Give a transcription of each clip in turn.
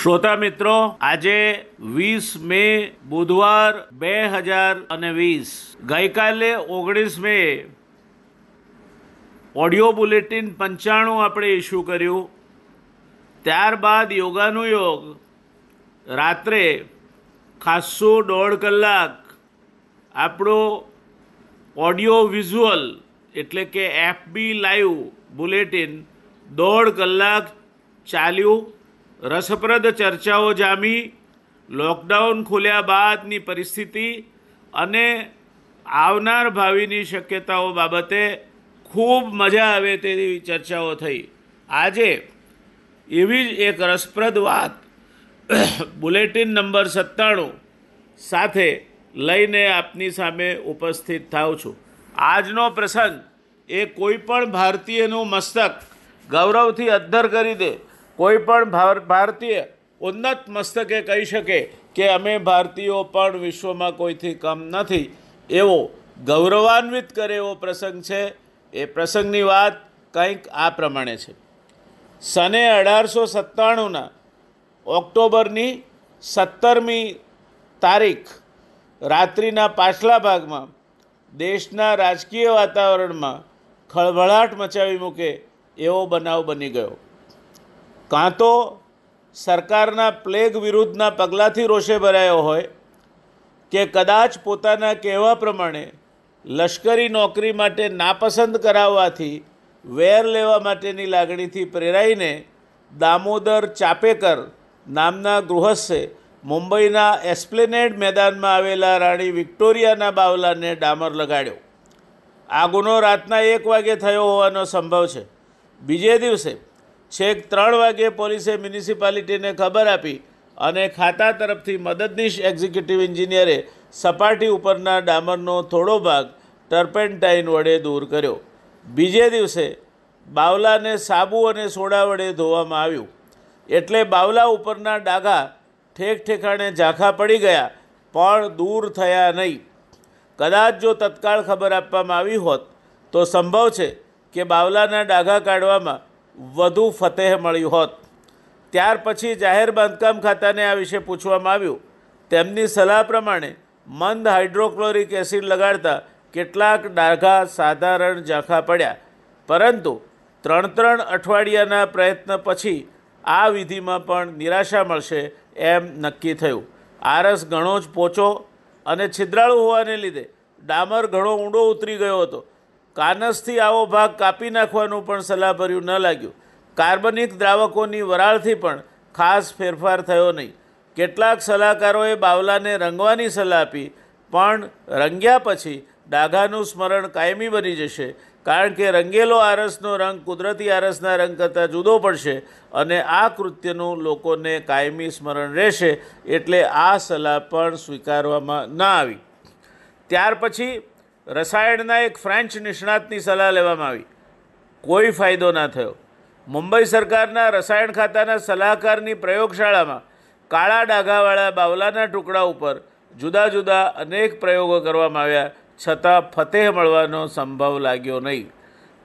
શ્રોતા મિત્રો, આજે વીસ મે બુધવાર બે હજાર અને વીસ. ગઈકાલે ઓગણીસ મે ઓડિયો બુલેટિન પંચાણું આપણે ઇસ્યુ કર્યું. ત્યારબાદ યોગાનું યોગ રાત્રે ખાસ્સું દોઢ કલાક આપણો ઓડિયો વિઝ્યુઅલ, એટલે કે એફબી લાઈવ બુલેટિન દોઢ કલાક ચાલ્યું. રસપ્રદ ચર્ચાઓ જામી લોકડાઉન ખુલ્યા બાદની પરિસ્થિતિ અને આવનાર ભાવિની શક્યતાઓ બાબતે ખૂબ મજા આવે તેવી ચર્ચાઓ થઈ. આજે એવી જ એક રસપ્રદ વાત બુલેટિન નંબર સત્તાણું સાથે લઈને આપની સામે ઉપસ્થિત થાઉં છું. આજનો પ્રસંગ એ કોઈ પણ ભારતીયનું મસ્તક ગૌરવથી અદ્ધર કરી દે. કોઈ પણ ભાર- ભારતીય ઉન્નત મસ્તકે કહી શકે કે અમે ભારતીયો પણ વિશ્વમાં કોઈથી કમ નથી. એવો ગૌરવાન્વિત કરે એવો પ્રસંગ છે. એ પ્રસંગની વાત કંઈક આ પ્રમાણે છે. સને અઢારસો સત્તાણુંના ઓક્ટોબરની સત્તરમી તારીખ રાત્રિના પાછલા ભાગમાં દેશના રાજકીય વાતાવરણમાં ખળભળાટ મચાવી મૂકે એવો બનાવ બની ગયો. કાં તો સરકારના પ્લેગ વિરુદ્ધના પગલાંથી રોષે ભરાયો હોય કે કદાચ પોતાના કહેવા પ્રમાણે લશ્કરી નોકરી માટે નાપસંદ કરાવવાથી વેર લેવા માટેની લાગણીથી પ્રેરાઈને દામોદર ચાપેકર નામના ગૃહસ્થે મુંબઈના એસ્પ્લેનેડ મેદાનમાં આવેલા રાણી વિક્ટોરિયાના બાવલાને ડામર લગાડ્યો. આ ગુનો રાતના એક વાગે થયો હોવાનો સંભવ છે. બીજે દિવસે છેક ત્રણ વાગે પોલીસે મ્યુનિસિપાલિટીને ખબર આપી અને ખાતા તરફથી મદદનીશ એક્ઝિક્યુટિવ એન્જિનિયરે સપાટી ઉપરના ડામરનો થોડો ભાગ ટર્પેન્ટાઇન વડે દૂર કર્યો. બીજે દિવસે બાવલાને સાબુ અને સોડા વડે ધોવામાં આવ્યું. એટલે બાવલા ઉપરના ડાઘા ઠેક ઠેકાણે ઝાંખા પડી ગયા, પણ દૂર થયા નહીં. કદાચ જો તત્કાળ ખબર આપવામાં આવી હોત તો સંભવ છે કે બાવલાના ડાઘા કાઢવામાં વધુ ફતેહ મળ્યું હોત. ત્યાર પછી જાહેર બાંધકામ ખાતાને આ વિશે પૂછવામાં આવ્યું. તેમની સલાહ પ્રમાણે મંદ હાઇડ્રોક્લોરિક એસિડ લગાડતા કેટલાક ડાઘા સાધારણ ઝાંખા પડ્યા. પરંતુ ત્રણ ત્રણ અઠવાડિયાના પ્રયત્ન પછી આ વિધિમાં પણ નિરાશા મળશે એમ નક્કી થયું. આરસ ઘણો જ પોચો અને છિદ્રાળુ હોવાને લીધે ડામર ઘણો ઊંડો ઉતરી ગયો હતો. કાનસથી આવો ભાગ કાપી નાખવાનું પણ સલાહભર્યું ન લાગ્યું. કાર્બનિક દ્રાવકોની વરાળથી પણ ખાસ ફેરફાર થયો નહીં. કેટલાક સલાહકારોએ બાવલાને રંગવાની સલાહ આપી, પણ રંગ્યા પછી ડાઘાનું સ્મરણ કાયમી બની જશે, કારણ કે રંગેલો આરસનો રંગ કુદરતી આરસના રંગ કરતાં જુદો પડશે અને આ કૃત્યનું લોકોને કાયમી સ્મરણ રહેશે એટલે આ સલાહ પણ સ્વીકારવામાં ન આવી. ત્યાર પછી રસાયણના એક ફ્રેન્ચ નિષ્ણાતની સલાહ લેવામાં આવી. કોઈ ફાયદો ના થયો. મુંબઈ સરકારના રસાયણ ખાતાના સલાહકારની પ્રયોગશાળામાં કાળા ડાઘાવાળા બાવલાના ટુકડા ઉપર જુદા જુદા અનેક પ્રયોગો કરવામાં આવ્યા, છતાં ફતેહ મળવાનો સંભવ લાગ્યો નહીં.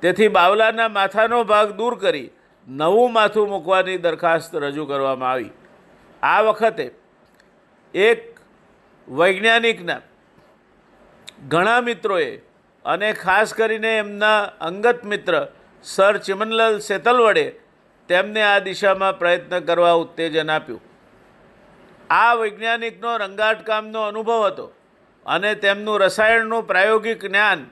તેથી બાવલાના માથાનો ભાગ દૂર કરી નવું માથું મૂકવાની દરખાસ્ત રજૂ કરવામાં આવી. આ વખતે એક વૈજ્ઞાનિકના ઘણા મિત્રોએ અને ખાસ કરીને એમના અંગત મિત્ર સર ચિમનલાલ સેતલવડે તેમને આ દિશામાં પ્રયત્ન કરવા ઉત્તેજન આપ્યું. આ વૈજ્ઞાનિકનો રંગાટકામનો અનુભવ હતો અને તેમનું રસાયણનું પ્રાયોગિક જ્ઞાન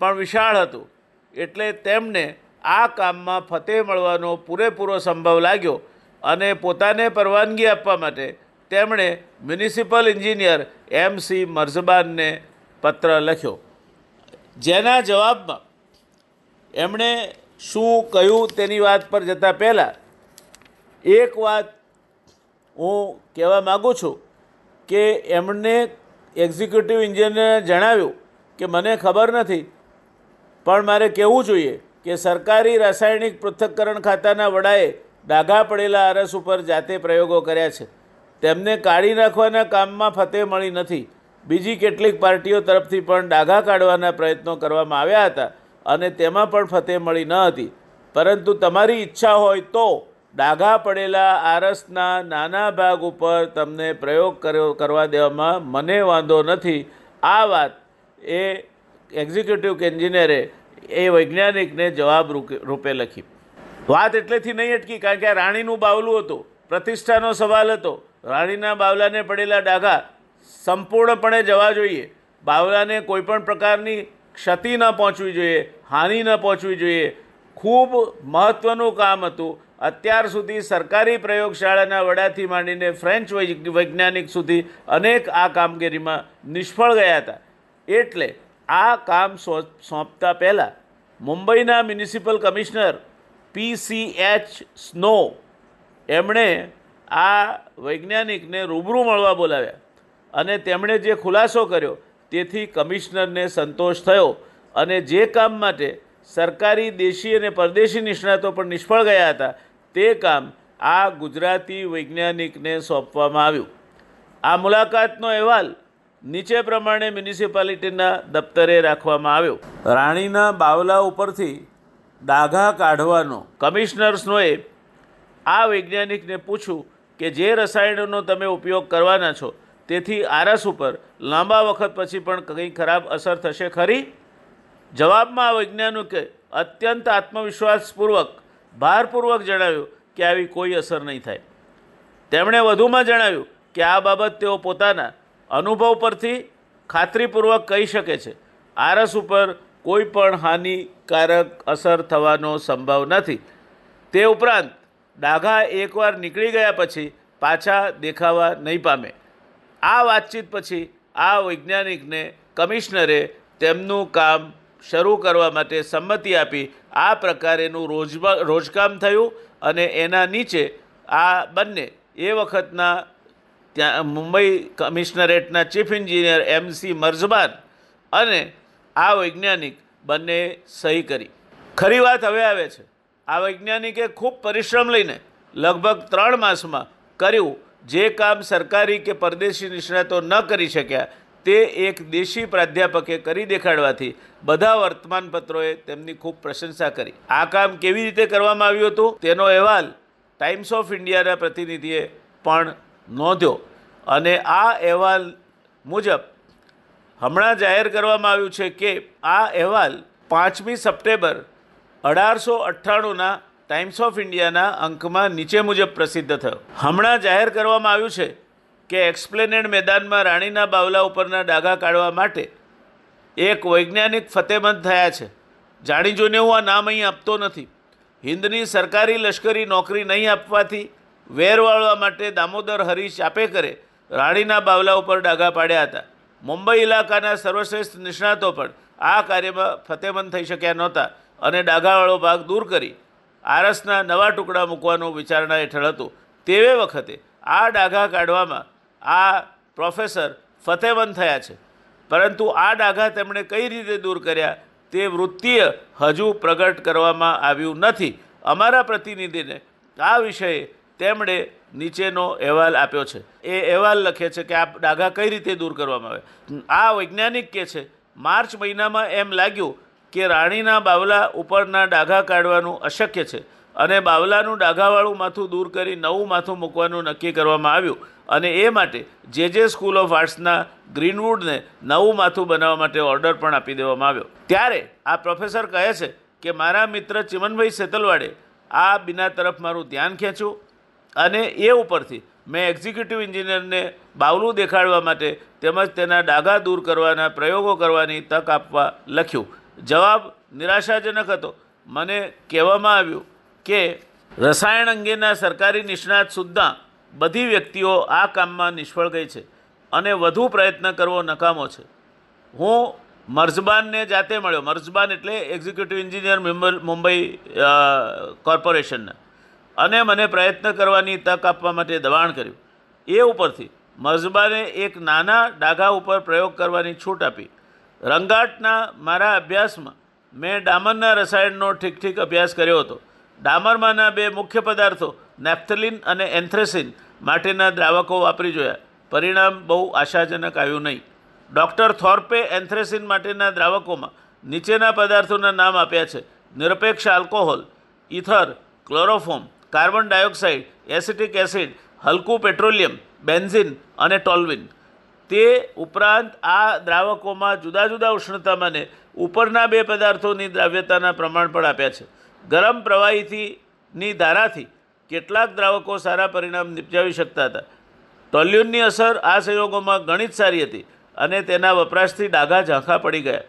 પણ વિશાળ હતું. એટલે તેમને આ કામમાં ફતેહ મળવાનો પૂરેપૂરો સંભવ લાગ્યો અને પોતાને પરવાનગી આપવા માટે તેમણે મ્યુનિસિપલ એન્જિનિયર એમ સી મર્ઝબાનને પત્ર લખ્યો. જેના જવાબમાં એમણે શું કહ્યું તેની વાત પર જતાં પહેલાં એક વાત હું કહેવા માગું છું કે એમણે એક્ઝિક્યુટિવ ઇન્જિનિયરને જણાવ્યું કે મને ખબર નથી, પણ મારે કહેવું જોઈએ કે સરકારી રાસાયણિક પૃથ્થકરણ ખાતાના વડાએ ડાઘા પડેલા આરસ ઉપર જાતે પ્રયોગો કર્યા છે. તેમને કાઢી નાખવાના કામમાં ફતે મળી નથી. બીજી કેટલીક પાર્ટીઓ તરફથી પણ ડાઘા કાઢવાના પ્રયત્નો કરવામાં આવ્યા હતા અને તેમાં પણ ફતેહ મળી ન હતી. પરંતુ તમારી ઈચ્છા હોય તો ડાઘા પડેલા આરસના નાના ભાગ ઉપર તમને પ્રયોગ કર્યો, કરવા દેવામાં મને વાંધો નથી. આ વાત એ એક્ઝિક્યુટિવ એન્જિનિયરે, એ વૈજ્ઞાનિકને જવાબ રૂપે લખી. વાત એટલેથી નહીં અટકી, કારણ કે આ રાણીનું બાવલું હતું. પ્રતિષ્ઠાનો સવાલ હતો. રાણીના બાવલાને પડેલા ડાઘા સંપૂર્ણપણે જવા જોઈએ. બાવલાને કોઈપણ પ્રકારની ક્ષતિ ન પહોંચવી જોઈએ, હાનિ ન પહોંચવી જોઈએ. ખૂબ મહત્ત્વનું કામ હતું. અત્યાર સુધી સરકારી પ્રયોગશાળાના વડાથી માંડીને ફ્રેન્ચ વૈજ્ઞાનિક સુધી અનેક આ કામગીરીમાં નિષ્ફળ ગયા હતા. એટલે આ કામ સોંપતા પહેલાં મુંબઈના municipal commissioner P C H Snow એમણે આ વૈજ્ઞાનિકને રૂબરૂ મળવા બોલાવ્યા. અને તેમણે જે ખુલાસો કર્યો તેથી કમિશનરને સંતોષ થયો અને જે કામ માટે સરકારી દેશી અને પરદેશી નિષ્ણાતો પણ નિષ્ફળ ગયા હતા તે કામ આ ગુજરાતી વૈજ્ઞાનિકને સોંપવામાં આવ્યું. આ મુલાકાતનો અહેવાલ નીચે પ્રમાણે મ્યુનિસિપાલિટીના દફતરે રાખવામાં આવ્યો. રાણીના બાવલા ઉપરથી ડાઘા કાઢવાનો કમિશનર્સનોએ આ વૈજ્ઞાનિકને પૂછ્યું કે જે રસાયણોનો તમે ઉપયોગ કરવાના છો તેથી આરસ ઉપર લાંબા વખત પછી પણ કંઈ ખરાબ અસર થશે ખરી? જવાબમાં આ વૈજ્ઞાનિકે અત્યંત આત્મવિશ્વાસપૂર્વક, ભારપૂર્વક જણાવ્યું કે આવી કોઈ અસર નહીં થાય. તેમણે વધુમાં જણાવ્યું કે આ બાબત તેઓ પોતાના અનુભવ પરથી ખાતરીપૂર્વક કહી શકે છે. આરસ ઉપર કોઈ પણ હાનિકારક અસર થવાનો સંભવ નથી. તે ઉપરાંત, ડાઘા એકવાર નીકળી ગયા પછી પાછા દેખાવા નહીં પામે. આ વાતચીત પછી આ વૈજ્ઞાનિકને કમિશનરે તેમનું કામ શરૂ કરવા માટે સંમતિ આપી. આ પ્રકારેનું રોજબા, રોજકામ થયું અને એના નીચે આ બંને, એ વખતના ત્યાં Mumbai કમિશનરેટના chief engineer M C Marzban અને આ વૈજ્ઞાનિક બંને સહી કરી. ખરી વાત હવે આવે છે. આ વૈજ્ઞાનિકે ખૂબ પરિશ્રમ લઈને લગભગ ત્રણ માસમાં કર્યું જે કામ સરકારી કે પરદેશી નિષ્ણાતો ન કરી શક્યા, તે એક દેશી પ્રાધ્યાપકે કરી દેખાડવાથી બધા વર્તમાનપત્રોએ તેમની ખૂબ પ્રશંસા કરી. આ કામ કેવી રીતે કરવામાં આવ્યું હતું? તેનો અહેવાલ ટાઈમ્સ ઓફ ઇન્ડિયાના પ્રતિનિધિએ પણ નોંધ્યો. અને આ અહેવાલ મુજબ હમણાં જાહેર કરવામાં આવ્યું છે કે આ અહેવાલ પાંચમી સપ્ટેમ્બર અઢારસો અઠ્ઠાણુંના ટાઈમ્સ ઓફ ઇન્ડિયાના અંકમાં નીચે મુજબ પ્રસિદ્ધ થયો. હમણાં જાહેર કરવામાં આવ્યું છે કે એક્સપ્લેનેડ મેદાનમાં રાણીના બાવલા ઉપરના ડાઘા કાઢવા માટે એક વૈજ્ઞાનિક ફતેમંદ થયા છે. જાણી જોઈને હું આ નામ અહીં આપતો નથી. હિન્દની સરકારી લશ્કરી નોકરી નહીં આપવાથી વેર વાળવા માટે દામોદર હરીશ ચાપેકરે રાણીના બાવલા ઉપર ડાઘા પાડ્યા હતા. મુંબઈ ઇલાકાના સર્વશ્રેષ્ઠ નિષ્ણાતો પણ આ કાર્યમાં ફતેમંદ થઈ શક્યા નહોતા અને ડાઘાવાળો ભાગ દૂર કરી આરસના નવા ટુકડા મૂકવાનું વિચારણા હેઠળ હતું. તેવે વખતે આ ડાઘા કાઢવામાં આ પ્રોફેસર ફતેમંદ થયા છે. પરંતુ આ ડાઘા તેમણે કઈ રીતે દૂર કર્યા તે વૃત્તિય હજુ પ્રગટ કરવામાં આવ્યું નથી. અમારા પ્રતિનિધિને આ વિષયે તેમણે નીચેનો અહેવાલ આપ્યો છે. એ અહેવાલ લખે છે કે આ ડાઘા કઈ રીતે દૂર કરવામાં આવે આ વૈજ્ઞાનિક કે છે? માર્ચ મહિનામાં એમ લાગ્યું કે રાણીના બાવલા ઉપરના ડાઘા કાઢવાનું અશક્ય છે અને બાવલાનું ડાઘાવાળું માથું દૂર કરી નવું માથું મૂકવાનું નક્કી કરવામાં આવ્યું અને એ માટે જે જે સ્કૂલ ઓફ આર્ટ્સના ગ્રીનવુડને નવું માથું બનાવવા માટે ઓર્ડર પણ આપી દેવામાં આવ્યો. ત્યારે આ પ્રોફેસર કહે છે કે, મારા મિત્ર ચિમનભાઈ સેતલવાડે આ બિના તરફ મારું ધ્યાન ખેંચ્યું અને એ ઉપરથી મેં એક્ઝિક્યુટિવ એન્જિનિયરને બાવલું દેખાડવા માટે તેમજ તેના ડાઘા દૂર કરવાના પ્રયોગો કરવાની તક આપવા લખ્યું. જવાબ નિરાશાજનક હતો. મને કહેવામાં આવ્યું કે રસાયણ અંગેના સરકારી નિષ્ણાત સુદ્ધા બધી વ્યક્તિઓ આ કામમાં નિષ્ફળ ગઈ છે અને વધુ પ્રયત્ન કરવો નકામો છે. હું મર્ઝબાનને જાતે મળ્યો. મર્ઝબાન એટલે એક્ઝિક્યુટિવ એન્જિનિયર મુંબઈ કોર્પોરેશનના અને મને પ્રયત્ન કરવાની તક આપવા માટે દબાણ કર્યું. એ ઉપરથી મર્ઝબાને એક નાના ડાઘા ઉપર પ્રયોગ કરવાની છૂટ આપી. રંગાટના મારા અભ્યાસમાં મેં ડામરના રસાયણનો ઠીક ઠીક અભ્યાસ કર્યો હતો. ડામરમાંના બે મુખ્ય પદાર્થો, નેપ્થલિન અને એન્થ્રેસિન, માટેના દ્રાવકો વાપરી જોયા. પરિણામ બહુ આશાજનક આવ્યું નહીં. ડૉક્ટર થોર્પે એન્થ્રેસિન માટેના દ્રાવકોમાં નીચેના પદાર્થોના નામ આપ્યા છે. નિરપેક્ષ alcohol, ether chloroform carbon dioxide, acetic acid, હલકું પેટ્રોલિયમ, બેન્ઝિન અને ટોલ્વિન. તે ઉપરાંત આ દ્રાવકોમાં જુદા જુદા ઉષ્ણતામાને ઉપરના બે પદાર્થોની દ્રાવ્યતાના પ્રમાણ પણ આપ્યા છે. ગરમ પ્રવાહીથી ની ધારાથી કેટલાક દ્રાવકો સારા પરિણામ નિપજાવી શકતા હતા. ટોલ્યુનની અસર આ સંયોગોમાં ઘણી જ સારી હતી અને તેના વપરાશથી ડાઘા ઝાંખા પડી ગયા.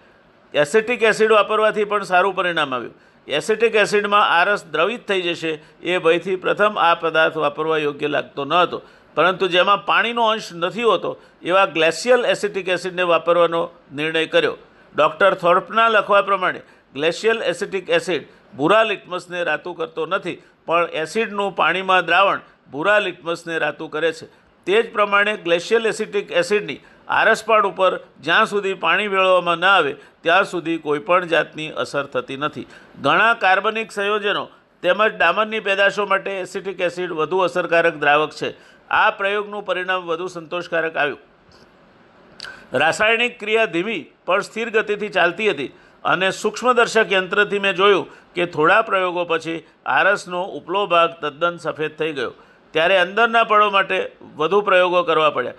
એસિટિક એસિડ વાપરવાથી પણ સારું પરિણામ આવ્યું. એસિટિક એસિડમાં આરસ દ્રવિત થઈ જશે એ ભયથી પ્રથમ આ પદાર્થ વાપરવા યોગ્ય લાગતો ન હતો. પરંતુ જેમાં પાણીનો અંશ નથી હોતો, એવા ગ્લેશિયલ એસિટિક એસિડને વાપરવાનો નિર્ણય કર્યો. ડૉક્ટર થોર્પના લખવા પ્રમાણે, ગ્લેશિયલ એસિટિક એસિડ ભૂરા લિટમસને રાતું કરતો નથી, પણ એસિડનું પાણીમાં દ્રાવણ ભૂરા લિટમસને રાતું કરે છે. તે જ પ્રમાણે ગ્લેશિયલ એસિટિક એસિડની આરસપાડ ઉપર જ્યાં સુધી પાણી વેળવામાં ન આવે, ત્યાં સુધી કોઈપણ જાતની અસર થતી નથી. ઘણા કાર્બનિક સંયોજનો તેમજ ડામરની પેદાશો માટે એસિટિક એસિડ વધુ અસરકારક દ્રાવક છે. આ પ્રયોગનું પરિણામ વધુ સંતોષકારક આવ્યું. રાસાયણિક ક્રિયા ધીમી પણ સ્થિર ગતિથી ચાલતી હતી અને સૂક્ષ્મદર્શક યંત્રથી મેં જોયું કે થોડા પ્રયોગો પછી આરસનો ઉપલો ભાગ તદ્દન સફેદ થઈ ગયો. ત્યારે અંદરના પળો માટે વધુ પ્રયોગો કરવા પડ્યા.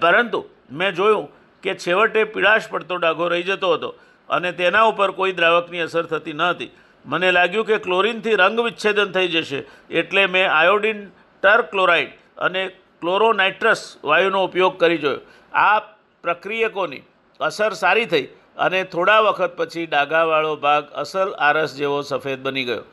પરંતુ મેં જોયું કે છેવટે પીળાશ પડતો ડાઘો રહી જતો હતો અને તેના ઉપર કોઈ દ્રાવકની અસર થતી ન હતી. મને લાગ્યું કે ક્લોરિનથી રંગ વિચ્છેદન થઈ જશે એટલે મેં આયોડિન ટરક્લોરાઇડ અને ક્લોરોનાઇટ્રસ વાયુનો ઉપયોગ કરી જોયો. આ પ્રક્રિયકોની અસર સારી થઈ અને થોડા વખત પછી ડાઘાવાળો ભાગ અસલ આરસ જેવો સફેદ બની ગયો.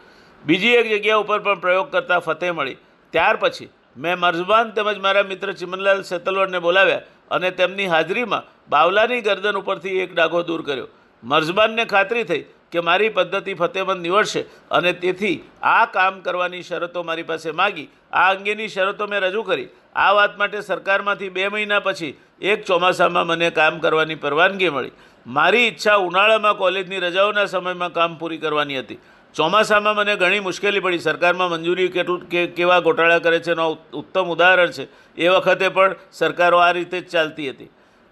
બીજી એક જગ્યા ઉપર પણ પ્રયોગ કરતાં ફતેહ મળી. ત્યાર પછી મેં મર્ઝબાન તેમજ મારા મિત્ર ચિમનલાલ સેતલવડને બોલાવ્યા અને તેમની હાજરીમાં બાવલાની ગરદન ઉપરથી એક ડાઘો દૂર કર્યો. મર્ઝબાનને ખાતરી થઈ કે મારી પદ્ધતિ ફતેહમંદ નિવડશે અને તેથી આ કામ કરવાની શરતો મારી પાસે માગી. આ અંગેની શરતો મેં રજૂ કરી. આ વાત માટે સરકારમાંથી બે મહિના પછી એક ચોમાસામાં મને કામ કરવાની પરવાનગી મળી. મારી ઈચ્છા ઉનાળામાં કોલેજની રજાઓના સમયમાં કામ પૂરી કરવાની હતી. ચોમાસામાં મને ઘણી મુશ્કેલી પડી. સરકારમાં મંજૂરી કેટલું કે, કેવા ગોટાળા કરે છે એનો ઉત્તમ ઉદાહરણ છે. એ વખતે પણ સરકારો આ રીતે જ ચાલતી હતી.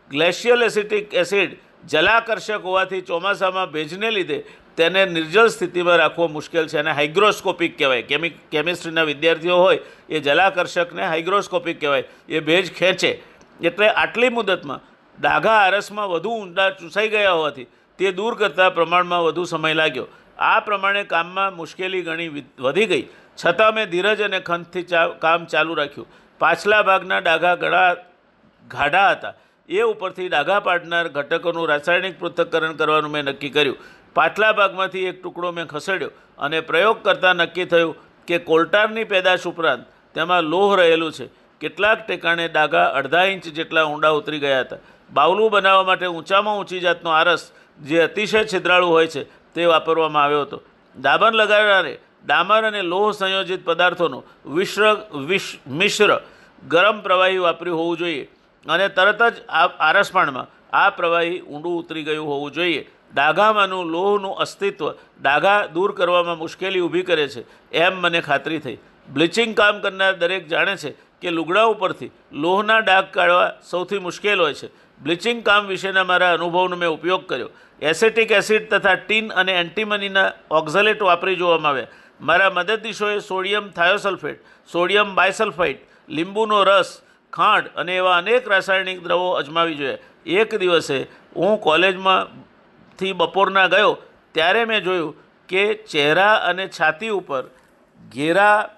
ગ્લેશિયલ એસિટિક એસિડ જલાકર્ષક હોવાથી ચોમાસામાં ભેજને લીધે તેને નિર્જલ સ્થિતિમાં રાખવો મુશ્કેલ છે અને હાઇગ્રોસ્કોપિક કહેવાય. કેમિક કેમિસ્ટ્રીના વિદ્યાર્થીઓ હોય, એ જલાકર્ષકને હાઇગ્રોસ્કોપિક કહેવાય. એ ભેજ ખેંચે. એટલે આટલી મુદતમાં ડાઘા આરસમાં વધુ ઊંડા ચૂસાઈ ગયા હોવાથી તે દૂર કરતાં પ્રમાણમાં વધુ સમય લાગ્યો. આ પ્રમાણે કામમાં મુશ્કેલી ઘણી વધી ગઈ. છતાં મેં ધીરજ અને ખંતથી કામ ચાલુ રાખ્યું. પાછલા ભાગના ડાઘા ઘણા ગાઢા હતા. એ ઉપરથી ડાઘા પાડનાર ઘટકોનું રાસાયણિક પૃથ્થકરણ કરવાનું મેં નક્કી કર્યું. પાછલા ભાગમાંથી એક ટુકડો મેં ખસેડ્યો અને પ્રયોગ કરતાં નક્કી થયું કે કોલ્ટારની પેદાશ ઉપરાંત તેમાં લોહ રહેલું છે. કેટલાક ટેકાણે ડાઘા અડધા ઇંચ જેટલા ઊંડા ઉતરી ગયા હતા. બાવલું બનાવવા માટે ઊંચામાં ઊંચી જાતનો આરસ જે અતિશય છિદ્રાળુ હોય છે તે વાપરવામાં આવ્યો હતો. ડાબર લગાડનારે ડામર અને લોહ સંયોજિત પદાર્થોનું વિશ્ર, વિશ, મિશ્ર ગરમ પ્રવાહી વાપર્યું હોવું જોઈએ. અને તરત જ આ આરસપાણમાં આ પ્રવાહી ઊંડું ઉતરી ગયું હોવું જોઈએ. ડાઘામાંનું લોહનું અસ્તિત્વ ડાઘા દૂર કરવામાં મુશ્કેલી ઊભી કરે છે એમ મને ખાતરી થઈ. બ્લીચિંગ કામ કરનાર દરેક જાણે છે કે લુગડા ઉપરથી લોહના ડાઘ કાઢવા સૌથી મુશ્કેલ હોય છે. બ્લીચિંગ કામ વિશેના મારા અનુભવનો મેં ઉપયોગ કર્યો. એસેટિક એસિડ તથા ટીન અને એન્ટીમનીના ઓક્ઝલેટ વાપરી જોવામાં આવ્યા. મારા મદદનીશોએ સોડિયમ થાયોસલ્ફેટ, સોડિયમ બાયસલ્ફાઇટ, લીંબુનો રસ ખાંડ અને એવા અનેક રાસાયણિક દ્રવો અજમાવી જોઈએ. એક દિવસે હું કોલેજમાંથી બપોરના ગયો, ત્યારે મેં જોયું કે ચહેરા અને છાતી ઉપર ઘેરા,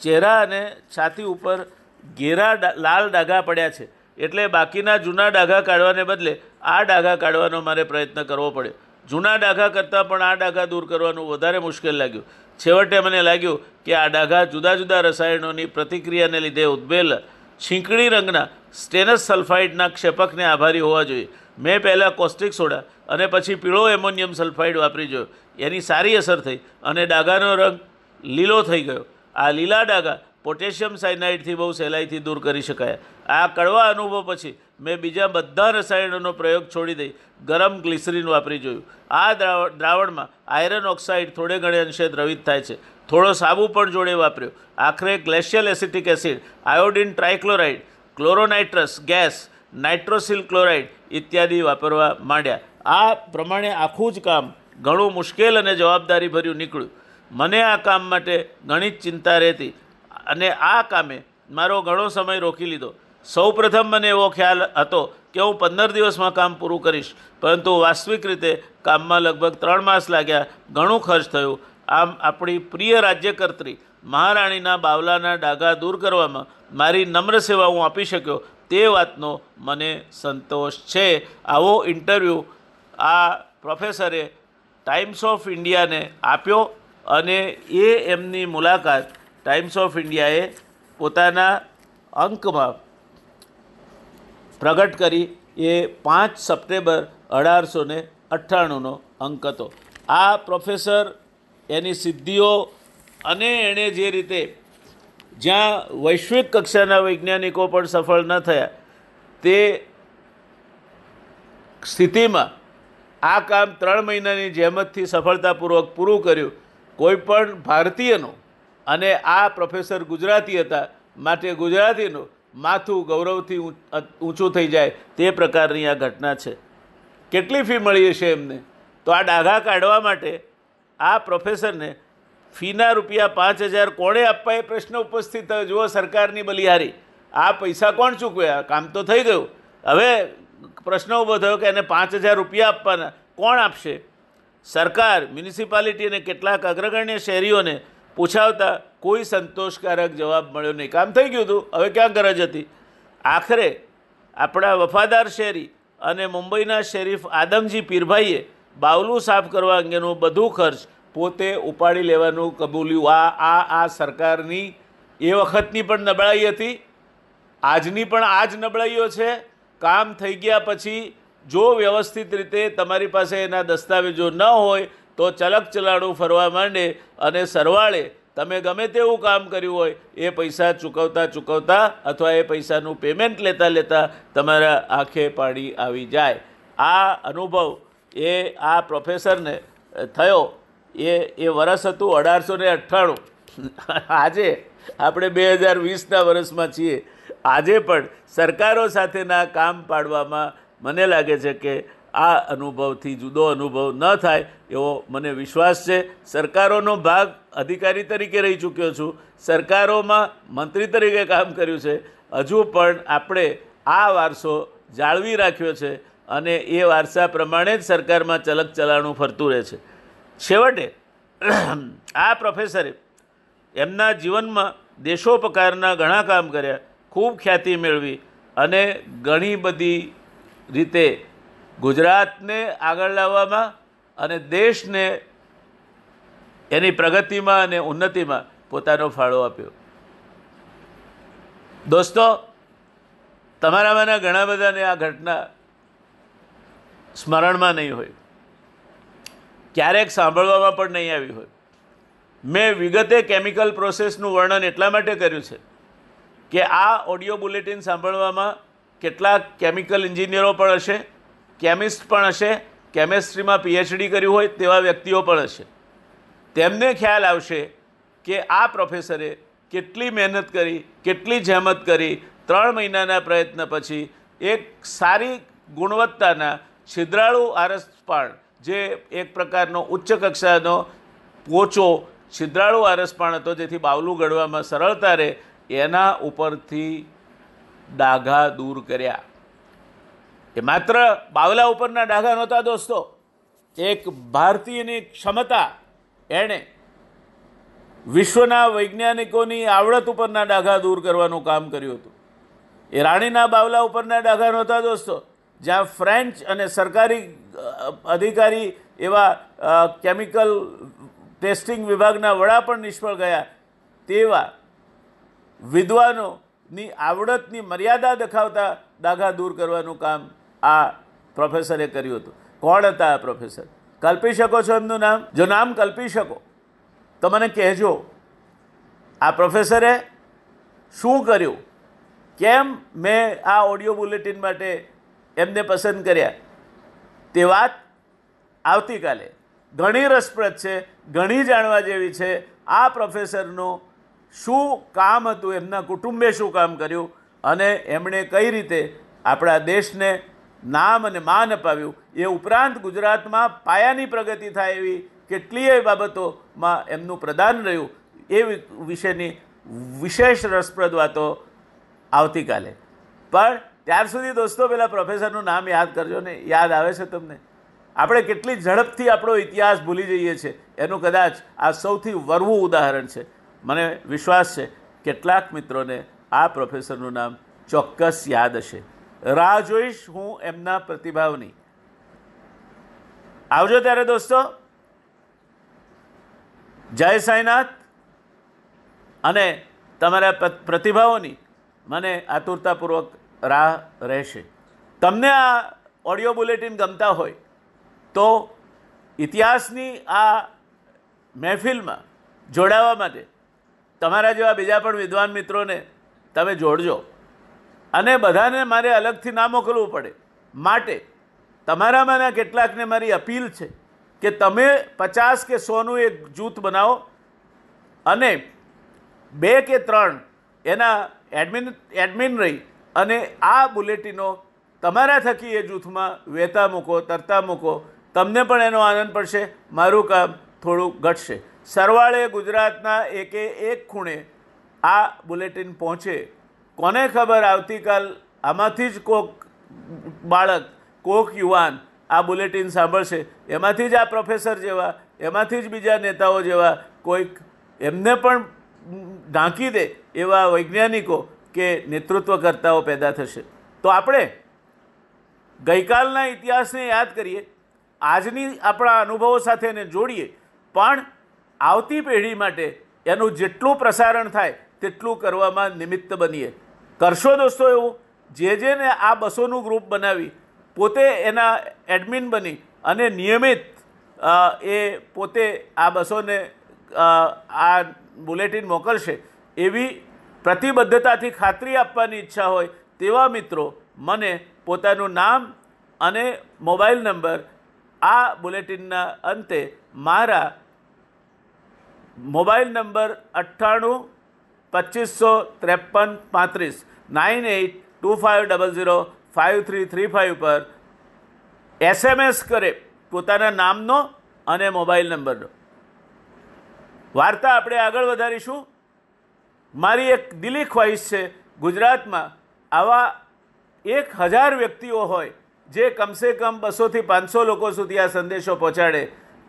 ચહેરા અને છાતી ઉપર ઘેરા લાલ ડાઘા પડ્યા છે. એટલે બાકીના જૂના ડાઘા કાઢવાને બદલે આ ડાઘા કાઢવાનો મારે પ્રયત્ન કરવો પડ્યો. જૂના ડાઘા કરતાં પણ આ ડાઘા દૂર કરવાનું વધારે મુશ્કેલ લાગ્યું. છેવટે મને લાગ્યું કે આ ડાઘા જુદા જુદા રસાયણોની પ્રતિક્રિયાને લીધે ઉદ્ભેલ છીંકણી રંગના સ્ટેનસ સલ્ફાઇડના ક્ષેપકને આભારી હોવા જોઈએ. મેં પહેલાં કોસ્ટિક સોડા અને પછી પીળો એમોનિયમ સલ્ફાઇડ વાપરી જોયો. એની સારી અસર થઈ અને ડાઘાનો રંગ લીલો થઈ ગયો. આ લીલા ડાઘા પોટેશિયમ સાયનાઇડથી બહુ સહેલાઈથી દૂર કરી શકાય. આ કડવા અનુભવ પછી મેં બીજા બધા રસાયણોનો પ્રયોગ છોડી દઈ. ગરમ ગ્લિસરીન વાપરી જોયું. આ દ્રાવણમાં આયરન ઓક્સાઇડ થોડે ઘણે અંશે દ્રવિત થાય છે. થોડો સાબુ પણ જોડે વાપર્યો. આખરે glacial acetic acid, iodine trichloride chloronitrous, gas, nitrosyl chloride ઇત્યાદિ વાપરવા માંડ્યા. આ પ્રમાણે આખું જ કામ ઘણું મુશ્કેલ અને જવાબદારીભર્યું નીકળ્યું. મને આ કામ માટે ઘણી જ ચિંતા રહેતી અને આ કામે મારો ઘણો સમય રોકી લીધો. સૌ પ્રથમ મને એવો ખ્યાલ હતો કે હું પંદર દિવસમાં કામ પૂરું કરીશ, પરંતુ વાસ્તવિક રીતે કામમાં લગભગ ત્રણ માસ લાગ્યા, ઘણું ખર્ચ થયું. આમ આપણી પ્રિય રાજ્યકર્ત્રી મહારાણીના બાવલાના ડાઘા દૂર કરવામાં મારી નમ્ર સેવા હું આપી શક્યો, તે વાતનો મને સંતોષ છે. આવો ઇન્ટરવ્યૂ આ પ્રોફેસરે ટાઈમ્સ ઓફ ઇન્ડિયાને આપ્યો અને એ એમની મુલાકાત ટાઈમ્સ ઓફ ઇન્ડિયાએ પોતાના અંકમાં પ્રગટ કરી એ પાંચ સપ્ટેમ્બર અઢારસો ને અઠ્ઠાણુંનો અંક હતો. આ પ્રોફેસર, એની સિદ્ધિઓ અને એણે જે રીતે જ્યાં વૈશ્વિક કક્ષાના વૈજ્ઞાનિકો પણ સફળ ન થયા, તે સ્થિતિમાં આ કામ ત્રણ મહિનાની જહેમતથી સફળતાપૂર્વક પૂરું કર્યું. કોઈ પણ ભારતીયનું અને આ પ્રોફેસર ગુજરાતી હતા, માટે ગુજરાતીનું માથું ગૌરવથી ઊંચું થઈ જાય તે પ્રકારની આ ઘટના છે. કેટલી ફી મળી હશે એમને? તો આ ડાઘા કાઢવા માટે આ પ્રોફેસરને ફીના રૂપિયા પાંચ હજાર કોણે આપવા એ પ્રશ્ન ઉપસ્થિત થયો? જુઓ સરકારની બલિહારી. આ પૈસા કોણ ચૂકવે? આ કામ તો થઈ ગયું. હવે પ્રશ્ન ઊભો થયો કે એને પાંચ હજાર રૂપિયા આપવાના. કોણ આપશે? સરકાર, મ્યુનિસિપાલિટી અને કેટલાક અગ્રગણ્ય શહેરીઓને પૂછાવતા કોઈ સંતોષકારક જવાબ મળ્યો નહીં. કામ થઈ ગયું હતું. હવે ક્યાં ગરજ હતી? આખરે આપણા વફાદાર શેરી અને મુંબઈના શેરીફ આદમજી પીરભાઈએ બાવલું સાફ કરવા અંગેનું બધું ખર્ચ પોતે ઉપાડી લેવાનું કબૂલ્યું. આ આ આ સરકારની એ વખતની પણ નબળાઈ હતી. આજની પણ આ જ નબળાઈઓ છે. કામ થઈ ગયા પછી જો વ્યવસ્થિત રીતે તમારી પાસે એના દસ્તાવેજો ન હોય તો ચલક ચલાડું ફરવા માંડે અને સરવાળે તમે ગમે તેવું કામ કર્યું હોય, એ પૈસા ચૂકવતા ચૂકવતા અથવા એ પૈસાનું પેમેન્ટ લેતા લેતા તમારા આંખે પાણી આવી જાય. આ અનુભવ એ આ પ્રોફેસરને થયો. એ એ વરસ હતું અઢારસો ને અઠ્ઠાણું. આજે આપણે બે હજાર વીસના વર્ષમાં છીએ. આજે પણ સરકારો સાથેના કામ પાડવામાં મને લાગે છે કે આ અનુભવથી જુદો અનુભવ ન થાય એવો મને વિશ્વાસ છે. સરકારોનો ભાગ અધિકારી તરીકે રહી ચૂક્યો છું. સરકારોમાં મંત્રી તરીકે કામ કર્યું છે. હજુ પણ આપણે આ વારસો જાળવી રાખ્યો છે અને એ વારસા પ્રમાણે જ સરકારમાં ચલક ચલાણું ફરતું રહે છે. છેવટે, આ પ્રોફેસરે એમના જીવનમાં દેશોપકારના ઘણા કામ કર્યા, ખૂબ ખ્યાતિ મેળવી અને ઘણી બધી રીતે ગુજરાતને આગળ લાવવામાં અને દેશને એની પ્રગતિમાં અને ઉન્નતિમાં પોતાનો ફાળો આપ્યો. દોસ્તો, તમારામાંના ઘણા બધાને આ ઘટના સ્મરણમાં નહીં હોય. ક્યારેક સાંભળવામાં પણ નહીં આવી હોય. મેં વિગતે કેમિકલ પ્રોસેસનું વર્ણન એટલા માટે કર્યું છે કે આ ઓડિયો બુલેટિન સાંભળવામાં કેટલાક કેમિકલ એન્જિનિયરો પણ હશે કેમિસ્ટ પણ હશે, કેમેસ્ટ્રીમાં પીએચડી કર્યું હોય તેવા વ્યક્તિઓ પણ હશે. તેમને ખ્યાલ આવશે કે આ પ્રોફેસરે કેટલી મહેનત કરી, કેટલી જહેમત કરી, ત્રણ મહિનાના પ્રયત્ન પછી એક સારી ગુણવત્તાના છિદ્રાળુ આરસપાણ જે એક પ્રકારનો ઉચ્ચ કક્ષાનો પોચો છિદ્રાળુ આરસપાણ હતો, જેથી બાવલું ગળવામાં સરળતા રહે, એના ઉપરથી ડાઘા દૂર કર્યા. એ માત્ર બાવલા ઉપરના ડાઘા નહોતા દોસ્તો. એક ભારતીયની ક્ષમતા એણે વિશ્વના વૈજ્ઞાનિકોની આવડત ઉપરના ડાઘા દૂર કરવાનું કામ કર્યું હતું. એ રાણીના બાવલા ઉપરના ડાઘા નહોતા દોસ્તો. જ્યાં ફ્રેન્ચ અને સરકારી અધિકારી એવા કેમિકલ ટેસ્ટિંગ વિભાગના વડા પણ નિષ્ફળ ગયા. તેવા વિદ્વાનોની આવડતની મર્યાદા દેખાવતા ડાઘા દૂર કરવાનું કામ આ પ્રોફેસરે કર્યું હતું. કોણ હતા આ પ્રોફેસર? કલ્પી શકો છો એમનું નામ? જો નામ કલ્પી શકો, તો મને કહેજો, આ પ્રોફેસરે શું કર્યું? કેમ મેં આ ઓડિયો બુલેટિન માટે એમને પસંદ કર્યા? તે વાત આવતીકાલે ઘણી રસપ્રદ છે, ઘણી જાણવા જેવી છે. આ પ્રોફેસરનું શું કામ હતું? એમના કુટુંબે શું કામ કર્યું? અને એમણે કઈ રીતે આપણા દેશને નામ અને માન અપાવ્યું. એ ઉપરાંત ગુજરાતમાં પાયાની પ્રગતિ થાય એવી કેટલીય બાબતોમાં એમનું પ્રદાન રહ્યું. એ વિશેની વિશેષ રસપ્રદ વાતો આવતીકાલે. પણ ત્યાર સુધી દોસ્તો, પેલા પ્રોફેસરનું નામ યાદ કરજો ને. યાદ આવે છે તમને? આપણે કેટલી ઝડપથી આપણો ઇતિહાસ ભૂલી જઈએ છીએ એનું કદાચ આ સૌથી વરવું ઉદાહરણ છે. મને વિશ્વાસ છે, કેટલાક મિત્રોને આ પ્રોફેસરનું નામ ચોક્કસ યાદ હશે. રાહ જોઈશ હું એમના પ્રતિભાવની. આવજો ત્યારે દોસ્તો. જય સાંઈનાથ. અને તમારા પ્રતિભાવોની મને આતુરતાપૂર્વક રાહ રહેશે. તમને આ ઓડિયો બુલેટિન ગમતા હોય, તો ઇતિહાસની આ મહેફિલમાં જોડાવા માટે તમારા જેવા બીજા પણ વિદ્વાન મિત્રોને તમે જોડજો. અને બધાને મારે અલગથી ના મોકલવું પડે. માટે તમારામાંના કેટલાકને મારી અપીલ છે કે તમે પચાસ કે સોનું એક જૂથ બનાવો અને બે કે ત્રણ એના એડમિન એડમિન રહી અને આ બુલેટિનો તમારા થકી એ જૂથમાં વહેતા મૂકો, તરતા મૂકો. તમને પણ એનો આનંદ પડશે. મારું કામ થોડું ઘટશે. સરવાળે ગુજરાતના એકે એક ખૂણે આ બુલેટિન પહોંચે કોને ખબર આવતીકાલ? આમાંથી જ કોક બાળક, કોક યુવાન આ બુલેટિન સાંભળશે. એમાંથી જ આ પ્રોફેસર જેવા, એમાંથી જ બીજા નેતાઓ જેવા કોઈક એમને પણ ઢાંકી દે એવા વૈજ્ઞાનિકો કે નેતૃત્વકર્તાઓ પેદા થશે. તો આપણે ગઈકાલના ઇતિહાસને યાદ કરીએ, આજની આપણા અનુભવો સાથે એને જોડીએ, પણ આવતી પેઢી માટે એનું જેટલું પ્રસારણ થાય, તેટલું કરવામાં નિમિત્ત બનીએ. કરશો દોસ્તો એવું? જે જેને આ બસોનું ગ્રુપ બનાવી, પોતે એના એડમિન બની અને નિયમિત એ પોતે આ બસોને આ બુલેટિન મોકલશે, એવી પ્રતિબદ્ધતાથી ખાતરી આપવાની ઈચ્છા હોય તેવા મિત્રો મને પોતાનું નામ અને મોબાઈલ નંબર આ બુલેટિનના અંતે મારા મોબાઈલ નંબર અઠ્ઠાણું પચીસો ત્રેપન પાંત્રીસ. Nine eight two five double zero five three three five પર એસએમએસ કરે પોતાના નામનો અને મોબાઈલ નંબરનો. વાર્તા આપણે આગળ વધારીશું. મારી એક દિલી ખ્વાહિશ છે ગુજરાતમાં આવા એક હજાર વ્યક્તિઓ હોય જે કમસે કમ બસોથી પાંચસો લોકો સુધી આ સંદેશો પહોંચાડે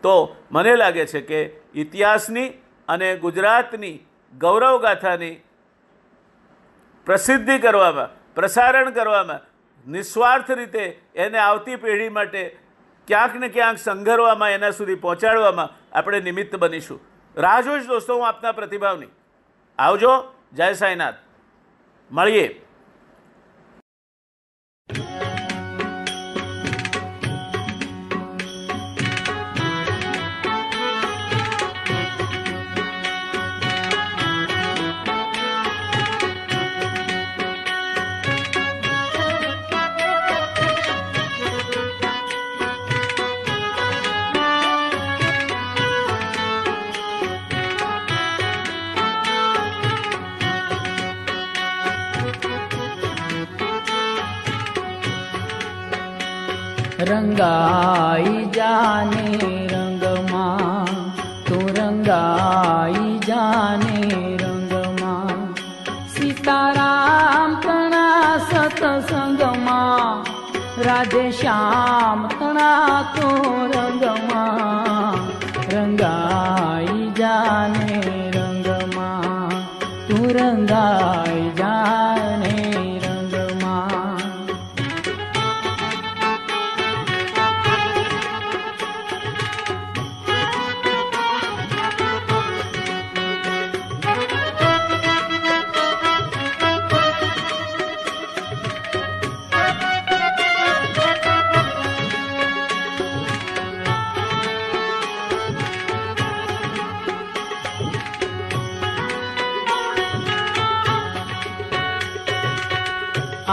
તો મને લાગે છે કે ઇતિહાસની અને ગુજરાતની ગૌરવગાથાની પ્રસિદ્ધિ કરવામાં, પ્રસારણ કરવામાં, નિસ્વાર્થ રીતે એને આવતી પેઢી માટે ક્યાંક ને ક્યાંક સંઘરવામાં, એના સુધી પહોંચાડવામાં આપણે નિમિત્ત બનીશું. રાહ જોઈશ દોસ્તો હું આપના પ્રતિભાવની. આવજો, જય સાંઈનાથ. મળીએ. र जाने रङ्गमां तो र जाने रङ्गमा सीता सत्सङ्गेश्याो रमा रा जाने रङ्गमांग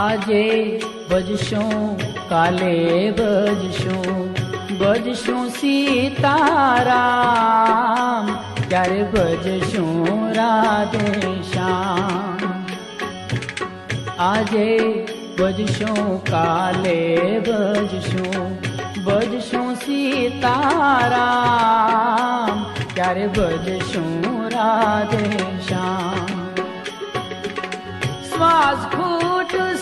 આજે ભજશું કાલે ભજશું ભજશું સીતારામ, ત્યારે ભજશું રાધે શ્યામ આજે ભજશું કાલે ભજશું ભજશું સીતારામ, ત્યારે ભજશું રાધે શ્યામ શ્વાસ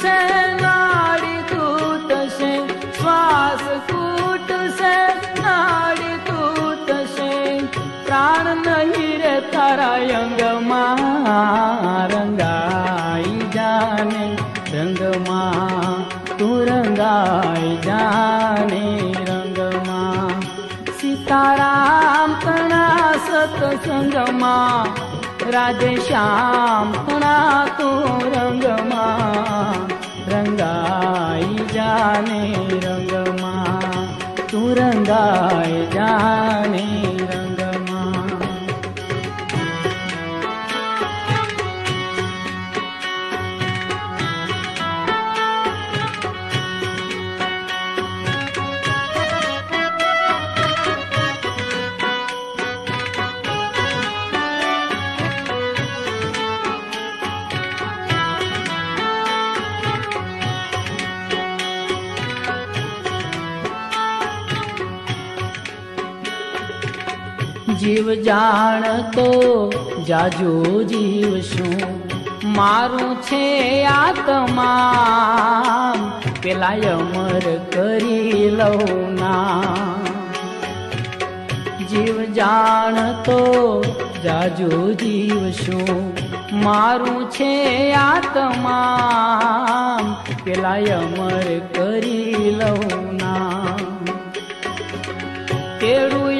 से नाड़ी नाड से श्वास कूट से नाड़ी कूट से प्राण नहीं रे तारा अंग अङ्गमाङ्गाय जाने रंग माँ तू रंगाई जाने रंग रङ्गमा सीताराम तना सतसंग सत्सङ्गमा राजे रङ्गमा रङ्गाय जाने रङ्गमा तु रङ्गाय जाने रङ्ग જીવ જાણતો જાજો જીવ શું? મારું છે આત્મા પેલા અમર કરી લઉં ના. જીવ જાણતો જાજો જીવ શું? મારું છે આત્મા પેલા અમર કરી લઉં ના. તેડું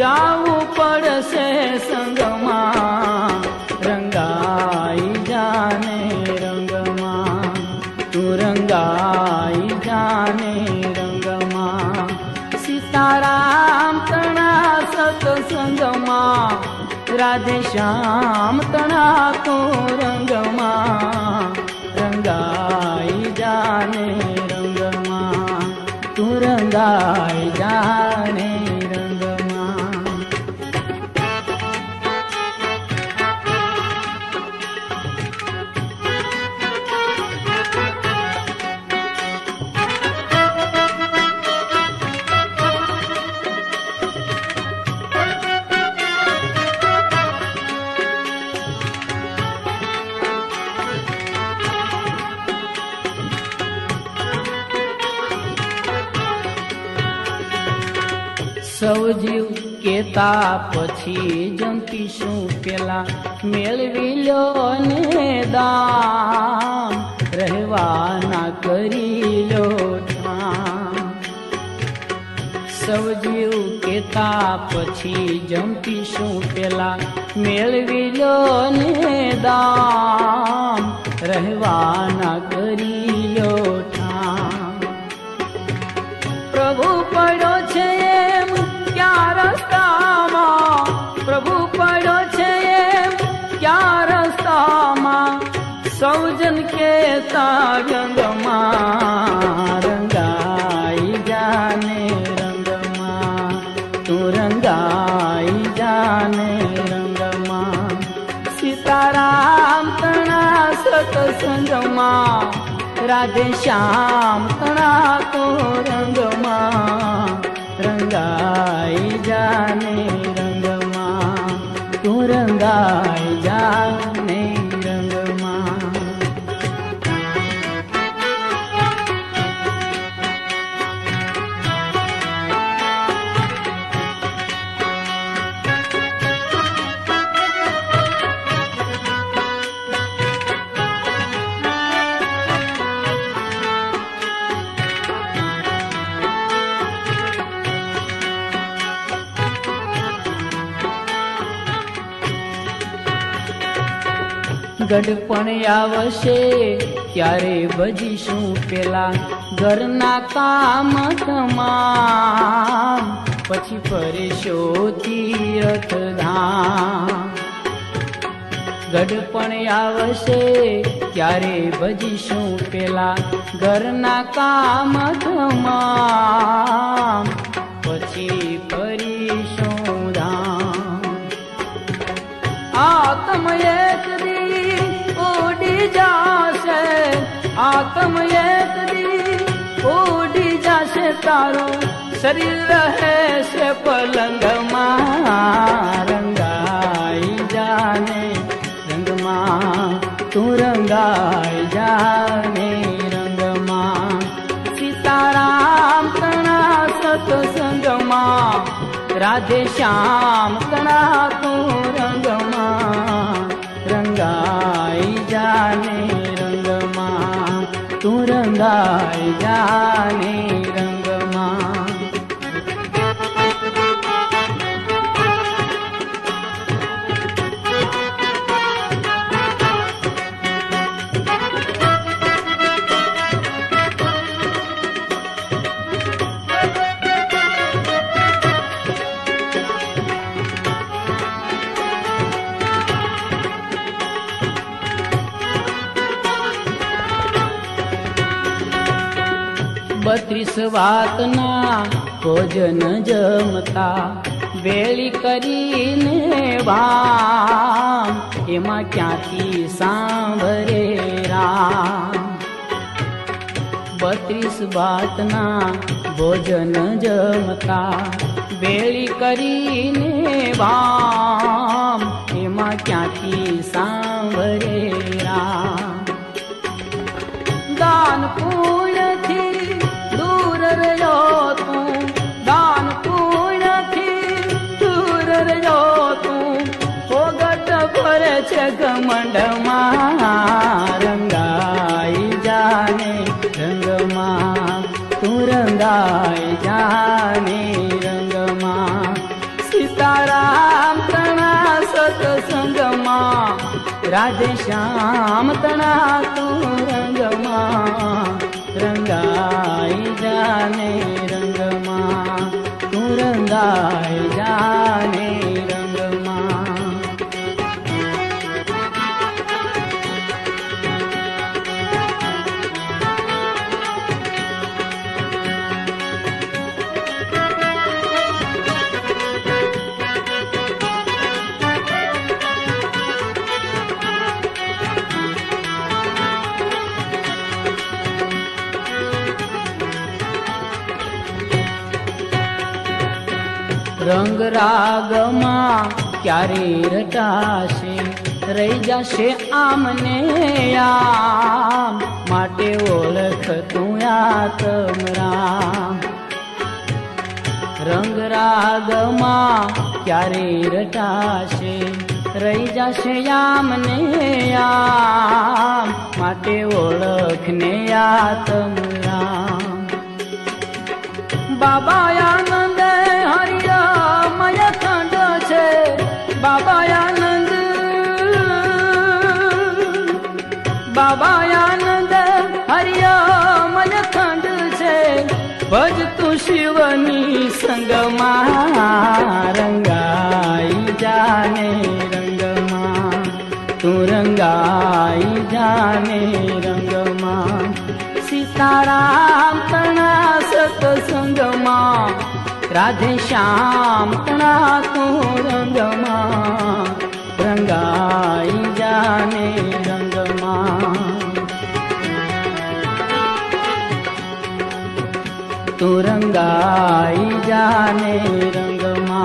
જાવું પડશે સંગમાં રંગાઈ જાને રંગમાં તું રંગાઈ જાને રંગમાં સીતારામ તણા સતસંગમાં રાધે શ્યામ તણા તો રંગમાં રંગાઈ જાને રંગમાં તું રંગાઈ જાને સૌ જીવ કેતા પછી જંપીશું પેલા. મેળવી લો ને દામ, રહેવાના કરી લો સૌ જીવ કેતા પછી જંપીશું પેલા. મેળવી લો ને દામ, રહેવાના કરી લો પ્રભુ પડ્યો છે سوجن کي ٿا مان رنگائي جاني رنگ تون تون جاني رنگ سيتارام تنا ستسنگ مان. راڌي شيام تنا تو رنگ رنگائي جاني رنگ ماءُ تون رنگ جاني ગઢપણ આવશે, ત્યારે ભજીશું પેલા ઘરના કામ તમામ. પછી ફરેશો તીર્થ ધામ ગઢપણ આવશે, ત્યારે ભજીશું પેલા ઘરના કામ તમામ. પછી ફરીશું ધામ. આ દી જાશે આત્મ એક દી ઉડી જાશે તારું શરીર રહેશે પલંગમાં રંગાઈ જાને રંગમાં તું રંગાઈ જાને રંગમાં સીતારામ તણા સતસંગમાં રાધે શ્યામ તણા તું રંગમાં રંગાઈ रङ्ग વાતના ભોજન જમતા વેળી કરીને વામ. એમાં ક્યાંથી સાંભરે રામ? બત્રીસ વાતના ભોજન જમતા વેળી કરીને વામ. એમાં ક્યાંથી સાંભરે રામ? દાન ण्डमाङ्गाय जाने रङ्गमारन्दा जाने रङ्गमा सीताराम सीताना सत्सङ्गमा राध्याम तना तू रङ्गमाङ्गाय जाने रङ्गमारन्दाय जाने રંગ રાગમાં ક્યારે રટાશે? રહી જશે આમને આમ. માટે ઓળખ તું આતમ રામ. રંગ રાગમાં ક્યારે રટાશે? રહી જશે આમને આમ. માટે ઓળખને આતમ રામ. બાબા આનંદ બાબા આનંદ બાબા આનંદ હરિયામય ખંડ છે ભજ તું શિવની સંગમાં રંગાઈ જાને રંગમાં તું રંગાઈ જાને રંગમાં સીતારામ તણા સતસંગમાં राधे श्याम तङ्गमा र जा रङ्गमाङ्गा जाने रङ्गमाङ्गा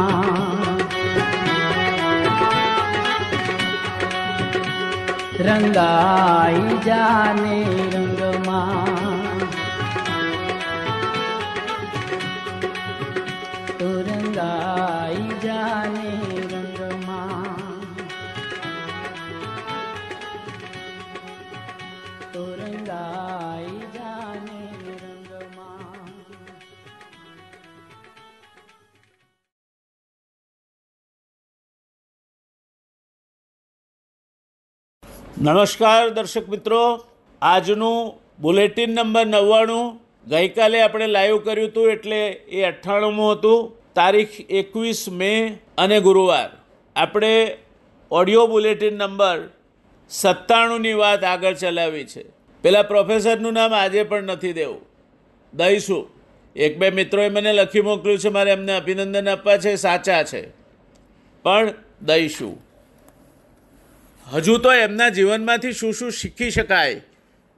जाने નમસ્કાર, દર્શક મિત્રો. આજનું બુલેટિન નંબર નવ્વાણું. ગઈકાલે આપણે લાઈવ કર્યું હતું એટલે એ અઠ્ઠાણુંમું હતું. તારીખ એકવીસ મે અને ગુરુવાર. આપણે ઓડિયો બુલેટિન નંબર સત્તાણુંની વાત આગળ ચલાવી છે. પેલા પ્રોફેસરનું નામ આજે પણ નથી દેવું. દઈશું એક બે મિત્રોએ મને લખી મોકલ્યું છે, મારે એમને અભિનંદન આપવા છે, સાચા છે. પણ દઈશું હજુ તો એમના જીવનમાંથી શું શું શીખી શકાય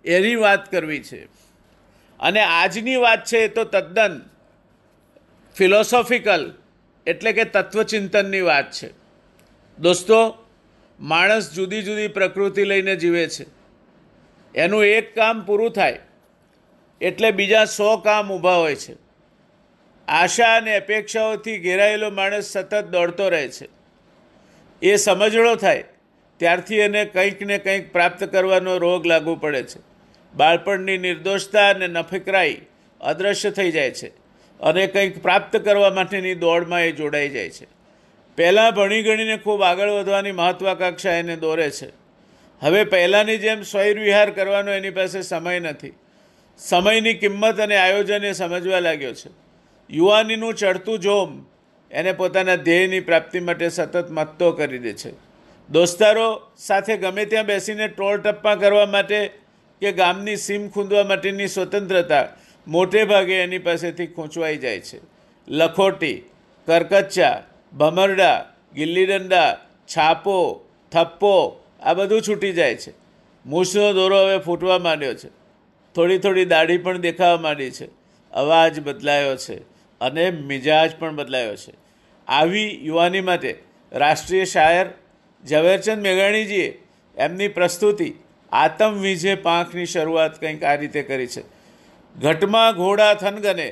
એની વાત કરવી છે. અને આજની વાત છે એ તો તદ્દન ફિલોસોફિકલ એટલે કે તત્વચિંતનની વાત છે. દોસ્તો, માણસ જુદી જુદી પ્રકૃતિ લઈને જીવે છે. એનું એક કામ પૂરું થાય એટલે બીજા સો કામ ઊભા હોય છે. આશા અને અપેક્ષાઓથી ઘેરાયેલો માણસ સતત દોડતો રહે છે. એ સમજણો થાય ત્યારથી એને કંઈક ને કંઈક પ્રાપ્ત કરવાનો રોગ લાગુ પડે છે. બાળપણની નિર્દોષતા અને નફકરાઈ અદૃશ્ય થઈ જાય છે અને કંઈક પ્રાપ્ત કરવા માટેની દોડમાં એ જોડાઈ જાય છે. પહેલાં ભણી ગણીને ખૂબ આગળ વધવાની મહત્વાકાંક્ષા એને દોરે છે. હવે પહેલાંની જેમ વિહાર કરવાનો એની પાસે સમય નથી. સમયની કિંમત અને આયોજન એ સમજવા લાગ્યો છે. યુવાનીનું ચડતું જોમ એને પોતાના ધ્યેયની પ્રાપ્તિ માટે સતત મત્તો કરી દે છે. દોસ્તારો સાથે ગમે ત્યાં બેસીને ટોળ ટપ્પા કરવા માટે કે ગામની સીમ ખૂંદવા માટેની સ્વતંત્રતા મોટે ભાગે એની પાસેથી ખૂંચવાઈ જાય છે. લખોટી કરકચ્ચા ભમરડા ગિલ્લીડંડા છાપો, થપ્પો આ બધું છૂટી જાય છે. મૂછનો દોરો હવે ફૂટવા માંડ્યો છે. થોડી થોડી દાઢી પણ દેખાવા માંડી છે. અવાજ બદલાયો છે અને મિજાજ પણ બદલાયો છે. આવી યુવાની માટે રાષ્ટ્રીય શાયર ઝવેરચંદ મેઘાણીજીએ એમની પ્રસ્તુતિ આતમ વિજે પાંખની શરૂઆત કંઈક આ રીતે કરી છે. ઘટમાં ઘોડા થનગને,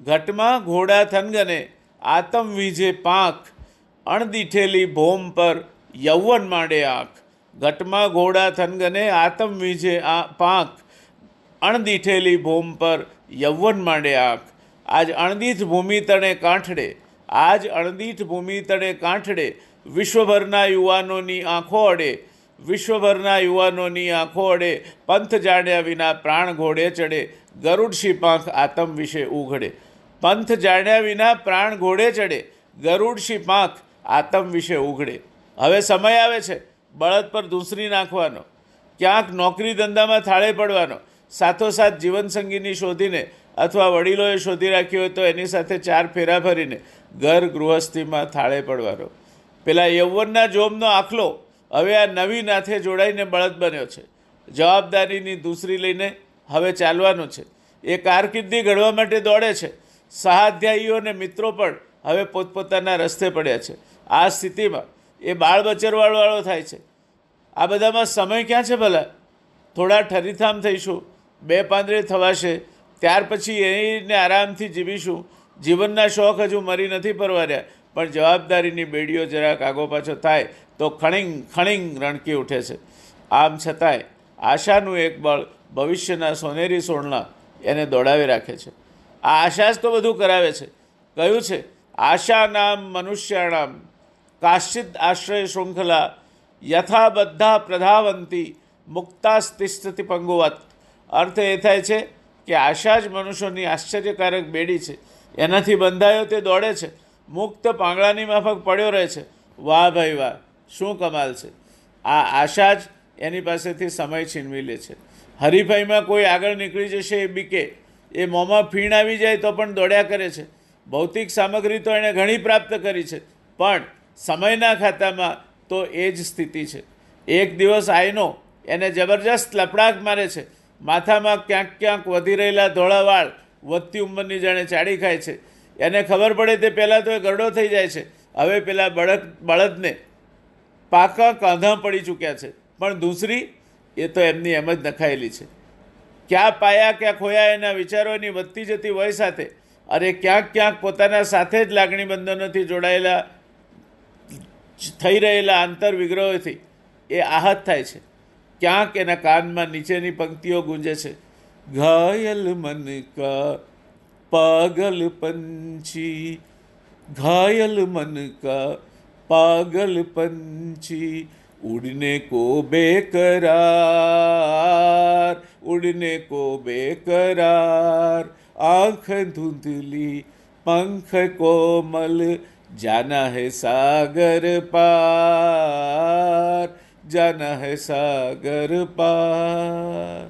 ઘટમાં ઘોડા થનગને આતમ વિજે પાંખ અણદીઠેલી ભોમ પર યૌવન માંડે આંખ. ઘટમાં ઘોડા થનગને આતમ વિજે આ પાંખ અણદીઠેલી ભૂમ પર યૌવન માંડે આંખ. આજ અણદીઠ ભૂમિ તણે કાંઠડે, આજ અણદીઠ ભૂમિ તણે કાંઠડે વિશ્વભરના યુવાનોની આંખો અડે. વિશ્વભરના યુવાનોની આંખો અડે. પંથ જાણ્યા વિના પ્રાણ ઘોડે ચડે. ગરુડ પાંખ આતમ વિશે ઉઘડે. પંથ જાણ્યા વિના પ્રાણ ઘોડે ચડે. ગરુડ પાંખ આતમ વિશે ઉઘડે. હવે સમય આવે છે. બળદ પર ધૂસરી નાખવાનો. ક્યાંક નોકરી ધંધામાં થાળે પડવાનો. સાથોસાથ જીવનસંગીની શોધીને અથવા વડીલોએ શોધી રાખ્યો હોય તો એની સાથે ચાર ફેરા ફરીને ઘર ગૃહસ્થીમાં થાળે પડવાનો. પેલા યૌવનના જોમનો આખલો હવે આ નવી નાથે જોડાઈને બળદ બન્યો છે. જવાબદારીની દૂસરી લઈને હવે ચાલવાનું છે. એ કારકિર્દી ઘડવા માટે દોડે છે. સહાધ્યાયીઓ અને મિત્રો પણ હવે પોતપોતાના રસ્તે પડ્યા છે. આ સ્થિતિમાં એ બાળ બચરવાળવાળો થાય છે. આ બધામાં સમય ક્યાં છે ભલા? થોડા ઠરીથામ થઈશું. બે પાંદડે થવાશે. ત્યાર પછી એને આરામથી જીવીશું. જીવનના શોખ હજુ મરી નથી પરવાર્યા. પણ જવાબદારીની બેડીઓ જરાક આગો પાછો થાય તો ખણીંગ ખણીંગ રણકી ઉઠે છે. આમ છતાંય આશાનું એક બળ ભવિષ્યના સોનેરી સોળના એને દોડાવી રાખે છે. આ આશા જ તો બધું કરાવે છે. કયું છે આશા નામ મનુષ્યાણામ કાશ્ચિત આશ્રય શૃંખલા યથા બધા પ્રધાવંતી મુક્તાસ્તિષ્ઠતિ પંગુવત. અર્થ એ થાય છે કે આશા જ મનુષ્યોની આશ્ચર્યકારક બેડી છે. એનાથી બંધાયો તે દોડે છે. મુક્ત પાંગળાની માફક પડ્યો રહે છે. વાહ ભાઈ વાહ, શું કમાલ છે. આ આશા જ એની પાસેથી સમય છીનવી લે છે. હરીફાઈમાં કોઈ આગળ નીકળી જશે એ બીકે. એ મોંમાં ફીણ આવી જાય તો પણ દોડ્યા કરે છે. ભૌતિક સામગ્રી તો એણે ઘણી પ્રાપ્ત કરી છે, પણ સમયના ખાતામાં તો એ જ સ્થિતિ છે. એક દિવસ આઈનો એને જબરજસ્ત લપડાક મારે છે. માથામાં ક્યાંક ક્યાંક વધી રહેલા ધોળા વાળ વધતી ઉંમરની જાણે ચાડી ખાય છે. એને ખબર પડે તે પહેલાં તો એ ગરડો થઈ જાય છે. હવે પેલા બળદ, બળદને પાકા કાંધા પડી ચૂક્યા છે. પણ દૂસરી, એ તો એમની એમ જ નખાયેલી છે. ક્યાં પાયા, ક્યાં ખોયા એના વિચારોની વધતી જતી વય સાથે. અરે ક્યાંક ક્યાંક પોતાના સાથે જ લાગણી બંધનોથી જોડાયેલા, થઈ રહેલા આંતર વિગ્રહોથી એ આહત થાય છે. ક્યાંક એના કાનમાં નીચેની પંક્તિઓ ગુંજે છે. ઘાયલ મન કા પાગલ પંછી घायल मन का पागल पंछी उड़ने को बेकरार उड़ने को बेकरार आंख धुंधली पंख कोमल जाना है सागर पार जाना है સાગર પાર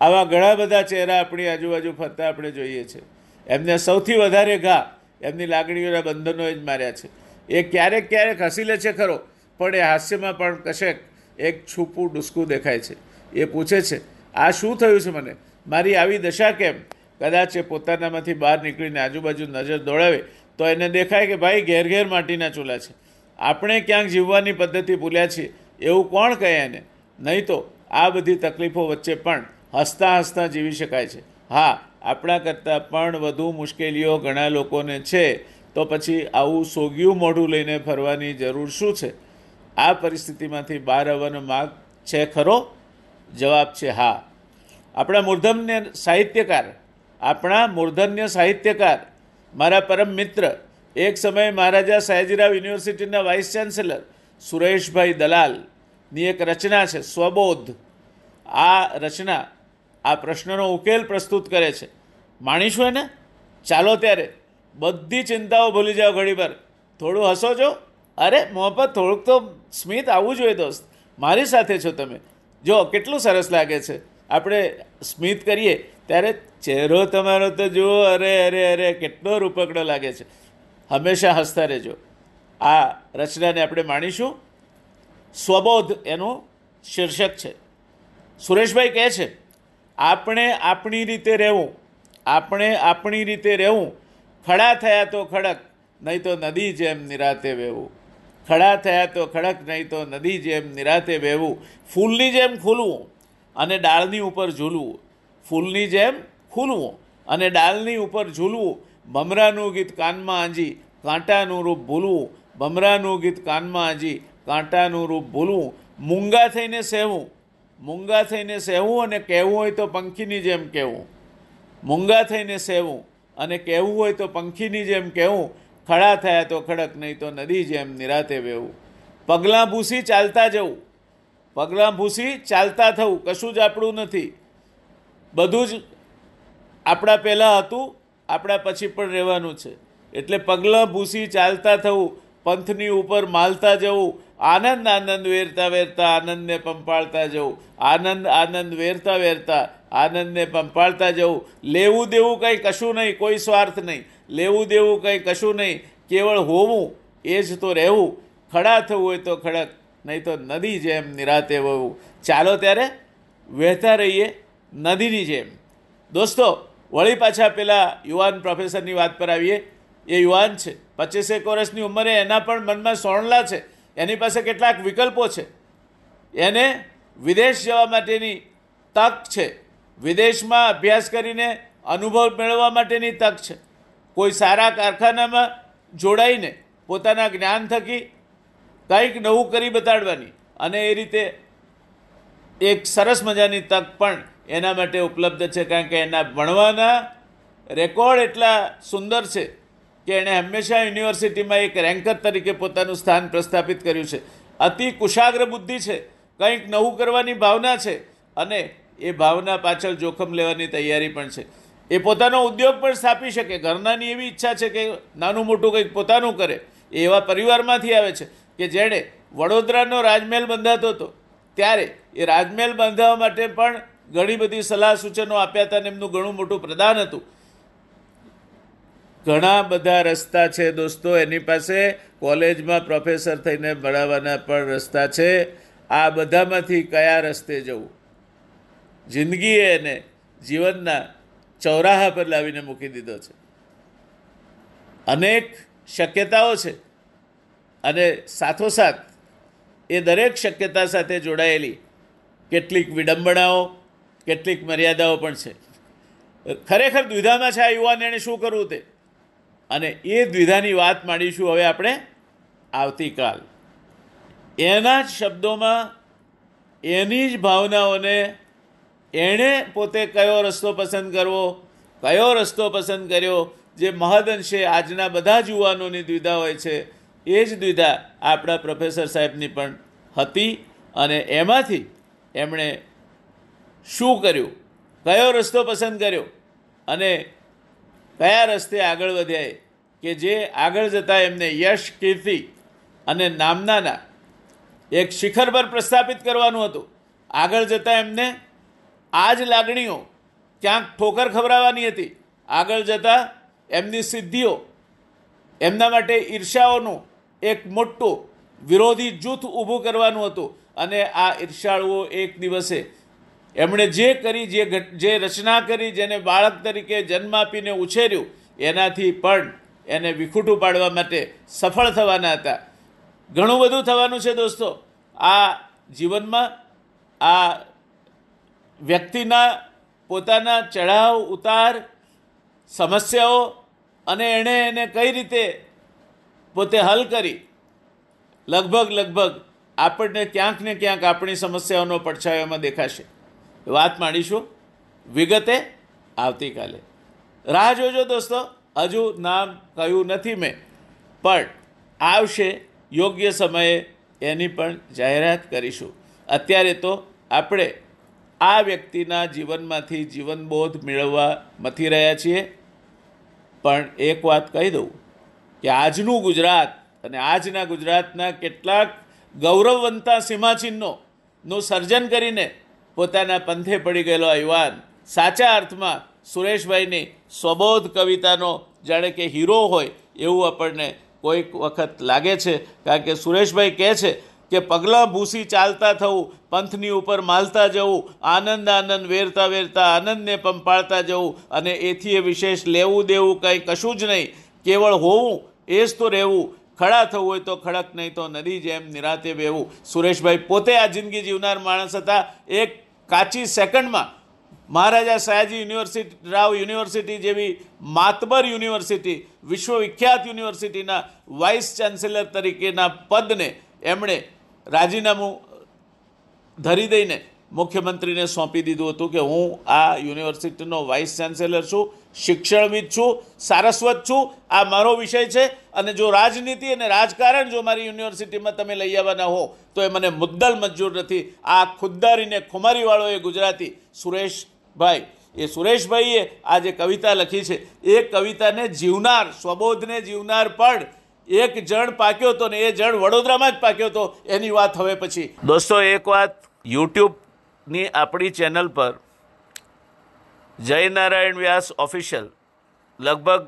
આવા ઘણા બધા ચહેરા આપણી આજુબાજુ ફરતા આપણે જોઈએ છે એમને સૌથી વધારે ઘા. એમની લાગણીઓના બંધનો જ માર્યા છે. એ ક્યારેક ક્યારેક હસી લે છે ખરો, પણ એ હાસ્યમાં પણ કશેક એક છૂપું ડુસકું દેખાય છે. એ પૂછે છે, આ શું થયું છે મને? મારી આવી દશા કેમ? કદાચ એ પોતાનામાંથી બહાર નીકળીને આજુબાજુ નજર દોડાવે, તો એને દેખાય કે ભાઈ ઘેર ઘેર માટીના ચૂલા છે. આપણે ક્યાંક જીવવાની પદ્ધતિ ભૂલ્યા છીએ, એવું કોણ કહે એને? નહીં તો આ બધી તકલીફો વચ્ચે પણ હસતા હસતા જીવી શકાય છે. હા આપણા કરતાં પણ વધુ મુશ્કેલીઓ ઘણા લોકોને છે, તો પછી આવું સોગ્યું મોઢું લઈને ફરવાની જરૂર શું છે? આ પરિસ્થિતિમાંથી બહાર આવવાનો માર્ગ છે ખરો? જવાબ છે હા. આપણા મૂર્ધન્ય સાહિત્યકાર, આપણા મૂર્ધન્ય સાહિત્યકાર, મારા પરમ મિત્ર, એક સમયે મહારાજા સયાજીરાવ યુનિવર્સિટીના વાઇસ ચાન્સેલર, સુરેશભાઈ દલાલની એક રચના છે, સ્વબોધ. આ રચના આ પ્રશ્નનો ઉકેલ પ્રસ્તુત કરે છે. માણીશું એને, ચાલો ત્યારે, બધી ચિંતાઓ ભૂલી જાઓ ઘડીભર. થોડું હસો છો અરે મોં પર થોડુંક તો સ્મિત આવવું જોઈએ દોસ્ત. મારી સાથે છો તમે. જો, કેટલું સરસ લાગે છે. આપણે સ્મિત કરીએ, ત્યારે ચહેરો તમારો તો જુઓ, અરે અરે અરે, કેટલો રૂપકડો લાગે છે. હંમેશા હસતા રહેજો. આ રચનાને આપણે માણીશું. સ્વબોધ એનું શીર્ષક છે. સુરેશભાઈ કહે છે આપણે આપણી રીતે રહેવું, આપણે આપણી રીતે રહેવું. ખડા થયા તો ખડક, નહીં તો નદી જેમ નિરાતે વહેવું. ખડા થયા તો ખડક, નહીં તો નદી જેમ નિરાતે વહેવું. ફૂલની જેમ ખુલવું અને ડાળની ઉપર ઝૂલવું. ફૂલની જેમ ખુલવું અને ડાળની ઉપર ઝૂલવું. ભમરાનું ગીત કાનમાં આંજી, કાંટાનું રૂપ ભૂલવું. ભમરાનું ગીત કાનમાં આંજી, કાંટાનું રૂપ ભૂલવું. મૂંગા થઈને સહેવું. મૂંગા થઈને સહેવું અને કહેવું હોય તો પંખીની જેમ કહેવું. મૂંગા થઈને સહેવું અને કહેવું હોય તો પંખીની જેમ કહેવું. ખડા થયા તો ખડક, નહીં તો નદી જેમ નિરાતે વહેવું. પગલાં ભૂસી ચાલતા જવું. પગલાં ભૂસી ચાલતા થવું. કશું જ આપણું નથી. બધું જ આપણા પહેલાં હતું, આપણા પછી પણ રહેવાનું છે. એટલે પગલાં ભૂસી ચાલતા થવું પંથની ઉપર માલતા જવું, આનંદ આનંદ વેરતા વેરતા આનંદને પંપાળતા જવું, આનંદ આનંદ વેરતા વેરતા આનંદને પંપાળતા જવું. લેવું દેવું કંઈ કશું નહીં, કોઈ સ્વાર્થ નહીં. લેવું દેવું કંઈ કશું નહીં, કેવળ હોવું, એ જ તો રહેવું. ખડા થવું હોય તો ખડક, નહીં તો નદી જેમ નિરાતે વહવું ચાલો ત્યારે વહેતા રહીએ નદીની જેમ. દોસ્તો, વળી પાછા પેલા યુવાન પ્રોફેસરની વાત પર આવીએ. એ યુવાન છે. પચીસેક વર્ષની ઉંમરે એના પણ મનમાં સોણલા છે. એની પાસે કેટલાક વિકલ્પો છે. એને વિદેશ જવા માટેની તક છે. વિદેશમાં અભ્યાસ કરીને અનુભવ મેળવવા માટેની તક છે. કોઈ સારા કારખાનામાં જોડાઈને પોતાના જ્ઞાન થકી કંઈક નવું કરી બતાડવાની અને એ રીતે એક સરસ મજાની તક પણ એના માટે ઉપલબ્ધ છે. કારણ કે એના ભણવાના રેકોર્ડ એટલા સુંદર છે કે એણે હંમેશા યુનિવર્સિટીમાં એક રેન્કર તરીકે પોતાનું સ્થાન પ્રસ્થાપિત કર્યું છે. અતિ કુશાગ્ર બુદ્ધિ છે. કંઈક નવું કરવાની ભાવના છે અને એ ભાવના પાછળ જોખમ લેવાની તૈયારી પણ છે. એ પોતાનો ઉદ્યોગ પણ સ્થાપી શકે. ઘરનાની એવી ઈચ્છા છે કે નાનું મોટું કંઈક પોતાનું કરે. એવા પરિવારમાંથી આવે છે કે જેણે વડોદરાનો રાજમહેલ બંધાતો હતો. ત્યારે એ રાજમહેલ બાંધવા માટે પણ ઘણી બધી સલાહ સૂચનો આપ્યા હતા અને એમનું ઘણું મોટું પ્રદાન હતું. ઘણા બધા રસ્તા છે દોસ્તો. એની પાસે કોલેજમાં પ્રોફેસર થઈને ભણાવવાના પણ રસ્તા છે. આ બધામાંથી કયા રસ્તે જવું? જિંદગીએ એને જીવનના ચોરાહા પર લાવીને મૂકી દીધો છે. અનેક શક્યતાઓ છે અને સાથોસાથ એ દરેક શક્યતા સાથે જોડાયેલી કેટલીક વિડંબણાઓ, કેટલીક મર્યાદાઓ પણ છે. ખરેખર દ્વિધામાં છે આ યુવાન એણે શું કરવું તે? અને એ દ્વિધાની વાત માંડીશું હવે આપણે આવતીકાલ. એના જ શબ્દોમાં એની જ ભાવનાઓને એણે પોતે કયો રસ્તો પસંદ કરવો, કયો રસ્તો પસંદ કર્યો, જે મહદઅંશે આજના બધા જ યુવાનોની દ્વિધા હોય છે, એ જ દ્વિધા આપણા પ્રોફેસર સાહેબની પણ હતી અને એમાંથી એમણે શું કર્યું, કયો રસ્તો પસંદ કર્યો અને કયા રસ્તે આગળ વધ્યા કે જે આગળ જતાં એમને યશ કીર્તિ અને નામનાના એક શિખર પર પ્રસ્થાપિત કરવાનું હતું. આગળ જતાં એમને આ જ લાગણીઓ ક્યાંક ઠોકર ખવડાવવાની હતી. આગળ જતાં એમની સિદ્ધિઓ, એમના માટે ઈર્ષાઓનું એક મોટું વિરોધી જૂથ ઊભું કરવાનું હતું. અને આ ઈર્ષાળુઓ એક દિવસે એમણે જે કરી, જે જે રચના કરી, જેને બાળક તરીકે જન્મ આપીને ઉછેર્યું, એનાથી પણ એને વિખૂટું પાડવા માટે સફળ થવાના હતા. ઘણું બધું થવાનું છે દોસ્તો. આ જીવનમાં આ વ્યક્તિના પોતાના ચઢાવ, ઉતાર, સમસ્યાઓ અને એણે એને કઈ રીતે પોતે હલ કરી? લગભગ લગભગ આપણને ક્યાંક ને ક્યાંક આપણી સમસ્યાઓનો પડછાયો એમાં દેખાશે. વાત માંડીશું વિગતે આવતીકાલે. રાહ જોજો દોસ્તો. હજુ નામ કહ્યું નથી મેં. પણ આવશે યોગ્ય સમયે એની પણ જાહેરાત કરીશું. અત્યારે તો આપણે આ વ્યક્તિના જીવનમાંથી જીવનબોધ મેળવવા મથી રહ્યા છીએ. પણ એક વાત કહી દઉં કે આજનું ગુજરાત અને આજના ગુજરાતના કેટલાક ગૌરવવંતા સીમાચિહ્નોનું સર્જન કરીને પોતાના પંથે પડી ગયેલો આ યુવાન. સાચા અર્થમાં સુરેશભાઈની સ્વબોધ કવિતાનો જાણે કે હીરો હોય એવું આપણને કોઈક વખત લાગે છે. કારણ કે સુરેશભાઈ કહે છે કે પગલાં ભૂસી ચાલતા થવું, પંથની ઉપર માલતા જવું, આનંદ આનંદ વેરતા વેરતા આનંદને પંપાળતા જવું અને એથી એ વિશેષ લેવું દેવું કંઈ કશું જ નહીં. કેવળ હોવું એ જ તો રહેવું. ખડા થવું હોય તો ખડક, નહીં તો નદી જેમ નિરાતે બેવું સુરેશભાઈ પોતે આ જિંદગી જીવનાર માણસ હતા. એક કાચી સેકન્ડમાં મહારાજા સયાજી યુનિવર્સિટી, રાવ યુનિવર્સિટી જેવી માતબર યુનિવર્સિટી, વિશ્વવિખ્યાત યુનિવર્સિટીના વાઇસ ચાન્સેલર તરીકેના પદને એમણે રાજીનામું ધરી દઈને મુખ્યમંત્રીને સોંપી દીધું હતું કે હું આ યુનિવર્સિટીનો વાઇસ ચાન્સેલર છું. શિક્ષણવિદ છું, સારસ્વત છું. આ મારો વિષય છે અને જો રાજનીતિ અને રાજકારણ જો મારી યુનિવર્સિટીમાં તમે લઈ આવવાના હો, તો એ મને મુદ્દલ મંજૂર નથી. આ ખુદ્દારીને ખુમારીવાળો એ ગુજરાતી સુરેશભાઈ. એ સુરેશભાઈએ આ જે કવિતા લખી છે, એ કવિતાને જીવનાર, સ્વબોધને જીવનાર પણ એક જણ પાક્યો હતો ને એ જણ વડોદરામાં જ પાક્યો હતો એની વાત હવે પછી. દોસ્તો, એક વાત યુટ્યુબની આપણી ચેનલ પર જયનારાયણ વ્યાસ ઓફિશિયલ લગભગ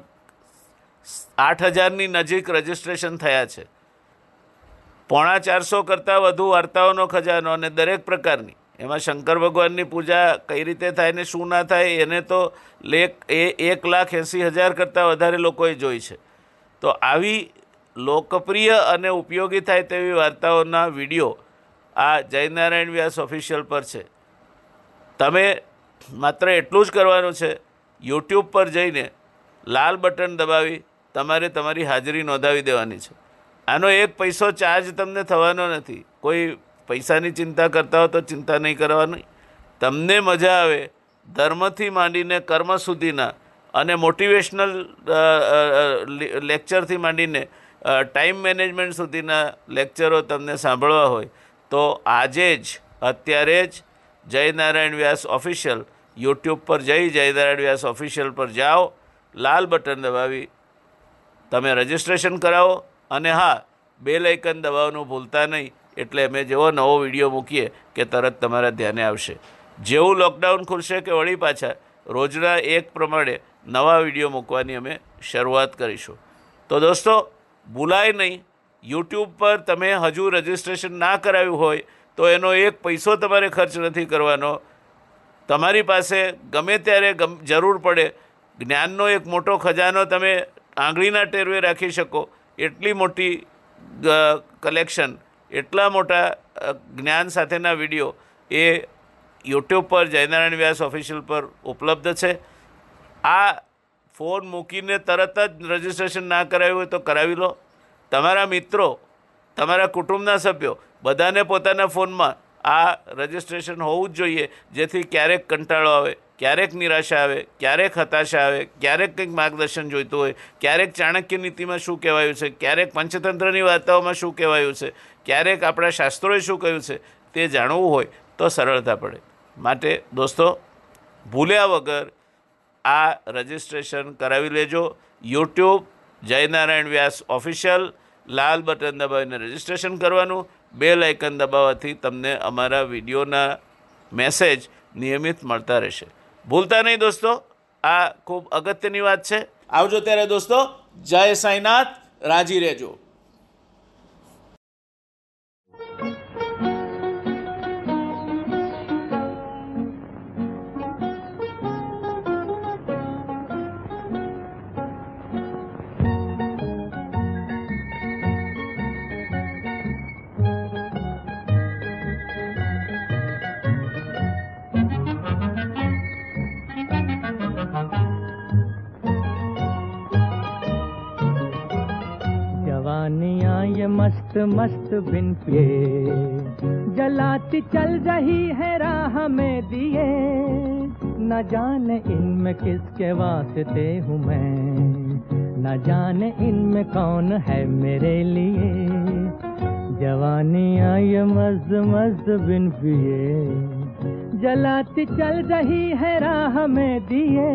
આઠ હજારની નજીક રજિસ્ટ્રેશન થયા છે. પોણા ચારસો કરતાં વધુ વાર્તાઓનો ખજાનો અને દરેક પ્રકારની. એમાં શંકર ભગવાનની પૂજા કઈ રીતે થાય ને શું ના થાય એને તો લેખ એ એક લાખ એંસી હજાર કરતાં વધારે લોકોએ જોઈ છે. તો આવી લોકપ્રિય અને ઉપયોગી થાય તેવી વાર્તાઓના વીડિયો આ જયનારાયણ વ્યાસ ઓફિશિયલ પર છે. તમે માત્ર એટલું જ કરવાનું છે યુટ્યુબ પર જઈને લાલ બટન દબાવી તમારે તમારી હાજરી નોંધાવી દેવાની છે. આનો એક પૈસો ચાર્જ તમને થવાનો નથી. કોઈ પૈસાની ચિંતા કરતા હો તો ચિંતા નહીં કરવાની. તમને મજા આવે, ધર્મથી માંડીને કર્મ સુધીના અને મોટિવેશનલ લેક્ચરથી માંડીને ટાઈમ મેનેજમેન્ટ સુધીના લેક્ચરો તમને સાંભળવા હોય તો આજે જ, અત્યારે જ જયનારાયણ વ્યાસ ઓફિશિયલ યુટ્યુબ પર જઈ જયનારાયણ વ્યાસ ઓફિશિયલ પર જાઓ, લાલ બટન દબાવી, તમે રજિસ્ટ્રેશન કરાવો, અને હા બે લાઇકન દબાવવાનું ભૂલતા નહીં, એટલે અમે જેવો નવો વીડિયો મૂકીએ કે તરત તમારા ધ્યાને આવશે. જેવું લોકડાઉન ખુલશે કે વળી પાછા, રોજના એક પ્રમાણે નવા વીડિયો મૂકવાની અમે શરૂઆત કરીશું. તો દોસ્તો, ભૂલાય નહીં યુટ્યુબ પર તમે હજુ રજિસ્ટ્રેશન ના કરાવ્યું હોય, તો એનો એક પૈસો તમારે ખર્ચ નથી કરવાનો. તમારી પાસે ગમે ત્યારે જરૂર પડે, જ્ઞાનનો એક મોટો ખજાનો તમે આંગળીના ટેરવે રાખી શકો. એટલી મોટી કલેક્શન એટલા મોટા જ્ઞાન સાથેના વીડિયો એ યુટ્યુબ પર જયનારાયણ વ્યાસ ઓફિશિયલ પર ઉપલબ્ધ છે. આ ફોન મૂકીને તરત જ રજિસ્ટ્રેશન ના કરાવ્યું હોય તો કરાવી લો. તમારા મિત્રો, તમારા કુટુંબના સભ્યો બધાને પોતાના ફોનમાં આ રજિસ્ટ્રેશન હોવું જ જોઈએ. જેથી ક્યારેક કંટાળો આવે, ક્યારેક નિરાશા આવે, ક્યારેક હતાશા આવે, ક્યારેક કંઈક માર્ગદર્શન જોઈતું હોય, ક્યારેક ચાણક્ય નીતિમાં શું કહેવાયું છે, ક્યારેક પંચતંત્રની વાર્તાઓમાં શું કહેવાયું છે, ક્યારેક આપણા શાસ્ત્રોએ શું કહ્યું છે, તે જાણવું હોય તો સરળતા પડે. માટે દોસ્તો, ભૂલ્યા વગર આ રજિસ્ટ્રેશન કરાવી લેજો. યુટ્યુબ જયનારાયણ વ્યાસ ઓફિશિયલ, લાલ બટન દબાવીને રજિસ્ટ્રેશન કરવાનું. બે લાયકન દબાવવાથી તમને અમારા વિડીયોના મેસેજ નિયમિત મળતા રહેશે. ભૂલતા નહીં દોસ્તો, આ ખૂબ અગત્યની વાત છે. આવજો ત્યારે દોસ્તો, જય સાંઈનાથ, રાજી રહેજો. जवानियाँ ये मस्त मस्त बिन पिए जलाती चल रही है राह में दिए। न जाने इनमें किसके वास्ते हूँ मैं। न जाने इनमें कौन है मेरे लिए। जवानियाँ ये मस्त मस्त बिन पिए। जलाती चल रही है राह में दिए।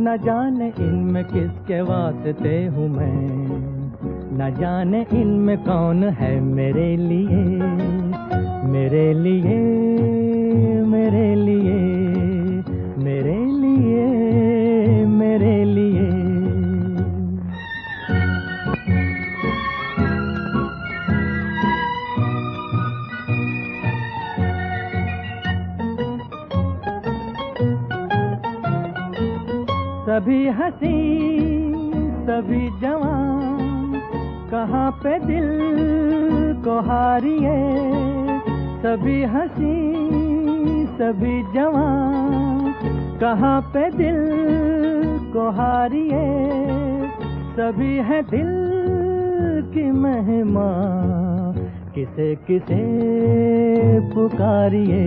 न जाने इनमें किसके वास्ते हूँ मैं। न जाने इनमें कौन है मेरे लिए मेरे लिए मेरे लिए मेरे लिए मेरे लिए। सभी हँसी, सभी जवान कहाँ पे दिल को हारिए? सभी हँसी, सभी जवान कहाँ पे दिल को हारिए? सभी है दिल की महिमा, किसे किसे पुकारिए?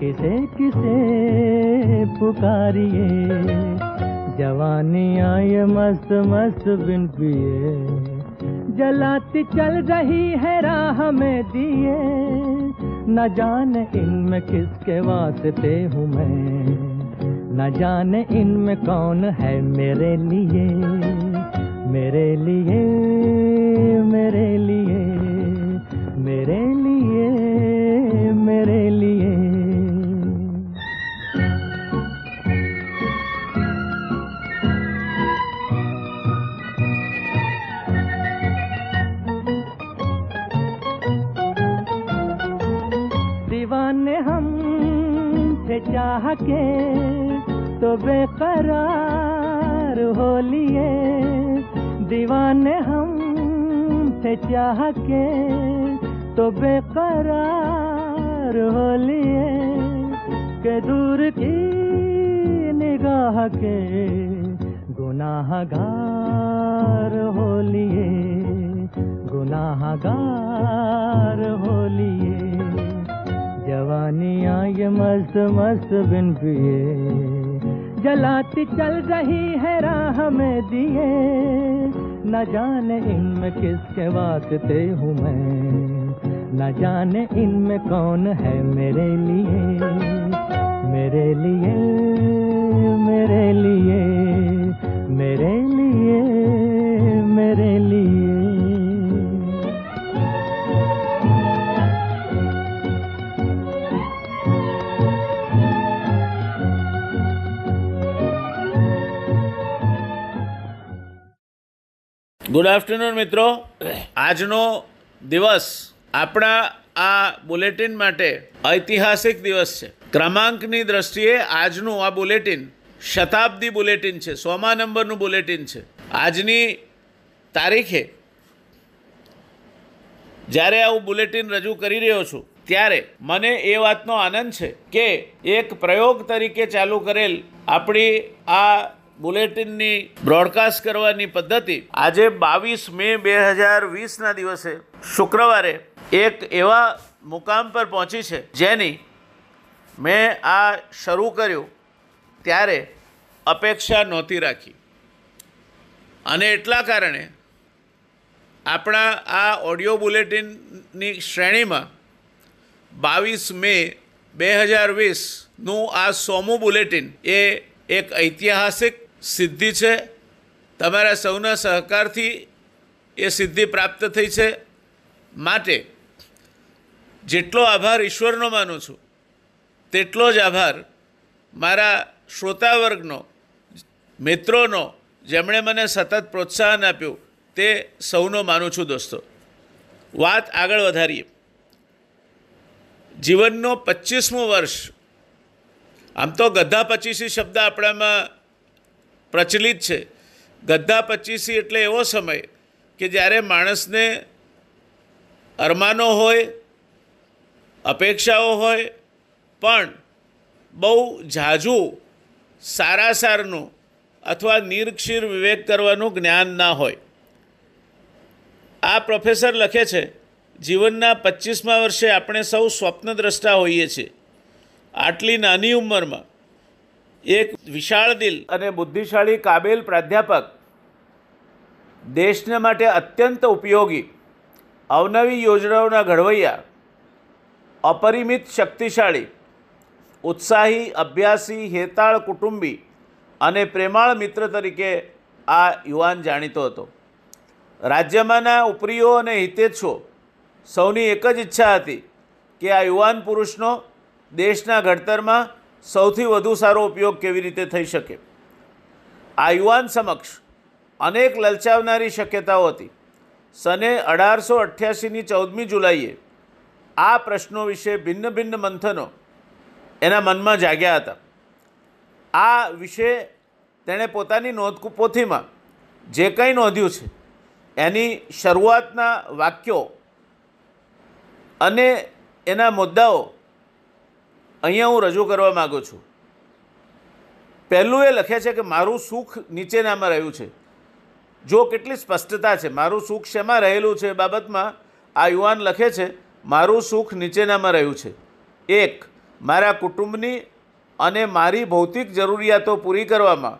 किसे किसे पुकारिए? जवानी ये मस्त मस्त बिन पिए। जलाती चल रही है राह में दिए। न जाने इनमें किसके वास्ते हूँ मैं। न जाने इनमें कौन है मेरे लिए। मेरे लिए मेरे लिए। में दिए न जाने इनमें किसके वास्ते हूँ मैं न जाने इनमें कौन है मेरे लिए આફ્ટરનૂન મિત્રો. આજનો દિવસ આપણા આ બુલેટિન માટે ઐતિહાસિક દિવસ છે. ક્રમાંકની દ્રષ્ટિએ આજનું આ બુલેટિન શતાબ્દી બુલેટિન છે. સોમા નંબરનું બુલેટિન છે. આજની તારીખે જ્યારે આવું બુલેટિન રજૂ કરી રહ્યો છું, ત્યારે મને એ વાતનો આનંદ છે કે એક પ્રયોગ તરીકે ચાલુ કરેલ આપણી આ બુલેટિનની બ્રોડકાસ્ટ કરવાની પદ્ધતિ આજે બાવીસ મે બે હજાર વીસના દિવસે શુક્રવારે એક એવા મુકામ પર પહોંચી છે જેની મેં આ શરૂ કર્યું ત્યારે અપેક્ષા નહોતી રાખી. અને એટલા કારણે આપણા આ ઓડિયો બુલેટિનની શ્રેણીમાં બાવીસ મે બે હજાર વીસનું આ સોમું બુલેટિન એ એક ઐતિહાસિક સિદ્ધિ છે. તમારા સૌના સહકારથી એ સિદ્ધિ પ્રાપ્ત થઈ છે. માટે જેટલો આભાર ઈશ્વરનો માનું છું, તેટલો જ આભાર મારા શ્રોતાવર્ગનો, મિત્રોનો, જેમણે મને સતત પ્રોત્સાહન આપ્યું, તે સૌનો માનું છું દોસ્તો. વાત આગળ વધારીએ. જીવનનો પચીસમું વર્ષ, આમ તો ગધા પચીસી શબ્દ આપણામાં પ્રચલિત છે. ગદ્દા પચીસી એટલે એવો સમય કે જ્યારે માણસને અરમાનો હોય, અપેક્ષાઓ હોય, પણ બહુ ઝાઝું સારા સારનું અથવા નિરક્ષીર વિવેક કરવાનું જ્ઞાન ના હોય. આ પ્રોફેસર લખે છે, જીવનના પચીસમા વર્ષે આપણે સૌ સ્વપ્નદ્રષ્ટા હોઈએ છીએ. આટલી નાની ઉંમરમાં એક વિશાળ દિલ અને બુદ્ધિશાળી કાબેલ પ્રાધ્યાપક દેશને માટે અત્યંત ઉપયોગી અવનવી યોજનાઓના ઘડવૈયા, અપરિમિત શક્તિશાળી, ઉત્સાહી, અભ્યાસી, હેતાળ કુટુંબી અને પ્રેમાળ મિત્ર તરીકે આ યુવાન જાણીતો હતો. રાજ્યમાંના ઉપરીઓ અને હિતેચ્છો સૌની એક જ ઈચ્છા હતી કે આ યુવાન પુરુષનો દેશના ઘડતરમાં સૌથી વધુ સારો ઉપયોગ કેવી રીતે થઈ શકે? આ યુવાન સમક્ષ અનેક લલચાવનારી શક્યતાઓ હતી. સને અઢારસો અઠ્યાસીની ચૌદમી જુલાઈએ આ પ્રશ્નો વિશે ભિન્ન ભિન્ન મંથનો એના મનમાં જાગ્યા હતા. આ વિશે તેણે પોતાની નોંધ પોથીમાં જે કંઈ નોંધ્યું છે, એની શરૂઆતના વાક્યો અને એના મુદ્દાઓ અહીંયા હું રજૂ કરવા માગું છું. પહેલું એ લખે છે કે મારું સુખ નીચેનામાં રહ્યું છે. જો કેટલી સ્પષ્ટતા છે, મારું સુખ શેમાં રહેલું છે એ બાબતમાં આ યુવાન લખે છે, મારું સુખ નીચેનામાં રહ્યું છે. એક, મારા કુટુંબની અને મારી ભૌતિક જરૂરિયાતો પૂરી કરવામાં.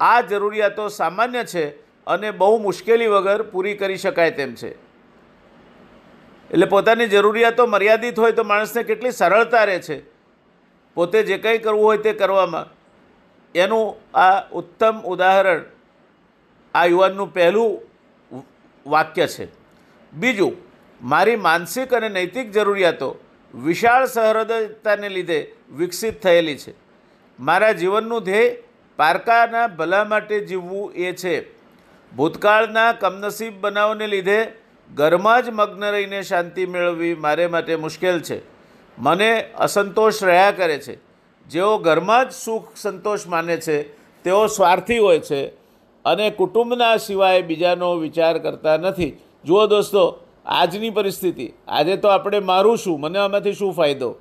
આ જરૂરિયાતો સામાન્ય છે અને બહુ મુશ્કેલી વગર પૂરી કરી શકાય તેમ છે. એટલે પોતાની જરૂરિયાતો મર્યાદિત હોય તો માણસને કેટલી સરળતા રહે છે. પોતે જે કંઈ કરવું હોય તે કરવામાં. એનું આ ઉત્તમ ઉદાહરણ આ યુવાનનું પહેલું વાક્ય છે. બીજું, મારી માનસિક અને નૈતિક જરૂરિયાતો વિશાળ સહૃદયતાને લીધે વિકસિત થયેલી છે. મારા જીવનનું ધ્યેય પારકાના ભલા માટે જીવવું એ છે. ભૂતકાળના કમનસીબ બનાવને લીધે ઘરમાં જ મગ્ન રહીને શાંતિ મેળવવી મારે માટે મુશ્કેલ છે. મને અસંતોષ રહ્યા કરે છે. જેઓ ઘરમાં જ સુખ સંતોષ માને છે, તેઓ સ્વાર્થી હોય છે અને કુટુંબના સિવાય બીજાનો વિચાર કરતા નથી. જુઓ દોસ્તો, આજની પરિસ્થિતિ. આજે તો આપણે મારું શું, મને આમાંથી શું ફાયદો?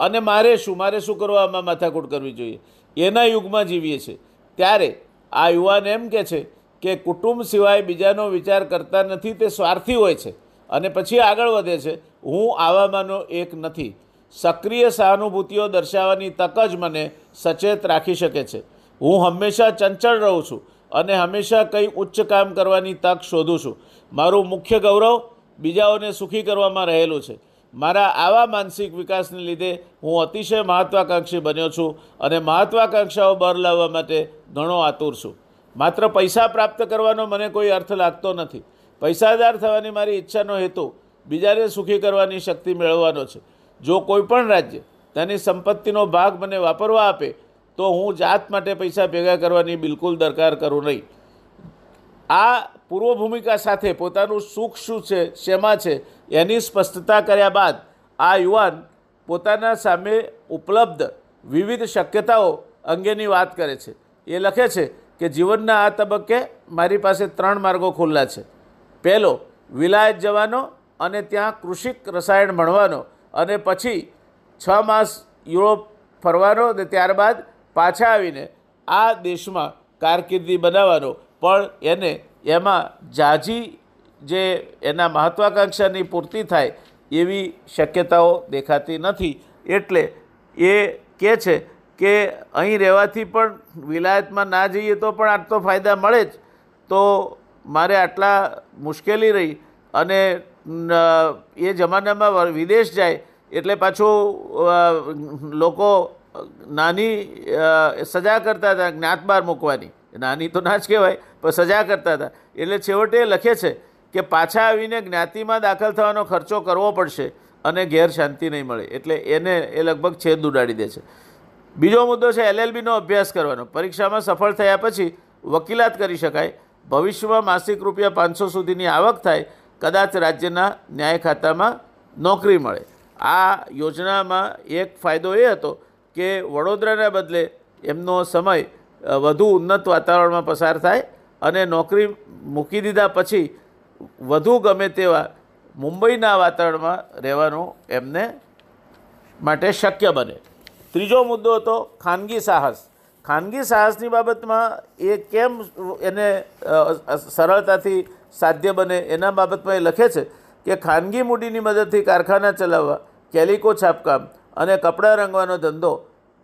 અને મારે શું મારે શું કરવા, આમાં માથાકૂટ કરવી જોઈએ? એના યુગમાં જીવીએ છીએ. ત્યારે આ યુવાન એમ કે છે કે કુટુંબ સિવાય બીજાનો વિચાર કરતા નથી, તે સ્વાર્થી હોય છે. અને પછી આગળ વધે છે, હું આવામાંનો એક નથી. સક્રિય સહાનુભૂતિઓ દર્શાવવાની તક જ મને સચેત રાખી શકે છે. હું હંમેશા ચંચળ રહું છું અને હંમેશા કંઈ ઉચ્ચ કામ કરવાની તક શોધું છું. મારું મુખ્ય ગૌરવ બીજાઓને સુખી કરવામાં રહેલું છે. મારા આવા માનસિક વિકાસને લીધે હું અતિશય મહત્વાકાંક્ષી બન્યો છું અને મહત્વાકાંક્ષાઓ બહાર લાવવા માટે ઘણો આતુર છું. માત્ર પૈસા પ્રાપ્ત કરવાનો મને કોઈ અર્થ લાગતો નથી. પૈસાદાર થવાની મારી ઈચ્છાનો હેતુ બીજાને સુખી કરવાની શક્તિ મેળવવાનો છે. જો કોઈ પણ રાજ્ય તેની સંપત્તિનો ભાગ મને વાપરવા આપે, તો હું જાત માટે પૈસા ભેગા કરવાની બિલકુલ દરકાર કરું નહીં. આ પૂર્વ ભૂમિકા સાથે પોતાનું સુખ શું છે, શેમાં છે, એની સ્પષ્ટતા કર્યા બાદ આ યુવાન પોતાના સામે ઉપલબ્ધ વિવિધ શક્યતાઓ અંગેની વાત કરે છે. એ લખે છે કે જીવનના આ તબક્કે મારી પાસે ત્રણ માર્ગો ખુલ્લા છે. પહેલો, વિલાયત જવાનો અને ત્યાં કૃષિક રસાયણ ભણવાનો અને પછી છ માસ યુરોપ ફરવાનો અને ત્યારબાદ પાછા આવીને આ દેશમાં કારકિર્દી બનાવવાનો. પણ એને એમાં જાજી જે એના મહત્વાકાંક્ષાની પૂર્તિ થાય એવી શક્યતાઓ દેખાતી નથી. એટલે એ કહે છે કે અહીં રહેવાથી પણ વિલાયતમાં ના જઈએ તો પણ આટલો ફાયદા મળે જ. તો મારે આટલા મુશ્કેલી રહી અને એ જમાનામાં વિદેશ જાય એટલે પાછું લોકો નાની સજા કરતા હતા જ્ઞાત બહાર મૂકવાની. નાની તો ના જ કહેવાય, પણ સજા કરતા હતા. એટલે છેવટે એ લખે છે કે પાછા આવીને જ્ઞાતિમાં દાખલ થવાનો ખર્ચો કરવો પડશે અને ઘેર શાંતિ નહીં મળે. એટલે એને એ લગભગ છેદ ઉડાડી દે છે. બીજો મુદ્દો છે એલએલબીનો અભ્યાસ કરવાનો. પરીક્ષામાં સફળ થયા પછી વકીલાત કરી શકાય. ભવિષ્યમાં માસિક રૂપિયા પાંચસો સુધીની આવક થાય. કદાચ રાજ્યના ન્યાય ખાતામાં નોકરી મળે. આ યોજનામાં એક ફાયદો એ હતો કે વડોદરાના બદલે એમનો સમય વધુ ઉન્નત વાતાવરણમાં પસાર થાય અને નોકરી મૂકી દીધા પછી વધુ ગમે તેવા મુંબઈના વાતાવરણમાં રહેવાનું એમને માટે શક્ય બને. ત્રીજો મુદ્દો હતો ખાનગી સાહસ. ખાનગી સાહસની બાબતમાં એ કેમ એને સરળતાથી સાધ્ય બને એના બાબતમાં એ લખે છે કે ખાનગી મૂડીની મદદથી કારખાના ચલાવવા, કેલિકો છાપકામ અને કપડાં રંગવાનો ધંધો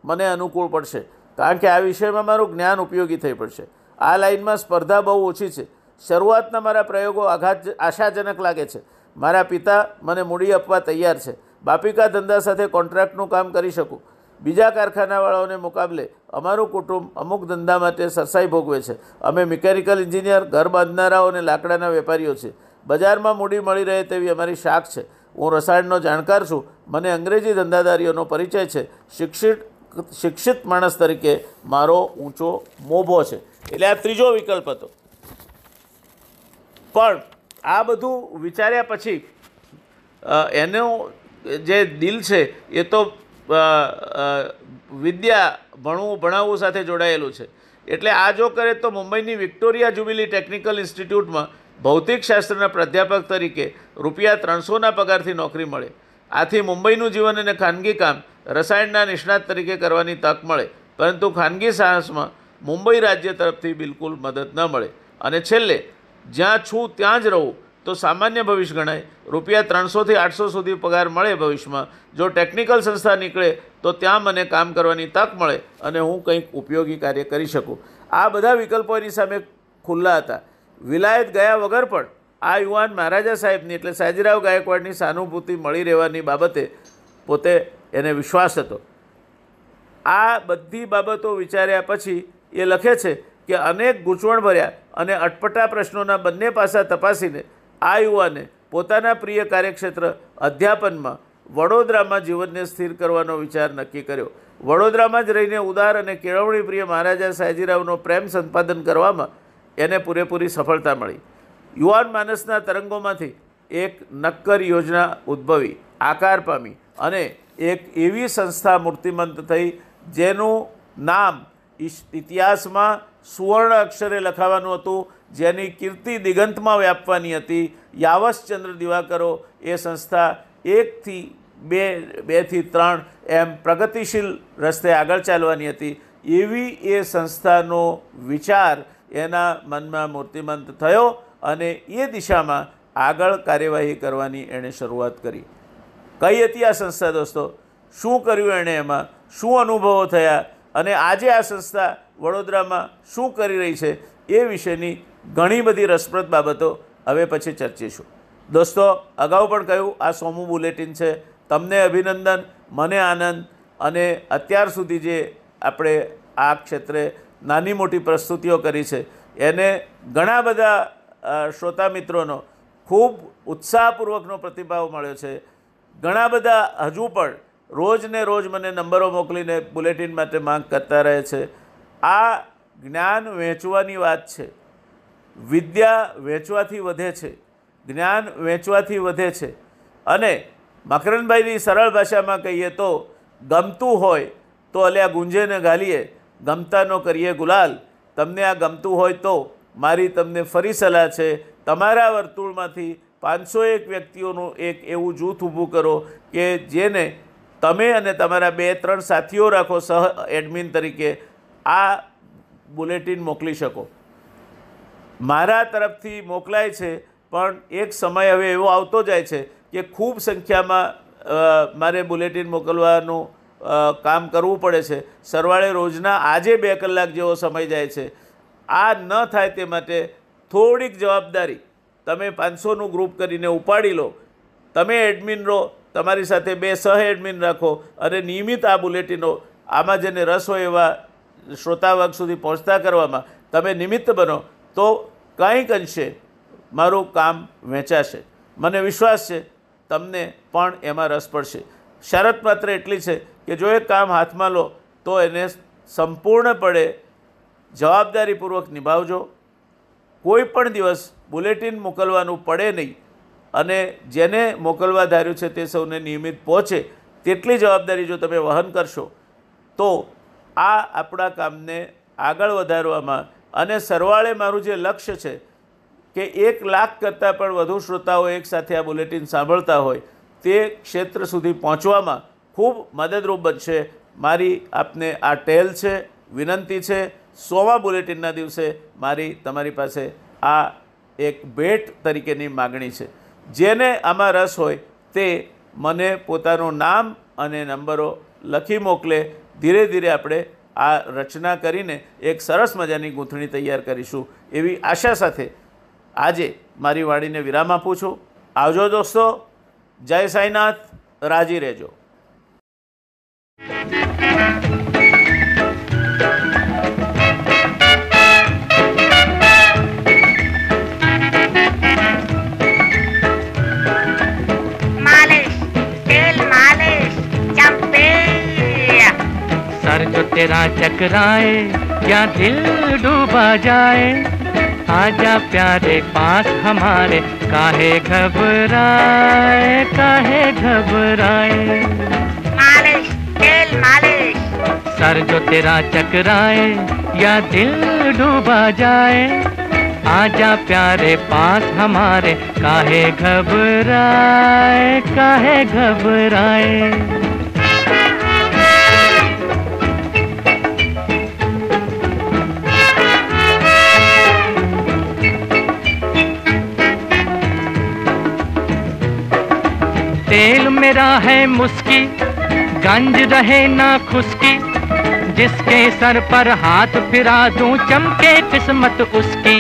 મને અનુકૂળ પડશે. કારણ કે આ વિષયમાં મારું જ્ઞાન ઉપયોગી થઈ પડશે. આ લાઇનમાં સ્પર્ધા બહુ ઓછી છે. શરૂઆતના મારા પ્રયોગો આઘાત, આશાજનક લાગે છે. મારા પિતા મને મૂડી આપવા તૈયાર છે. બાપિકા ધંધા સાથે કોન્ટ્રાક્ટનું કામ કરી શકું. બીજા કારખાનાવાળાઓને મુકાબલે અમારું કુટુંબ અમુક ધંધા માટે સરસાઈ ભોગવે છે. અમે મિકેનિકલ એન્જિનિયર, ઘર બાંધનારાઓ અને લાકડાના વેપારીઓ છે બજારમાં મૂડી મળી રહે તેવી અમારી શાખ છે. હું રસાયણનો જાણકાર છું. મને અંગ્રેજી ધંધાદારીઓનો પરિચય છે. શિક્ષિત શિક્ષિત માણસ તરીકે મારો ઊંચો મોભો છે. એટલે આ ત્રીજો વિકલ્પ હતો. પણ આ બધું વિચાર્યા પછી એનો જે દિલ છે એ તો વિદ્યા ભણવું, ભણાવવું સાથે જોડાયેલું છે. એટલે આ જો કરે તો મુંબઈની વિક્ટોરિયા જુબિલી ટેકનિકલ ઇન્સ્ટિટ્યૂટમાં ભૌતિકશાસ્ત્રના પ્રાધ્યાપક તરીકે રૂપિયા ત્રણસોના પગારથી નોકરી મળે. આથી મુંબઈનું જીવન અને ખાનગી કામ રસાયણના નિષ્ણાત તરીકે કરવાની તક મળે. પરંતુ ખાનગી સાહસમાં મુંબઈ રાજ્ય તરફથી બિલકુલ મદદ ન મળે. અને છેલ્લે, જ્યાં છું ત્યાં જ રહું. તો સામાન્ય ભવિષ્ય ગણાય. રૂપિયા ત્રણસોથી આઠસો સુધી પગાર મળે ભવિષ્યમાં. જો ટેકનિકલ સંસ્થા નીકળે, તો ત્યાં મને કામ કરવાની તક મળે અને હું કંઈક ઉપયોગી કાર્ય કરી શકું. આ બધા વિકલ્પો એની સામે ખુલ્લા હતા. વિલાયત ગયા વગર પણ આ યુવાન મહારાજા સાહેબની, એટલે સાજીરાવ ગાયકવાડની સહાનુભૂતિ મળી રહેવાની બાબતે પોતે એને વિશ્વાસ હતો. આ બધી બાબતો વિચાર્યા પછી એ લખે છે કે અનેક ગૂંચવણભર્યા અને અટપટા પ્રશ્નોના બંને પાસા તપાસીને આ યુવાને પોતાના પ્રિય કાર્યક્ષેત્ર અધ્યાપનમાં વડોદરામાં જીવનને સ્થિર કરવાનો વિચાર નક્કી કર્યો. વડોદરામાં જ રહીને ઉદાર અને કેળવણી પ્રિય મહારાજા સાયજીરાવનો પ્રેમ સંપાદન કરવામાં એને પૂરેપૂરી સફળતા મળી. યુવાન માનસના તરંગોમાંથી એક નક્કર યોજના ઉદ્ભવી, આકાર પામી અને એક એવી સંસ્થા મૂર્તિમંત થઈ જેનું નામ ઇતિહાસમાં સુવર્ણ અક્ષરે લખાવાનું હતું જેની કીર્તિ દિગંતમાં વ્યાપવાની હતી. યાવશચંદ્ર દિવાકરો એ સંસ્થા એકથી બે, બેથી ત્રણ એમ પ્રગતિશીલ રસ્તે આગળ ચાલવાની હતી. એવી એ સંસ્થાનો વિચાર એના મનમાં મૂર્તિમંત થયો અને એ દિશામાં આગળ કાર્યવાહી કરવાની એણે શરૂઆત કરી. કઈ હતી આ સંસ્થા દોસ્તો? શું કર્યું એણે એમાં? શું અનુભવો થયા? અને આજે આ સંસ્થા વડોદરામાં શું કરી રહી છે? એ વિશેની ઘણી બધી રસપ્રદ બાબતો હવે પછી ચર્ચીશું. દોસ્તો, અગાઉ પણ કહ્યું, આ સોમું બુલેટિન છે. તમને અભિનંદન, મને આનંદ અને અત્યાર સુધી જે આપણે આ ક્ષેત્રે નાની મોટી પ્રસ્તુતિઓ કરી છે, એને ઘણા બધા શ્રોતા મિત્રોનો ખૂબ ઉત્સાહપૂર્વકનો પ્રતિભાવ મળ્યો છે. ઘણા બધા હજુ પણ રોજને રોજ મને નંબરો મોકલીને બુલેટિન માટે માંગ કરતા રહે છે. આ જ્ઞાન વહેંચવાની વાત છે. વિદ્યા વેચવાથી વધે છે, જ્ઞાન વેચવાથી વધે છે. અને મકરનભાઈની સરળ ભાષામાં કહીએ તો, ગમતું હોય તો અલ્યા ગુંજેને ગાલીએ ગમતાનો કરીએ ગુલાલ. તમને આ ગમતું હોય તો મારી તમને ફરી સલાહ છે, તમારા વર્તુળમાંથી પાંચસો એક વ્યક્તિઓનું એક એવું જૂથ ઊભું કરો કે જેને તમે અને તમારા બે ત્રણ સાથીઓ રાખો સહ, એડમિન તરીકે, આ બુલેટિન મોકલી શકો. મારા તરફથી મોકલાય છે, પણ એક સમય હવે એવો આવતો જાય છે કે ખૂબ સંખ્યામાં મારે બુલેટિન મોકલવાનું કામ કરવું પડે છે. સરવાળે રોજના આજે બે કલાક જેવો સમય જાય છે. આ ન થાય તે માટે થોડીક જવાબદારી તમે પાંચસોનું ગ્રુપ કરીને ઉપાડી લો. તમે એડમિન રહો, તમારી સાથે બે સહ એડમિન રાખો અને નિયમિત આ બુલેટિનો, આમાં જેને રસ હોય એવા શ્રોતાવર્ગ સુધી પહોંચતા કરવામાં તમે નિમિત્ત બનો. તો કંઈક અંશે મારું કામ વેચાશે. મને વિશ્વાસ છે, તમને પણ એમાં રસ પડશે. શરત માત્ર એટલી છે કે જો એ કામ હાથમાં લો, તો એને સંપૂર્ણપણે જવાબદારીપૂર્વક નિભાવજો. કોઈ પણ દિવસ બુલેટિન મોકલવાનું પડે નહીં અને જેને મોકલવા ધાર્યું છે તે સૌને નિયમિત પહોંચે તેટલી જવાબદારી જો તમે વહન કરશો, તો આ આપણા કામને આગળ વધારવામાં અને સરવાળે મારું જે લક્ષ્ય છે કે એક લાખ કરતાં પણ વધુ શ્રોતાઓ એકસાથે આ બુલેટિન સાંભળતા હોય, તે ક્ષેત્ર સુધી પહોંચવામાં ખૂબ મદદરૂપ બનશે. મારી આપને આ ટેલ છે, વિનંતી છે, સોમા બુલેટિનના દિવસે મારી, તમારી પાસે આ એક ભેટ તરીકેની માગણી છે. જેને આમાં રસ હોય તે મને પોતાનું નામ અને નંબરો લખી મોકલે. ધીરે ધીરે આપણે આ રચના કરીને એક સરસ મજાની ગૂંથણી તૈયાર કરીશું એવી આશા સાથે આજે મારી વાણીને વિરામ આપું છું. આવજો દોસ્તો. જય સાંઈનાથ. રાજી રહેજો. जो तेरा चकराए या दिल डूबा जाए। आजा प्यारे पास हमारे काहे घबराए काहे घबराए। मालिश। सर जो तेरा चकराए या दिल डूबा जाए। आजा प्यारे पास हमारे काहे घबराए काहे घबराए। तेल मेरा है मुस्की, गंज रहे ना खुशकी जिसके सर पर हाथ फिरा दूँ चमके किस्मत उसकी।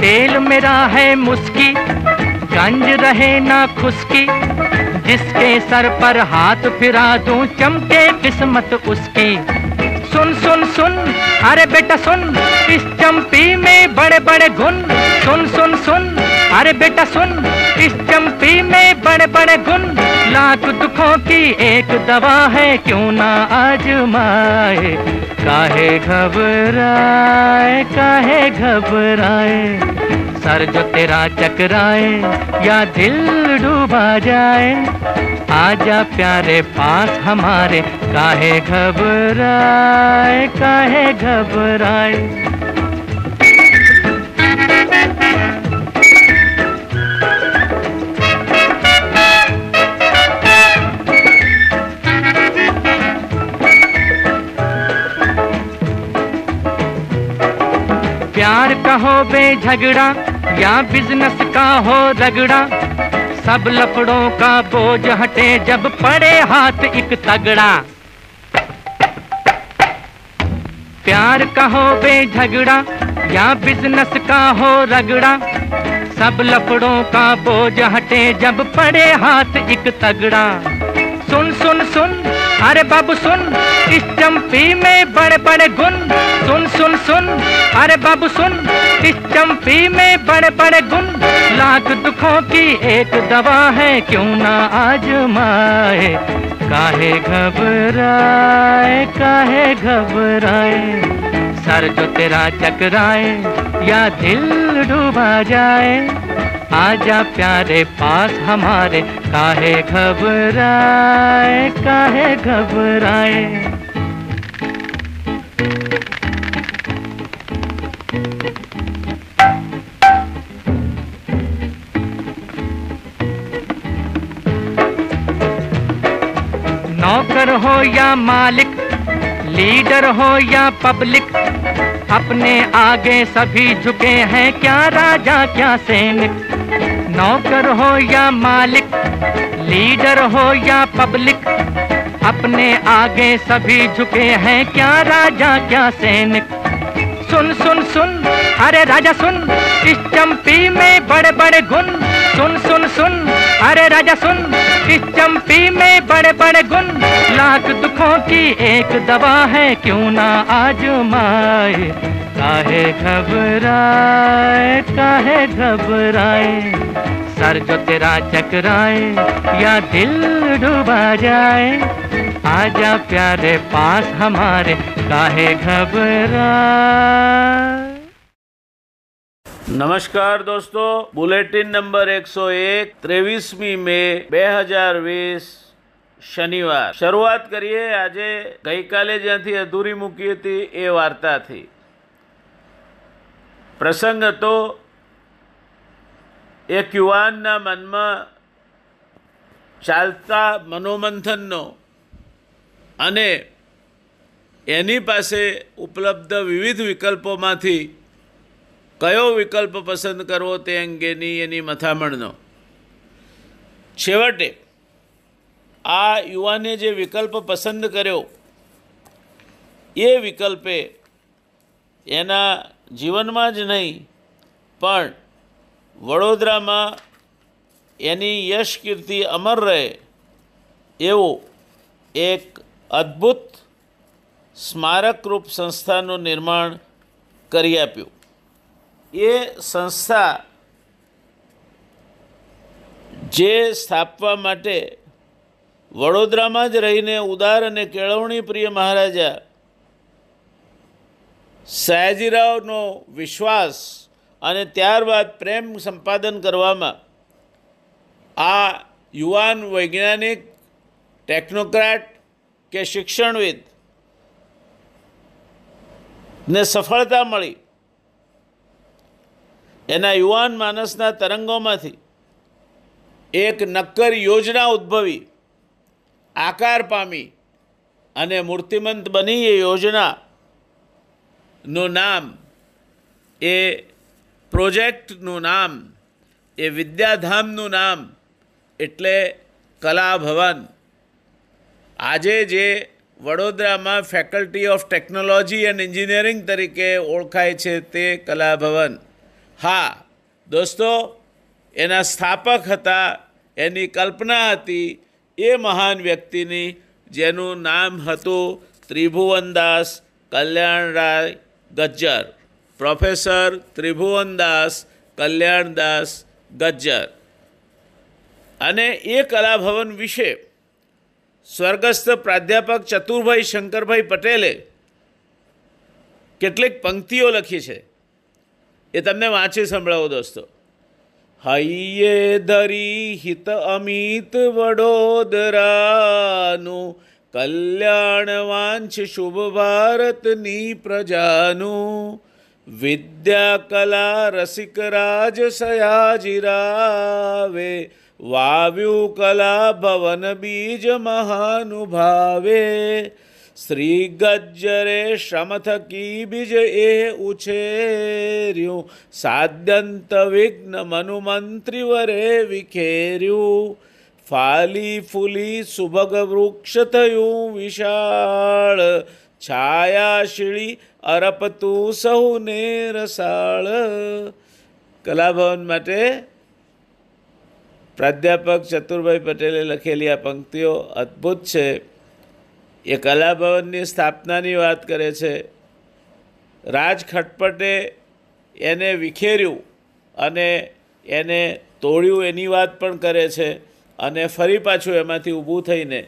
तेल मेरा है मुस्की, गंज रहे ना खुशकी जिसके सर पर हाथ फिरा दूँ चमके किस्मत उसकी। सुन सुन सुन, अरे बेटा सुन, इस चंपी में बड़े बड़े गुण। सुन सुन सुन अरे बेटा सुन, इस चंपी में बड़े बड़े गुण। लाख दुखों की एक दवा है, क्यों ना आजमाए? काहे घबराए काहे घबराए? सर जो तेरा चकराए, या दिल डूबा जाए? आजा प्यारे पास हमारे, काहे घबराए काहे घबराए? प्यार का हो बे झगड़ा या बिज़नेस का हो रगड़ा, सब लफड़ों का बोझ हटे जब पड़े हाथ एक तगड़ा। प्यार का हो बे झगड़ा या बिज़नेस का हो रगड़ा, सब लफड़ों का बोझ हटे जब पड़े हाथ एक तगड़ा। सुन सुन सुन अरे बाबू सुन, इस चंपी में बड़े बड़े गुण। सुन सुन सुन, अरे बाबू सुन, इस चंपी में बड़े बड़े गुण। लाख दुखों की एक दवा है, क्यों ना आजमाए? काहे घबराए काहे घबराए? सर जो तेरा चकराए, या दिल डूबा जाए? आजा प्यारे पास हमारे, काहे घबराए काहे घबराए। नौकर हो या मालिक, लीडर हो या पब्लिक, अपने आगे सभी झुके हैं, क्या राजा, क्या सैनिक। नौकर हो या मालिक, लीडर हो या पब्लिक, अपने आगे सभी झुके हैं क्या राजा, क्या सैनिक। सुन सुन सुन, अरे राजा, सुन, इस चंपी में बड़े बड़े गुण। सुन सुन सुन, अरे राजा, सुन, इस चंपी में बड़े बड़े गुण। लाख दुखों की एक दवा है, क्यों ना आजमाए? काहे घबराए काहे घबराए सर जो तेरा चकराए या दिल डूबा जाए आजा प्यारे पास हमारे काहे घबराए નમસ્કાર દોસ્તો બુલેટિન નંબર એકસો એક ત્રેવીસમી મે બે હજાર વીસ શનિવાર શરૂઆત કરીએ આજે ગઈકાલે જ્યાંથી અધૂરી મૂકી હતી એ વાર્તાથી પ્રસંગ હતો એક યુવાનના મનમાં ચાલતા મનોમંથનનો અને એની પાસે ઉપલબ્ધ વિવિધ વિકલ્પોમાંથી કયો વિકલ્પ પસંદ કરવો તે અંગેની એની મથામણનો. છેવટે, આ યુવાને જે વિકલ્પ પસંદ કર્યો, એ વિકલ્પે એના જીવનમાં જ નહીં, પણ વડોદરામાં એની યશ કીર્તિ અમર રહે એવો એક અદ્ભુત સ્મારકરૂપ સંસ્થાનું નિર્માણ કરી આપ્યું. એ સંસ્થા જે સ્થાપવા માટે વડોદરામાં જ રહીને ઉદાર અને કેળવણી પ્રિય મહારાજા સયાજીરાવનો વિશ્વાસ અને ત્યારબાદ પ્રેમ સંપાદન કરવામાં આ યુવાન વૈજ્ઞાનિક, ટેકનોક્રેટ કે શિક્ષણવિદ ને સફળતા મળી એના યુવાન માનસના તરંગોમાંથી એક નક્કર યોજના ઉદ્ભવી, આકાર પામી અને મૂર્તિમંત બની એ યોજના નું નામ, એ પ્રોજેક્ટનું નામ, એ વિદ્યાધામનું નામ, એટલે કલાભવન. આજે જે વડોદરામાં faculty of technology and engineering તરીકે ઓળખાય છે તે કલાભવન. હા, દોસ્તો, એના સ્થાપક હતા, એની કલ્પના હતી, એ મહાન વ્યક્તિની, જેનું નામ હતું ત્રિભુવનદાસ કલ્યાણરાય ગજ્જર. પ્રોફેસર ત્રિભુવનદાસ કલ્યાણદાસ ગજ્જર. અને એ કલાભવન વિશે સ્વર્ગસ્થ પ્રાધ્યાપક ચતુરભાઈ શંકરભાઈ પટેલે કેટલીક પંક્તિઓ લખી છે. એ તમને વાંચી સંભળાવો દોસ્તો. હૈયે ધરી હિત અમિત વડોદરાનું કલ્યાણ વાંછ શુભ ભારતની પ્રજાનું વિદ્યા કલા રસિક રાજ સયાજીરાવે, વાવ્યું કલા ભવન બીજ મહાનુભાવે શ્રી ગજ્જરે શમથ કી બીજ એ ઉછેર્યું સાદ્યંત વિઘ્ન મનુમંત્રી વરે વિખેર્યું ફાલી ફૂલી સુભગ વૃક્ષ થયું વિશાળ છાયાશીળી અરપતું સૌને રસાળ કલાભવન માટે પ્રાધ્યાપક ચતુરભાઈ પટેલે લખેલી આ પંક્તિઓ અદ્ભુત છે. એ કલાભવનની સ્થાપનાની વાત કરે છે. રાજ ખટપટે એને વિખેર્યું અને એને તોડ્યું એની વાત પણ કરે છે. અને ફરી પાછું એમાંથી ઊભું થઈને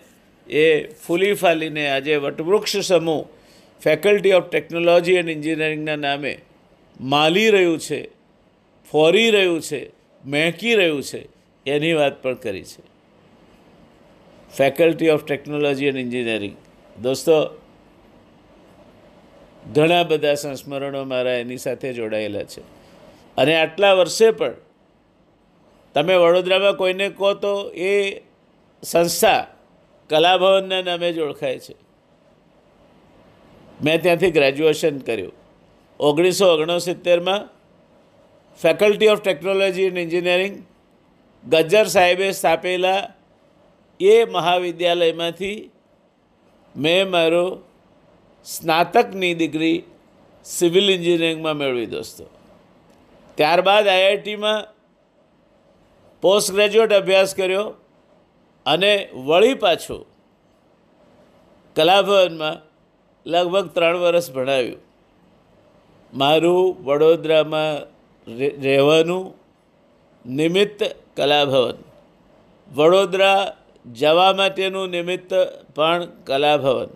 એ ફૂલી ફાલીને આજે વટવૃક્ષ સમૂહ ફેકલ્ટી ઓફ ટેકનોલોજી એન્ડ એન્જિનિયરિંગના નામે માલી રહ્યું છે, ફોરી રહ્યું છે, મહેકી રહ્યું છે, એની વાત પણ કરી છે. Faculty of technology and engineering. દોસ્તો, ઘણા બધા સંસ્મરણો મારા એની સાથે જોડાયેલા છે. અને આટલા વર્ષે પણ તમે વડોદરામાં કોઈને કહો તો એ સંસ્થા, કલાભવનના નામે જ ઓળખાય છે. મેં ત્યાંથી ગ્રેજ્યુએશન કર્યું. ઓગણીસો ઓગણસિત્તેરમાં faculty of technology and engineering Gajjar સાહેબે સ્થાપેલા એ મહાવિદ્યાલયમાંથી મેં મારો સ્નાતકની ડિગ્રી સિવિલ એન્જિનિયરિંગમાં મેળવી દોસ્તો. ત્યારબાદ આઈઆઈટીમાં પોસ્ટ ગ્રેજ્યુએટ અભ્યાસ કર્યો અને વળી પાછો કલાભવનમાં લગભગ ત્રણ વર્ષ ભણાવ્યું. મારું વડોદરામાં રહેવાનું નિમિત્ત કલાભવન. વડોદરા જવા માટેનું નિમિત્ત પણ કલાભવન.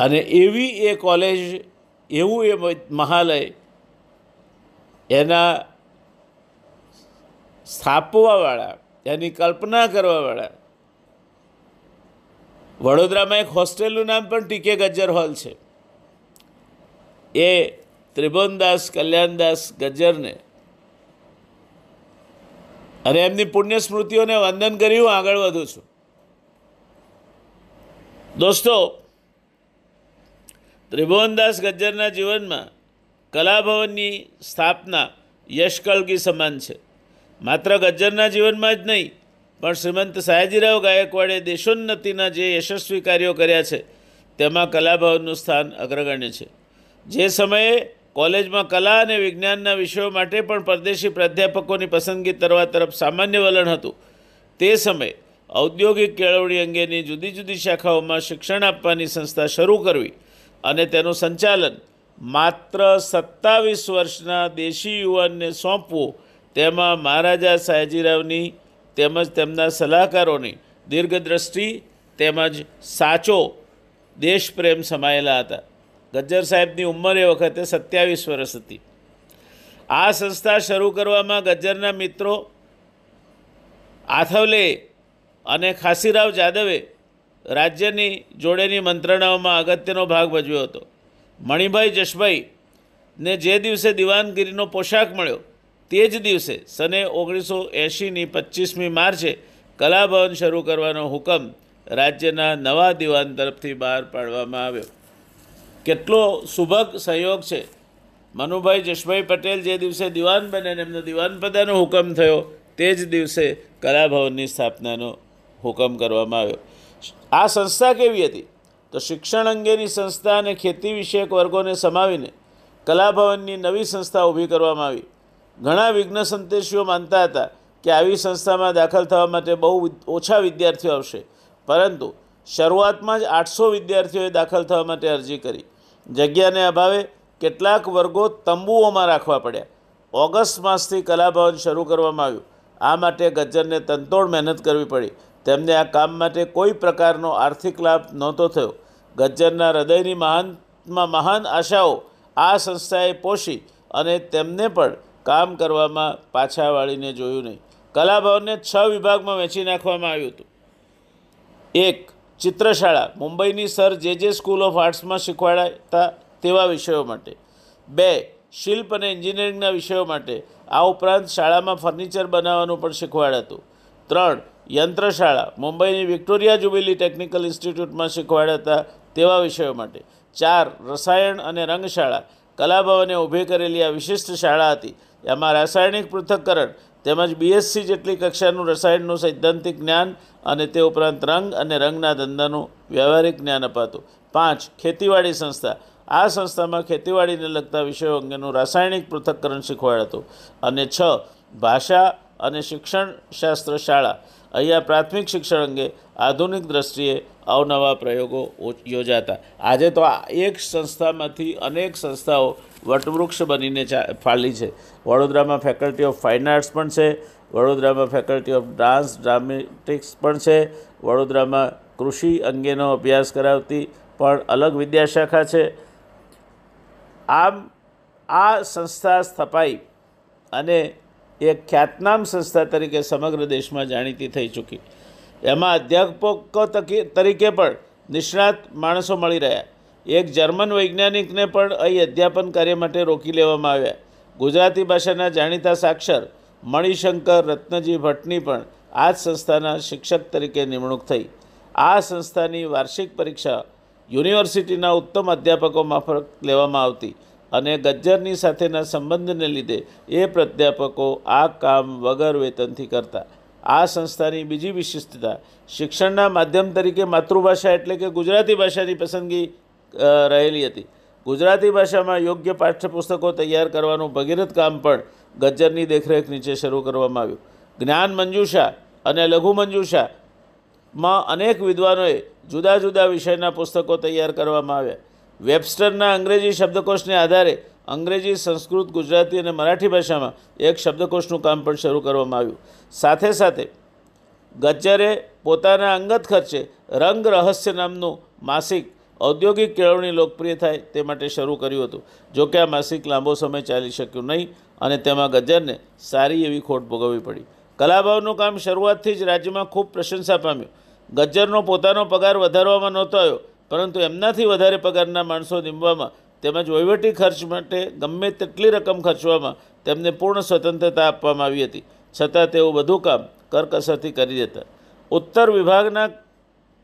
અને એવી એ કોલેજ, એવું એ મહાલય, એના સ્થાપવાવાળા, એની કલ્પના કરવાવાળા. વડોદરામાં એક હોસ્ટેલનું નામ પણ ટીકે ગજ્જર હોલ છે. એ ત્રિભુવનદાસ કલ્યાણદાસ ગજ્જરને અને એમની પુણ્ય સ્મૃતિઓને વંદન કરી હું આગળ વધું છું. દોસ્તો, ત્રિભુવનદાસ ગજ્જરના જીવનમાં કલાભવનની સ્થાપના યશકળગી સમાન છે. માત્ર ગજ્જરના જીવનમાં જ નહીં, પણ શ્રીમંત સયાજીરાવ ગાયકવાડે દેશોન્નતિના જે યશસ્વી કાર્યો કર્યા છે, તેમાં કલાભવનનું સ્થાન અગ્રગણ્ય છે. જે સમયે કોલેજમાં કલા અને વિજ્ઞાનના વિષયો માટે પણ પરદેશી પ્રાધ્યાપકોની પસંદગી કરવા તરફ સામાન્ય વલણ હતું. તે સમયે ઔદ્યોગિક કેળવણી અંગેની જુદી જુદી શાખાઓમાં શિક્ષણ આપવાની સંસ્થા શરૂ કરવી અને તેનું સંચાલન માત્ર સત્તાવીસ વર્ષના દેશી યુવાનને સોંપવું તેમાં મહારાજા સયાજીરાવની તેમજ તેમના સલાહકારોની દીર્ઘદ્રષ્ટિ તેમજ સાચો દેશપ્રેમ સમાયેલા હતા. ગજ્જર સાહેબની ઉંમર એ વખતે સત્યાવીસ વર્ષ હતી. આ સંસ્થા શરૂ કરવામાં ગજ્જરના મિત્રો આથવલે અને ખાસીરાવ જાદવે રાજ્યની જોડેની મંત્રણાઓમાં અગત્યનો ભાગ ભજવ્યો હતો. મણિભાઈ જશભાઈ ને જે દિવસે દિવાનગીરીનો પોશાક મળ્યો તે જ દિવસે સને ઓગણીસો એંશીની પચીસમી માર્ચે કલાભવન શરૂ કરવાનો હુકમ રાજ્યના નવા દિવાન તરફથી બહાર પાડવામાં આવ્યો. કેટલો સુભગ સહયોગ છે? મનુભાઈ જશભાઈ પટેલ જે દિવસે દિવાન બને એમનો દિવાન પદાનો હુકમ થયો, તે જ દિવસે કલાભવનની સ્થાપનાનો હુકમ કરવામાં આવ્યો. આ સંસ્થા કેવી હતી? તો શિક્ષણ અંગેની સંસ્થા અને ખેતી વિષયક વર્ગોને સમાવીને કલાભવનની નવી સંસ્થા ઊભી કરવામાં આવી. ઘણા વિઘ્ન સંતેશીઓ માનતા હતા કે આવી સંસ્થામાં દાખલ થવા માટે બહુ ઓછા વિદ્યાર્થીઓ આવશે. પરંતુ શરૂઆતમાં જ આઠસો વિદ્યાર્થીઓએ દાખલ થવા માટે અરજી કરી. જગ્યાને અભાવે કેટલાક વર્ગો તંબુઓમાં રાખવા પડ્યા. ઓગસ્ટ માસથી કલાભવન શરૂ કરવામાં આવ્યું. આ માટે ગજ્જરને તનતોડ મહેનત કરવી પડી. તેમને આ કામ માટે કોઈ પ્રકારનો આર્થિક લાભ નહોતો થયો. ગજ્જરના હૃદયની મહાનમાં મહાન આશાઓ આ સંસ્થાએ પોષી અને તેમને પણ કામ કરવામાં પાછા વાળીને જોયું નહીં. કલાભવનને છ વિભાગમાં વહેંચી નાખવામાં આવ્યું હતું. એક, ચિત્રશાળા. મુંબઈની સર જે જે સ્કૂલ ઓફ આર્ટ્સમાં શીખવાડાતા તેવા વિષયો માટે. બે, શિલ્પ અને એન્જિનિયરિંગના વિષયો માટે. આ ઉપરાંત શાળામાં ફર્નિચર બનાવવાનું પણ શીખવાડાતું. ત્રણ, યંત્રશાળા. મુંબઈની વિક્ટોરિયા જુબિલી ટેકનિકલ ઇન્સ્ટિટ્યૂટમાં શીખવાડાતા તેવા વિષયો માટે. ચાર, રસાયણ અને રંગશાળા. કલાભવને ઊભી કરેલી આ વિશિષ્ટ શાળા હતી. એમાં રાસાયણિક પૃથ્થકરણ તેમજ બીએસસી જેટલી કક્ષાનું રસાયણનું સૈદ્ધાંતિક જ્ઞાન અને તે ઉપરાંત રંગ અને રંગના ધંધાનું વ્યવહારિક જ્ઞાન અપાતું. પાંચ, ખેતીવાડી સંસ્થા. આ સંસ્થામાં ખેતીવાડીને લગતા વિષયો અંગેનું રાસાયણિક પૃથ્થકરણ શીખવાડાતું. અને છ, ભાષા અને શિક્ષણ શાસ્ત્ર શાળા. અહીંયા પ્રાથમિક શિક્ષણ અંગે આધુનિક દ્રષ્ટિએ અવનવા પ્રયોગો યોજાતા. આજે તો આ એક સંસ્થામાંથી અનેક સંસ્થાઓ વટવૃક્ષ બનીને ફાલી છે. વડોદરામાં ફેકલ્ટી ઓફ ફાઇન આર્ટ્સ પણ છે, વડોદરામાં ફેકલ્ટી ઓફ ડાન્સ ડ્રામેટિક્સ પણ છે, વડોદરામાં કૃષિ અંગેનો અભ્યાસ કરાવતી પણ અલગ વિદ્યાશાખા છે. આમ, આ સંસ્થા સ્થપાઈ અને એક ખ્યાતનામ સંસ્થા તરીકે સમગ્ર દેશમાં જાણીતી થઈ ચૂકી. એમાં અધ્યાપકો તરીકે પણ નિષ્ણાત માણસો મળી રહ્યા. એક જર્મન વૈજ્ઞાનિકને પણ અહીં અધ્યાપન કાર્ય માટે રોકી લેવામાં આવ્યા. ગુજરાતી ભાષાના જાણીતા સાક્ષર મણિશંકર રત્નજી ભટ્ટની પણ આ જ સંસ્થાના શિક્ષક તરીકે નિમણૂક થઈ. આ સંસ્થાની વાર્ષિક પરીક્ષા યુનિવર્સિટીના ઉત્તમ અધ્યાપકો મારફત લેવામાં આવતી અને ગજ્જરની સાથેના સંબંધને લીધે એ પ્રાધ્યાપકો આ કામ વગર વેતનથી કરતા. આ સંસ્થાની બીજી વિશિષ્ટતા શિક્ષણના માધ્યમ તરીકે માતૃભાષા એટલે કે ગુજરાતી ભાષાની પસંદગી રહેલી હતી. ગુજરાતી ભાષામાં યોગ્ય પાઠ્યપુસ્તકો તૈયાર કરવાનું ભગીરથ કામ પણ ગજ્જરની દેખરેખ નીચે શરૂ કરવામાં આવ્યું. જ્ઞાન મંજુષા અને લઘુ મંજુષામાં અનેક વિદ્વાનોએ જુદા જુદા વિષયના પુસ્તકો તૈયાર કરવામાં આવ્યા. વેબસ્ટરના અંગ્રેજી શબ્દકોશને આધારે અંગ્રેજી, સંસ્કૃત, ગુજરાતી અને મરાઠી ભાષામાં એક શબ્દકોશનું કામ પણ શરૂ કરવામાં આવ્યું. સાથે સાથે ગજ્જરે પોતાના અંગત ખર્ચે રંગ રહસ્ય નામનું માસિક ઔદ્યોગિક કેળવણી લોકપ્રિય થાય તે માટે શરૂ કર્યું હતું. જોકે આ માસિક લાંબો સમય ચાલી શક્યું નહીં અને તેમાં ગજ્જરને સારી એવી ખોટ ભોગવવી પડી. કલાભાવનું કામ શરૂઆતથી જ રાજ્યમાં ખૂબ પ્રશંસા પામ્યું. ગજ્જરનો પોતાનો પગાર વધારવામાં નહોતો આવ્યો, પરંતુ એમનાથી વધારે પગારના માણસો નીમવામાં તેમજ વહીવટી ખર્ચ માટે ગમે તેટલી રકમ ખર્ચવામાં તેમને પૂર્ણ સ્વતંત્રતા આપવામાં આવી હતી. છતાં તેઓ બધું કામ કરકસરથી કરી દેતા. ઉત્તર વિભાગના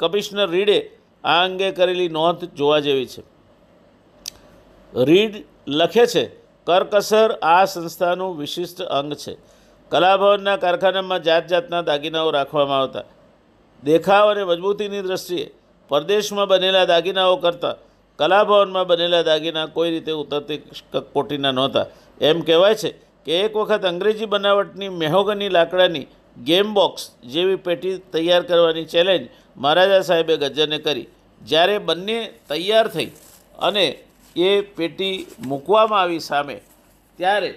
કમિશનર રીડે આ અંગે કરેલી નોંધ જોવા જેવી છે. રીડ લખે છે, કરકસર આ સંસ્થાનું વિશિષ્ટ અંગ છે. કલાભવનના કારખાનામાં જાત જાતના દાગીનાઓ રાખવામાં આવતા. દેખાવ અને મજબૂતીની દૃષ્ટિએ પરદેશમાં બનેલા દાગીનાઓ કરતાં કલાભવનમાં બનેલા દાગીના કોઈ રીતે ઉતરતી કોટીના નહોતા. એમ કહેવાય છે કે એક વખત અંગ્રેજી બનાવટની મેહોગની લાકડાની ગેમ બોક્સ જેવી પેટી તૈયાર કરવાની ચેલેન્જ મહારાજા સાહેબે ગજ્જરને કરી. જ્યારે બંને તૈયાર થઈ અને એ પેટી મૂકવામાં આવી સામે, ત્યારે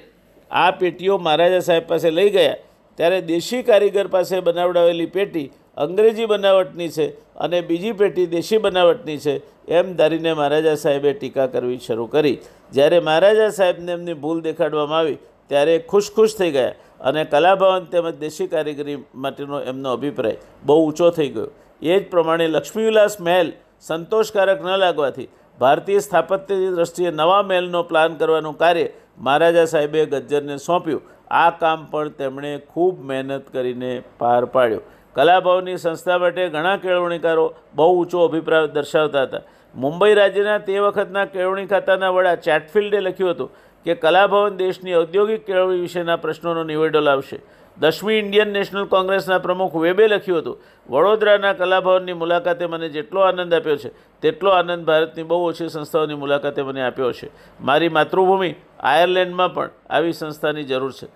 આ પેટીઓ મહારાજા સાહેબ પાસે લઈ ગયા. ત્યારે દેશી કારીગર પાસે બનાવડાવેલી પેટી અંગ્રેજી બનાવટની છે અને બીજી પેટી દેશી બનાવટની છે એમ ધારીને મહારાજા સાહેબે ટીકા કરવી શરૂ કરી. જ્યારે મહારાજા સાહેબને એમની ભૂલ દેખાડવામાં આવી, ત્યારે ખુશ ખુશ થઈ ગયા. અને કલાભવન તેમજ દેશી કારીગરી માટેનો એમનો અભિપ્રાય બહુ ઊંચો થઈ ગયો. એ જ પ્રમાણે લક્ષ્મીવિલાસ મહેલ સંતોષકારક ન લાગવાથી ભારતીય સ્થાપત્યની દ્રષ્ટિએ નવા મહેલનો પ્લાન કરવાનું કાર્ય મહારાજા સાહેબે ગજ્જરને સોંપ્યું. આ કામ પણ તેમણે ખૂબ મહેનત કરીને પાર પાડ્યો. કલાભવનની સંસ્થા માટે ઘણા કેળવણીકારો બહુ ઊંચો અભિપ્રાય દર્શાવતા હતા. મુંબઈ રાજ્યના તે વખતના કેળવણી ખાતાના વડા ચેટફિલ્ડે લખ્યું હતું કે કલાભવન દેશની ઔદ્યોગિક કેળવણી વિશેના પ્રશ્નોનો નિવેડો લાવશે. દસમી ઇન્ડિયન નેશનલ કોંગ્રેસના પ્રમુખ વેબે લખ્યું હતું, વડોદરાના કલાભવનની મુલાકાતે મને જેટલો આનંદ આપ્યો છે, તેટલો આનંદ ભારતની બહુ ઓછી સંસ્થાઓની મુલાકાતે મને આપ્યો છે. મારી માતૃભૂમિ આયર્લેન્ડમાં પણ આવી સંસ્થાની જરૂર છે.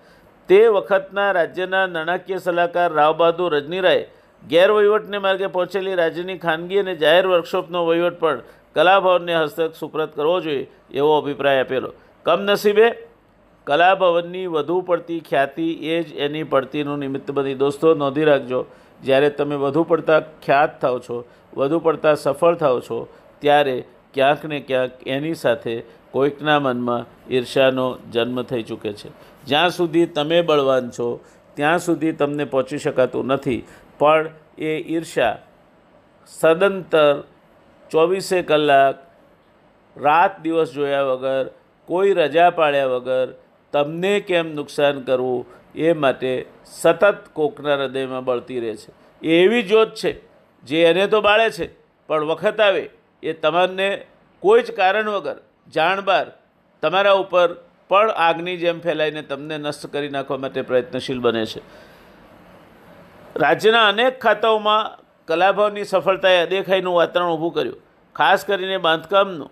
તે વખતના રાજ્યના નાણાકીય સલાહકાર રાવ બહાદુર રજનીરાએ ગેરવહીવટને માર્ગે પહોંચેલી રાજ્યની ખાનગી અને જાહેર વર્કશોપનો વહીવટ પણ કલાભવનને હસ્તક સુપ્રત કરવો જોઈએ એવો અભિપ્રાય આપેલો. કમનસીબે કલાભવનની વધુ પડતી ખ્યાતિ એ જ એની પડતીનું નિમિત્ત બની. દોસ્તો, નોંધી રાખજો, જ્યારે તમે વધુ પડતા ખ્યાત થાઓ છો, વધુ પડતા સફળ થાઓ છો, ત્યારે ક્યાંક ને ક્યાંક એની સાથે કોઈકના મનમાં ઈર્ષાનો જન્મ થઈ ચૂકે છે. જ્યાં સુધી તમે બળવાન છો, ત્યાં સુધી તમને પહોંચી શકાતું નથી. પણ એ ઈર્ષા સદંતર ચોવીસે કલાક રાત દિવસ જોયા વગર કોઈ રજા પાડ્યા વગર તમને કેમ નુકસાન કરવું એ માટે સતત કોકના હૃદયમાં બળતી રહે છે. એ એવી જ્યોત છે, જે એને તો બાળે છે, પણ વખત આવે એ તમને કોઈ જ કારણ વગર જાણબાર તમારા ઉપર પણ આગની જેમ ફેલાઈને તમને નષ્ટ કરી નાખવા માટે પ્રયત્નશીલ બને છે. રાજ્યના અનેક ખાતાઓમાં કલાભાવની સફળતાએ અદેખાઈનું વાતાવરણ ઊભું કર્યું. ખાસ કરીને બાંધકામનું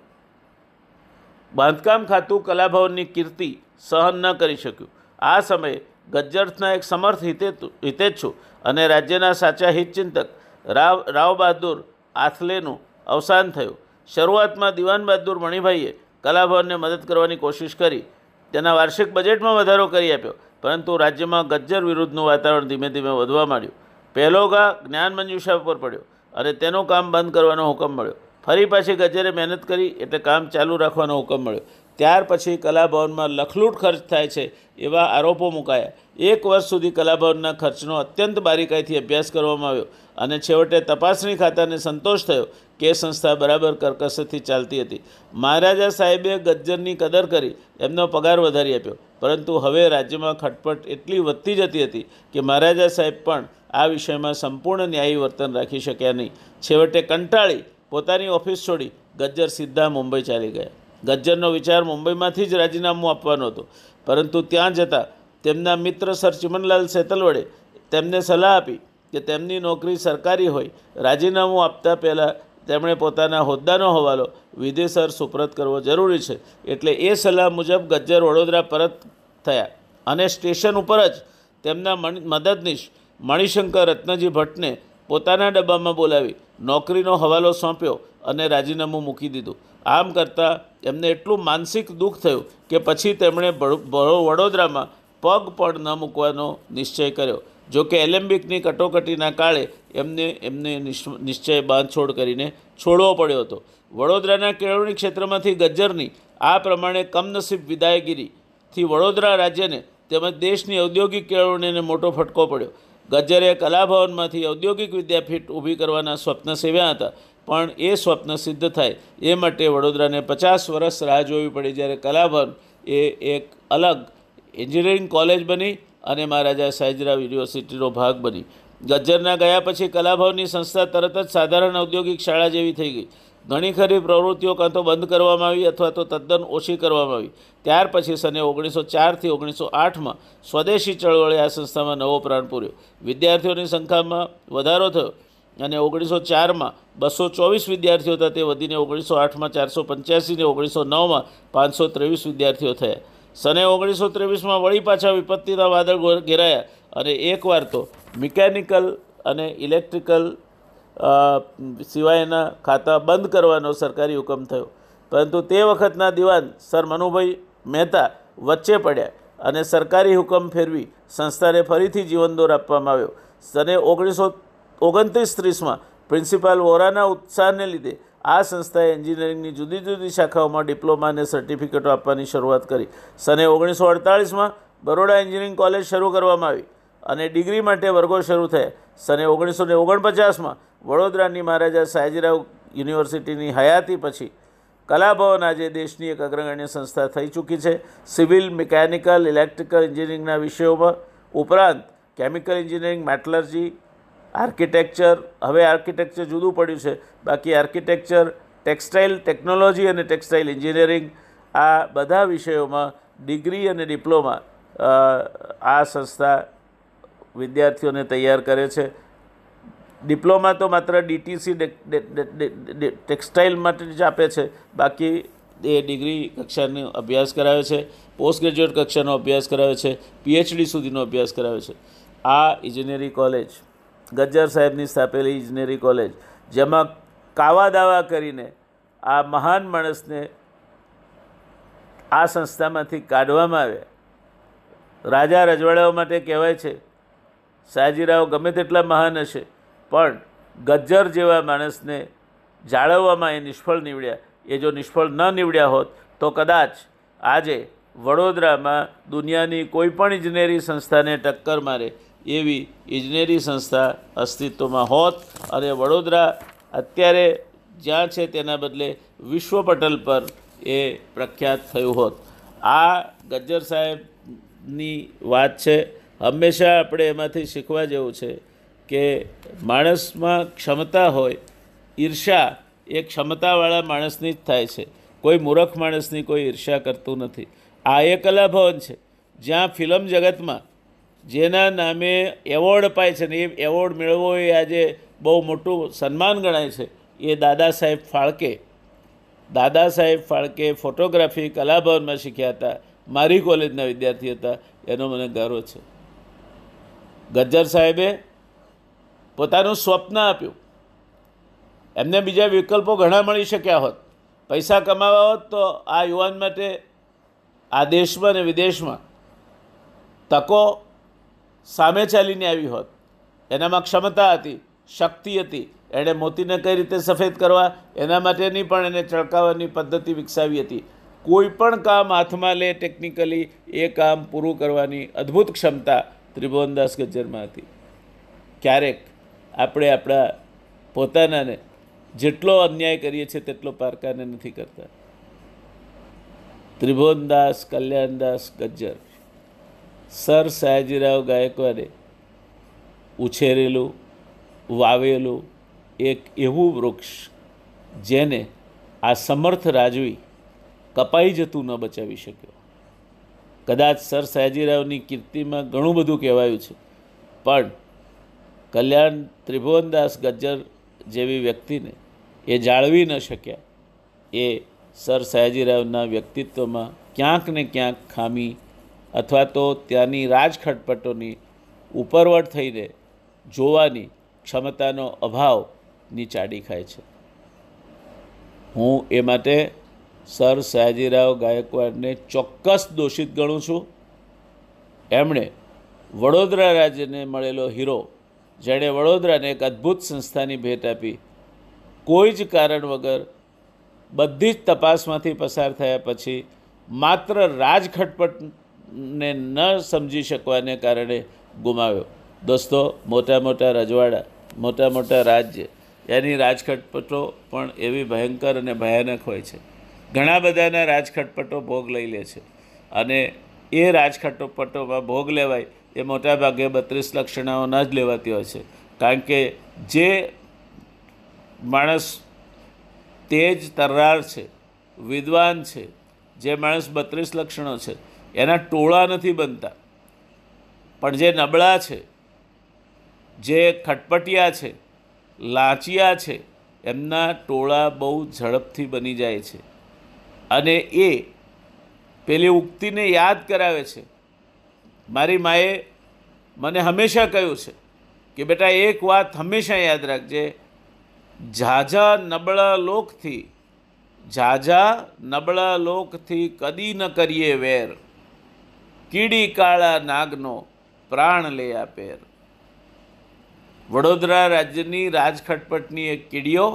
બાંધકામ ખાતું કલાભવનની કીર્તિ સહન ન કરી શક્યું. આ સમયે ગજ્જર્થના એક સમર્થ હિતે હિતેચ્છુ અને રાજ્યના સાચા હિતચિંતક રાવ રાવ બહાદુર આથલેનું અવસાન થયું. શરૂઆતમાં દિવાન બહાદુર મણિભાઈએ કલાભવનને મદદ કરવાની કોશિશ કરી, તેના વાર્ષિક બજેટમાં વધારો કરી આપ્યો, પરંતુ રાજ્યમાં ગજ્જર વિરુદ્ધનું વાતાવરણ ધીમે ધીમે વધવા માંડ્યું. પહેલો ઘા જ્ઞાન મંજુષા ઉપર પડ્યો અને તેનું કામ બંધ કરવાનો હુકમ મળ્યો. ફરી પાછી ગજેરે મહેનત કરી એટલે કામ ચાલુ રાખવાનો હુકમ મળ્યો. ત્યાર પછી કલાભવનમાં લખલૂટ ખર્ચ થાય છે એવા આરોપો મુકાયા. એક વર્ષ સુધી કલાભવનના ખર્ચનો અત્યંત બારીકાઈથી અભ્યાસ કરવામાં આવ્યો અને છેવટે તપાસણી ખાતાને સંતોષ થયો કે સંસ્થા બરાબર કરકસરથી ચાલતી હતી. મહારાજા સાહેબે ગજ્જરની કદર કરી એમનો પગાર વધારી આપ્યો. પરંતુ હવે રાજ્યમાં ખટપટ એટલી વધતી જતી હતી કે મહારાજા સાહેબ પણ આ વિષયમાં સંપૂર્ણ ન્યાયી વર્તન રાખી શક્યા નહીં. છેવટે કંટાળી પોતાની ઓફિસ છોડી ગજ્જર સીધા મુંબઈ ચાલી ગયા. ગજ્જરનો વિચાર મુંબઈમાંથી જ રાજીનામું આપવાનો હતો. પરંતુ ત્યાં જતાં તેમના મિત્ર સર ચિમનલાલ સેતલ વડે તેમને સલાહ આપી કે તેમની નોકરી સરકારી હોય, રાજીનામું આપતા પહેલાં તેમણે પોતાના હોદ્દાનો હવાલો વિદેસર સુપરત કરવો જરૂરી છે. એટલે એ સલાહ મુજબ ગજ્જર, વડોદરા, પરત થયા અને સ્ટેશન ઉપર જ તેમના મદદનીશ મણિશંકર રત્નજી ભટ્ટને પોતાના ડબ્બામાં બોલાવી નોકરીનો હવાલો સોંપ્યો અને રાજીનામું મૂકી દીધું. આમ કરતાં એમને એટલું માનસિક દુઃખ થયું કે પછી તેમણે વડોદરામાં પગ પણ ન મૂકવાનો નિશ્ચય કર્યો. જો કે એલેમ્બિકની કટોકટીના કાળે એમને એમને નિશ- નિશ્ચય બાંધછોડ કરીને છોડવો પડ્યો હતો. વડોદરાના કેળવણી ક્ષેત્રમાંથી ગજ્જરની આ પ્રમાણે કમનસીબ વિદાયગીરીથી વડોદરા રાજ્યને તેમજ દેશની ઔદ્યોગિક કેળવણીને મોટો ફટકો પડ્યો. ગજ્જરે કલાભવનમાંથી ઔદ્યોગિક વિદ્યાપીઠ ઊભી કરવાના સ્વપ્ન સેવ્યા હતા. પણ એ સ્વપ્ન સિદ્ધ થાય. એ માટે વડોદરાને પચાસ વર્ષ રાહ જોવી પડી જ્યારે કલાભવન એ એક અલગ એન્જિનિયરિંગ કોલેજ બની અને મહારાજા સાયજરાવ યુનિવર્સિટીનો ભાગ બની. ગજ્જરના ગયા પછી કલાભવનની સંસ્થા તરત જ સાધારણ ઔદ્યોગિક શાળા જેવી થઈ ગઈ. ઘણી ખરી પ્રવૃત્તિઓ કાં તો બંધ કરવામાં આવી અથવા તો તદ્દન ઓછી કરવામાં આવી. ત્યાર પછી સને ઓગણીસો ચારથી ઓગણીસો આઠમાં સ્વદેશી ચળવળે આ સંસ્થામાં નવો પ્રાણ પૂર્યો. વિદ્યાર્થીઓની સંખ્યામાં વધારો થયો અને ઓગણીસો ચારમાં બસો ચોવીસ વિદ્યાર્થીઓ હતા તે વધીને ઓગણીસો આઠમાં ચારસો પંચ્યાસીને ઓગણીસો નવમાં પાંચસો ત્રેવીસ વિદ્યાર્થીઓ થયા. સને ઓગણીસો ત્રેવીસમાં વળી પાછા વિપત્તિના વાદળ ઘેરાયા અને એકવાર તો મિકેનિકલ અને ઇલેક્ટ્રિકલ સિવાયના ખાતા બંધ કરવાનો સરકારી હુકમ થયો. પરંતુ તે વખતના દિવાન સર મનુભાઈ મહેતા વચ્ચે પડ્યા અને સરકારી હુકમ ફેરવી સંસ્થાને ફરીથી જીવનદોર આપવામાં આવ્યો. સને ઓગણીસો ઓગણત્રીસ ત્રીસમાં પ્રિન્સિપાલ વોરાના ઉત્સાહને લીધે આ સંસ્થાએ એન્જિનિયરિંગની જુદી જુદી શાખાઓમાં ડિપ્લોમા અને સર્ટિફિકેટો આપવાની શરૂઆત કરી. સને ઓગણીસો અડતાળીસમાં બરોડા એન્જિનિયરિંગ કોલેજ શરૂ કરવામાં આવી અને ડિગ્રી માટે વર્ગો શરૂ થયા. સને ઓગણીસો ને ઓગણપચાસમાં વડોદરાની મહારાજા સાયજીરાવ યુનિવર્સિટીની હયાતી પછી કલાભવન આજે દેશની એક અગ્રગણ્ય સંસ્થા થઈ ચૂકી છે. સિવિલ, મિકેનિકલ, ઇલેક્ટ્રિકલ એન્જિનિયરિંગના વિષયોમાં ઉપરાંત કેમિકલ એન્જિનિયરિંગ, મેટલર્જી, આર્કિટેક્ચર, હવે આર્કિટેક્ચર જુદું પડ્યું છે. બાકી આર્કિટેક્ચર, ટેક્સટાઇલ ટેકનોલોજી અને ટેક્સટાઇલ એન્જિનિયરિંગ આ બધા વિષયોમાં ડિગ્રી અને ડિપ્લોમા આ સંસ્થા વિદ્યાર્થીઓને તૈયાર કરે છે. ડિપ્લોમા તો માત્ર ડીટીસી ટેક્સટાઇલ માટે જ આપે છે. બાકી એ ડિગ્રી કક્ષાનો અભ્યાસ કરાવે છે. પોસ્ટ ગ્રેજ્યુએટ કક્ષાનો અભ્યાસ કરાવે છે. પીએચડી સુધીનો અભ્યાસ કરાવે છે. આ ઇજનેરી કોલેજ, ગજ્જર સાહેબની સ્થાપેલી ઇજનેરી કોલેજ, જેમાં કાવા દાવા કરીને આ મહાન માણસને આ સંસ્થામાંથી કાઢવામાં આવ્યા રાજા રજવાડાઓ માટે કહેવાય છે. સયાજીરાવ ગમે તેટલા મહાન હશે. પણ ગજ્જર જેવા માણસને જાળવવામાં એ નિષ્ફળ નીવડ્યા. એ જો નિષ્ફળ ન નીવડ્યા હોત, તો કદાચ આજે વડોદરામાં દુનિયાની કોઈપણ ઇજનેરી સંસ્થાને ટક્કર મારે એવી ઇજનેરી સંસ્થા અસ્તિત્વમાં હોત. અને વડોદરા અત્યારે જ્યાં છે તેના બદલે વિશ્વ પટલ પર એ પ્રખ્યાત થયું હોત. આ ગજ્જર સાહેબની વાત છે. હંમેશા આપણે એમાંથી શીખવા જેવું છે કે માણસમાં ક્ષમતા હોય ઈર્ષા એ ક્ષમતાવાળા માણસની જ થાય છે. કોઈ મૂર્ખ માણસની કોઈ ઈર્ષા કરતું નથી. આ એ કલાભવન છે. જ્યાં ફિલ્મ જગતમાં જેના નામે એવોર્ડ અપાય છે ને એ એવોર્ડ મેળવવો એ આજે બહુ મોટું સન્માન ગણાય છે. એ દાદા સાહેબ ફાળકે, દાદા સાહેબ ફાળકે ફોટોગ્રાફી કલાભવનમાં શીખ્યા હતા. મારી કોલેજના વિદ્યાર્થી હતા. એનો મને ગર્વ છે. ગજ્જર સાહેબે પોતાનું સ્વપ્ન આપ્યું. એમને બીજા વિકલ્પો ઘણા મળી શક્યા હોત. પૈસા કમાવા હોત તો આ યુવાન માટે આ દેશમાં અને વિદેશમાં તકો સામે ચાલીને આવી હોત. એનામાં ક્ષમતા હતી, શક્તિ હતી. એણે મોતીને કઈ રીતે સફેદ કરવા એના માટેની પણ એને ચળકાવવાની પદ્ધતિ વિકસાવી હતી. કોઈ પણ કામ હાથમાં લે ટેકનિકલી એ કામ પૂરું કરવાની અદ્ભુત ક્ષમતા ત્રિભુવનદાસ ગજ્જરમાં હતી. ક્યારેક આપણે આપણા પોતાનાને જેટલો અન્યાય કરીએ છીએ તેટલો પારકાને નથી કરતા. ત્રિભુવનદાસ, કલ્યાણદાસ, ગજ્જર, સર સયાજીરાવ ગાયકવાડે ઉછેરેલું, વાવેલું એક એવું વૃક્ષ જેને આ સમર્થ રાજવી કપાઈ જતું ન બચાવી શક્યો. કદાચ સર સયાજીરાવની કીર્તિમાં ઘણું બધું કહેવાયું છે, પણ કલ્યાણ ત્રિભુવનદાસ ગજ્જર જેવી વ્યક્તિને એ જાળવી ન શક્યા. એ સર સયાજીરાવના વ્યક્તિત્વમાં ક્યાંક ને ક્યાંક ખામી અથવા તો ત્યાંની રાજખટપટોની ઉપરવટ થઈને જોવાની ક્ષમતાનો અભાવ નીચાડી ખાય છે. હું એ માટે સર સયાજીરાવ ગાયકવાડને ચોક્કસ દોષિત ગણું છું. એમણે વડોદરા રાજ્યને મળેલો હીરો જેણે વડોદરાને એક અદ્ભુત સંસ્થાની ભેટ આપી. કોઈ જ કારણ વગર બધી જ તપાસમાંથી પસાર થયા પછી માત્ર રાજખટપટને ન સમજી શકવાને કારણે ગુમાવ્યો. દોસ્તો, મોટા મોટા રજવાડા, મોટા મોટા રાજ્ય, એની રાજખટપટો પણ એવી ભયંકર અને ભયાનક હોય છે. ઘણા બધાના રાજખટપટો ભોગ લઈ લે છે. અને એ રાજખટપટોમાં ભોગ લેવાય એ મોટાભાગે બત્રીસ લક્ષણાઓના જ લેવાતી હોય છે. કારણ કે જે માણસ તેજ તર્રાર છે, વિદ્વાન છે, જે માણસ બત્રીસ લક્ષણો છે, એના ટોળા નથી બનતા. પણ જે નબળા છે, જે ખટપટિયા છે, લાંચિયા છે, એમના ટોળા બહુ ઝડપથી બની જાય છે. અને એ પેલી ઉક્તિને યાદ કરાવે છે મારી માએ મને હંમેશા કહ્યું છે કે બેટા, એક વાત હંમેશા યાદ રાખજે. ઝાઝા નબળા લોકથી, ઝાઝા નબળા લોકથી કદી ન કરીએ વેર. કીડી કાળા નાગનો પ્રાણ લે પેર. વડોદરા રાજ્યની રાજખટપટની એક કીડીઓ,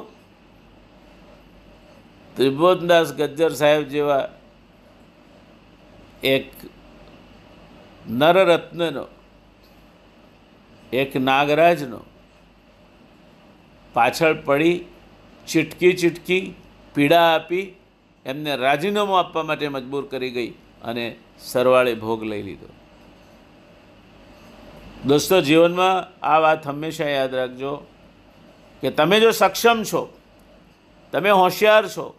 ત્રિભુવનદાસ ગજ્જર સાહેબ જેવા એક નરરત્નનો, એક નાગરાજનો. પાછળ પડી, ચીટકી ચીટકી, પીડા આપી, એમને રાજીનામું આપવા માટે મજબૂર કરી ગઈ અને સરવાળે ભોગ લઈ લીધો. દોસ્તો, જીવનમાં આ વાત હંમેશા યાદ રાખજો કે તમે જો સક્ષમ છો, તમે હોશિયાર છો,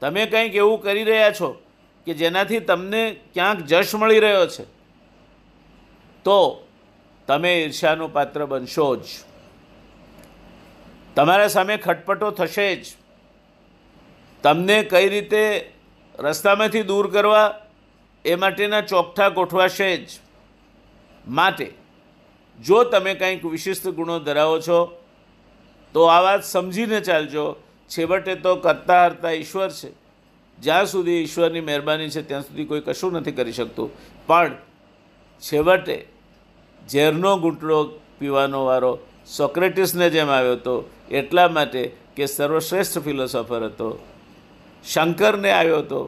તમે કંઈક એવું કરી રહ્યા છો કે જેનાથી તમને ક્યાંક જશ મળી રહ્યો છે. તો તમે ઈર્ષ્યાનું પાત્ર બનશો જ. તમારા સામે ખટપટો થશે જ. તમને કઈ રીતે રસ્તામાંથી દૂર કરવા એ માટેના ચોકઠા ગોઠવાશે જ. માટે, જો તમે કંઈક વિશિષ્ટ ગુણો ધરાવો છો, તો આ વાત સમજીને ચાલજો. છેવટે તો કરતા હરતા ઈશ્વર છે. જ્યાં સુધી ઈશ્વરની મહેરબાની છે, ત્યાં સુધી કોઈ કશું નથી કરી શકતું. પણ છેવટે ઝેરનો ઘૂંટડો પીવાનો વારો સોક્રેટિસને જેમ આવ્યો હતો એટલા માટે કે સર્વશ્રેષ્ઠ ફિલોસોફર હતો. શંકરને આવ્યો હતો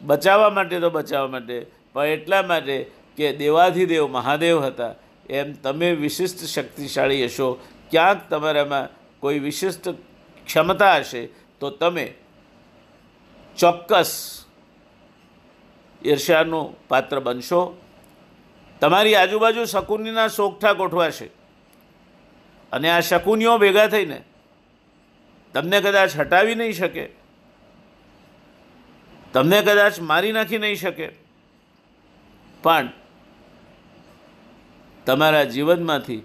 બચાવવા માટે તો બચાવવા માટે, પણ એટલા માટે કે દેવાધિદેવ મહાદેવ હતા, એમ તમે વિશિષ્ટ શક્તિશાળી હશો, ક્યાંક તમારામાં કોઈ વિશિષ્ટ ક્ષમતા હશે તો તમે ચોક્કસ ઈર્ષ્યાનું પાત્ર બનશો. તમારી આજુબાજુ શકુનીના સોગઠા ગોઠવાશે. અને આ શકુનીઓ ભેગા થઈને તમને કદાચ હટાવી નહીં શકે, તમને કદાચ મારી નાખી નહીં શકે, પણ તમારા જીવનમાંથી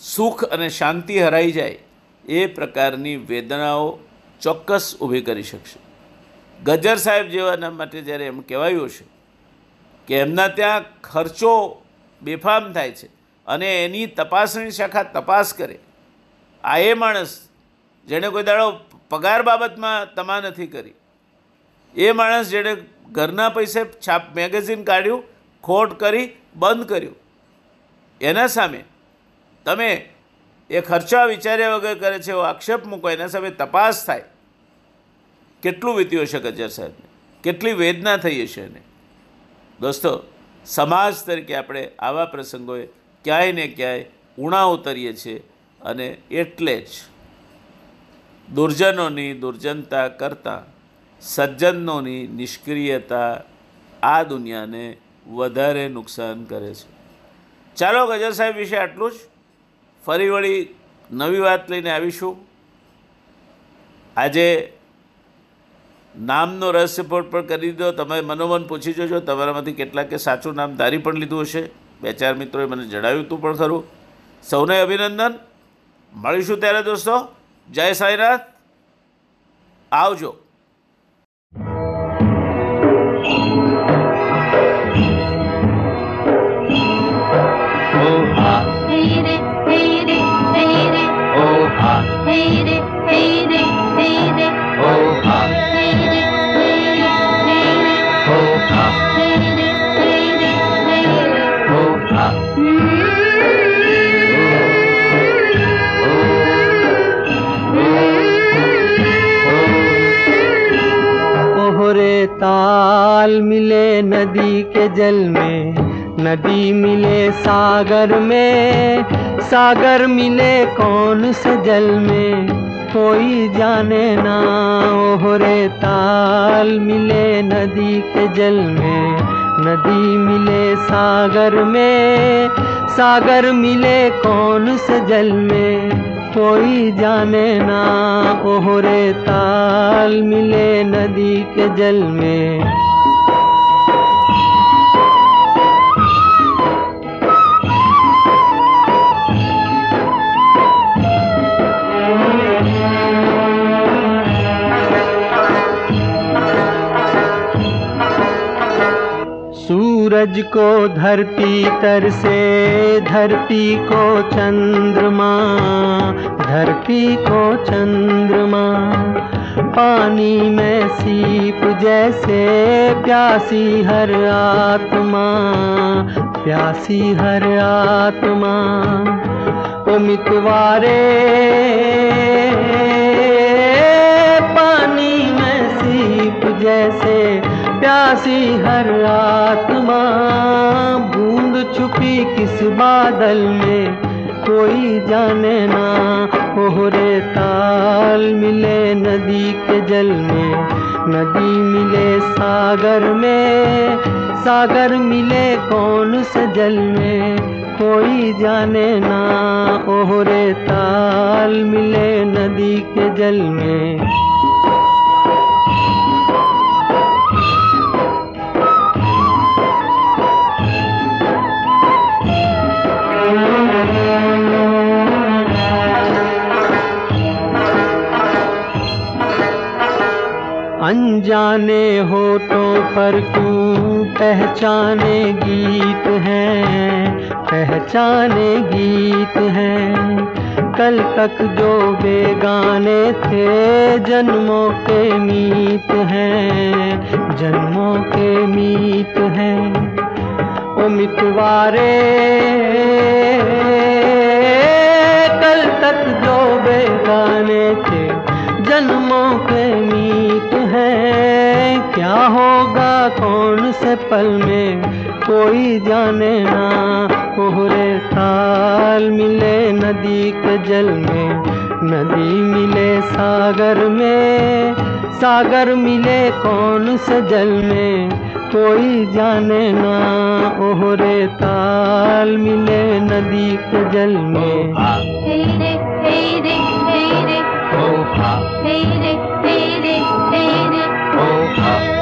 સુખ અને શાંતિ હરાઈ જાય એ પ્રકારની વેદનાઓ ચોક્કસ ઊભી કરી શકશે. ગજર સાહેબ જેવાના માટે જ્યારે એમ કહેવાયું છે કે એમના ત્યાં ખર્ચો બેફામ થાય છે. અને એની તપાસણી શાખા તપાસ કરે. આ એ માણસ જેણે કોઈ દાડો પગાર બાબતમાં તમા નથી કરી. એ માણસ જેણે ઘરના પૈસે છાપ મેગેઝિન કાઢ્યું, ખોટ કરી, બંધ કર્યું. એના સામે તમે એ ખર્ચા વિચાર્યા વગર કરે છે એવો આક્ષેપ મૂકો, એના સામે તપાસ થાય. કેટલું વીત્યું હશે ગજર સાહેબને? કેટલી વેદના થઈ હશે એને? દોસ્તો સમાજ તરીકે આપણે આવા પ્રસંગોએ ક્યાંય ને ક્યાંય ઉણા ઉતરીએ છીએ અને એટલે જ દુર્જનોની દુર્જનતા કરતાં સજ્જનોની નિષ્ક્રિયતા આ દુનિયાને વધારે નુકસાન કરે છે. ચાલો ગજર સાહેબ વિશે આટલું જ. ફરી વળી નવી વાત લઈને આવીશું. આજે નામનો રહસ્યપોટ પણ કરી દીધો. તમે મનોમન પૂછી જોજો, તમારામાંથી કેટલાકે સાચું નામ ધારી પણ લીધું હશે. બે ચાર મિત્રોએ મને જણાવ્યું હતું પણ ખરું. સૌને અભિનંદન. મળીશું ત્યારે દોસ્તો. જય સાંઈનાથ આવજો. ताल मिले नदी के जल में, नदी मिले सागर में, सागर मिले कौन से जल में? कोई जाने ना ओहरे ताल मिले नदी के जल में, नदी मिले सागर में, सागर मिले कौन से जल में? कोई जाने ना ओहरे ताल मिले नदी के जल में। सूरज को धरती तर से, धरती को चंद्रमा, धरती को चंद्रमा। पानी में सीप जैसे प्यासी हर आत्मा, प्यासी हर आत्मा। ओ मितवारे पानी में सीप जैसे प्यासी हर आत्मा, बूंद छुपी किस बादल में? कोई जाने ना ओहरे ताल मिले नदी के जल में। नदी मिले सागर में, सागर मिले कौन से जल में? कोई जाने ना ओहरे ताल मिले नदी के जल में। अनजाने होठों पर क्यों पहचाने गीत हैं? पहचाने गीत हैं। कल तक जो बेगाने थे, जन्मों के मीत हैं। जन्मों के मीत हैं। ओ मितवारे कल तक जो बेगाने थे, जन्मों के मीत हैं क्या होगा कौन से पल में? कोई जाने ना कोहरे ताल मिले नदी के जल में। नदी मिले सागर में सागर मिले कौन से जल में? कोई जाने ना ओहरे ताल मिले नदी के जल में। Hey re, hey re, hey re, hey re, hey re, hey Uh,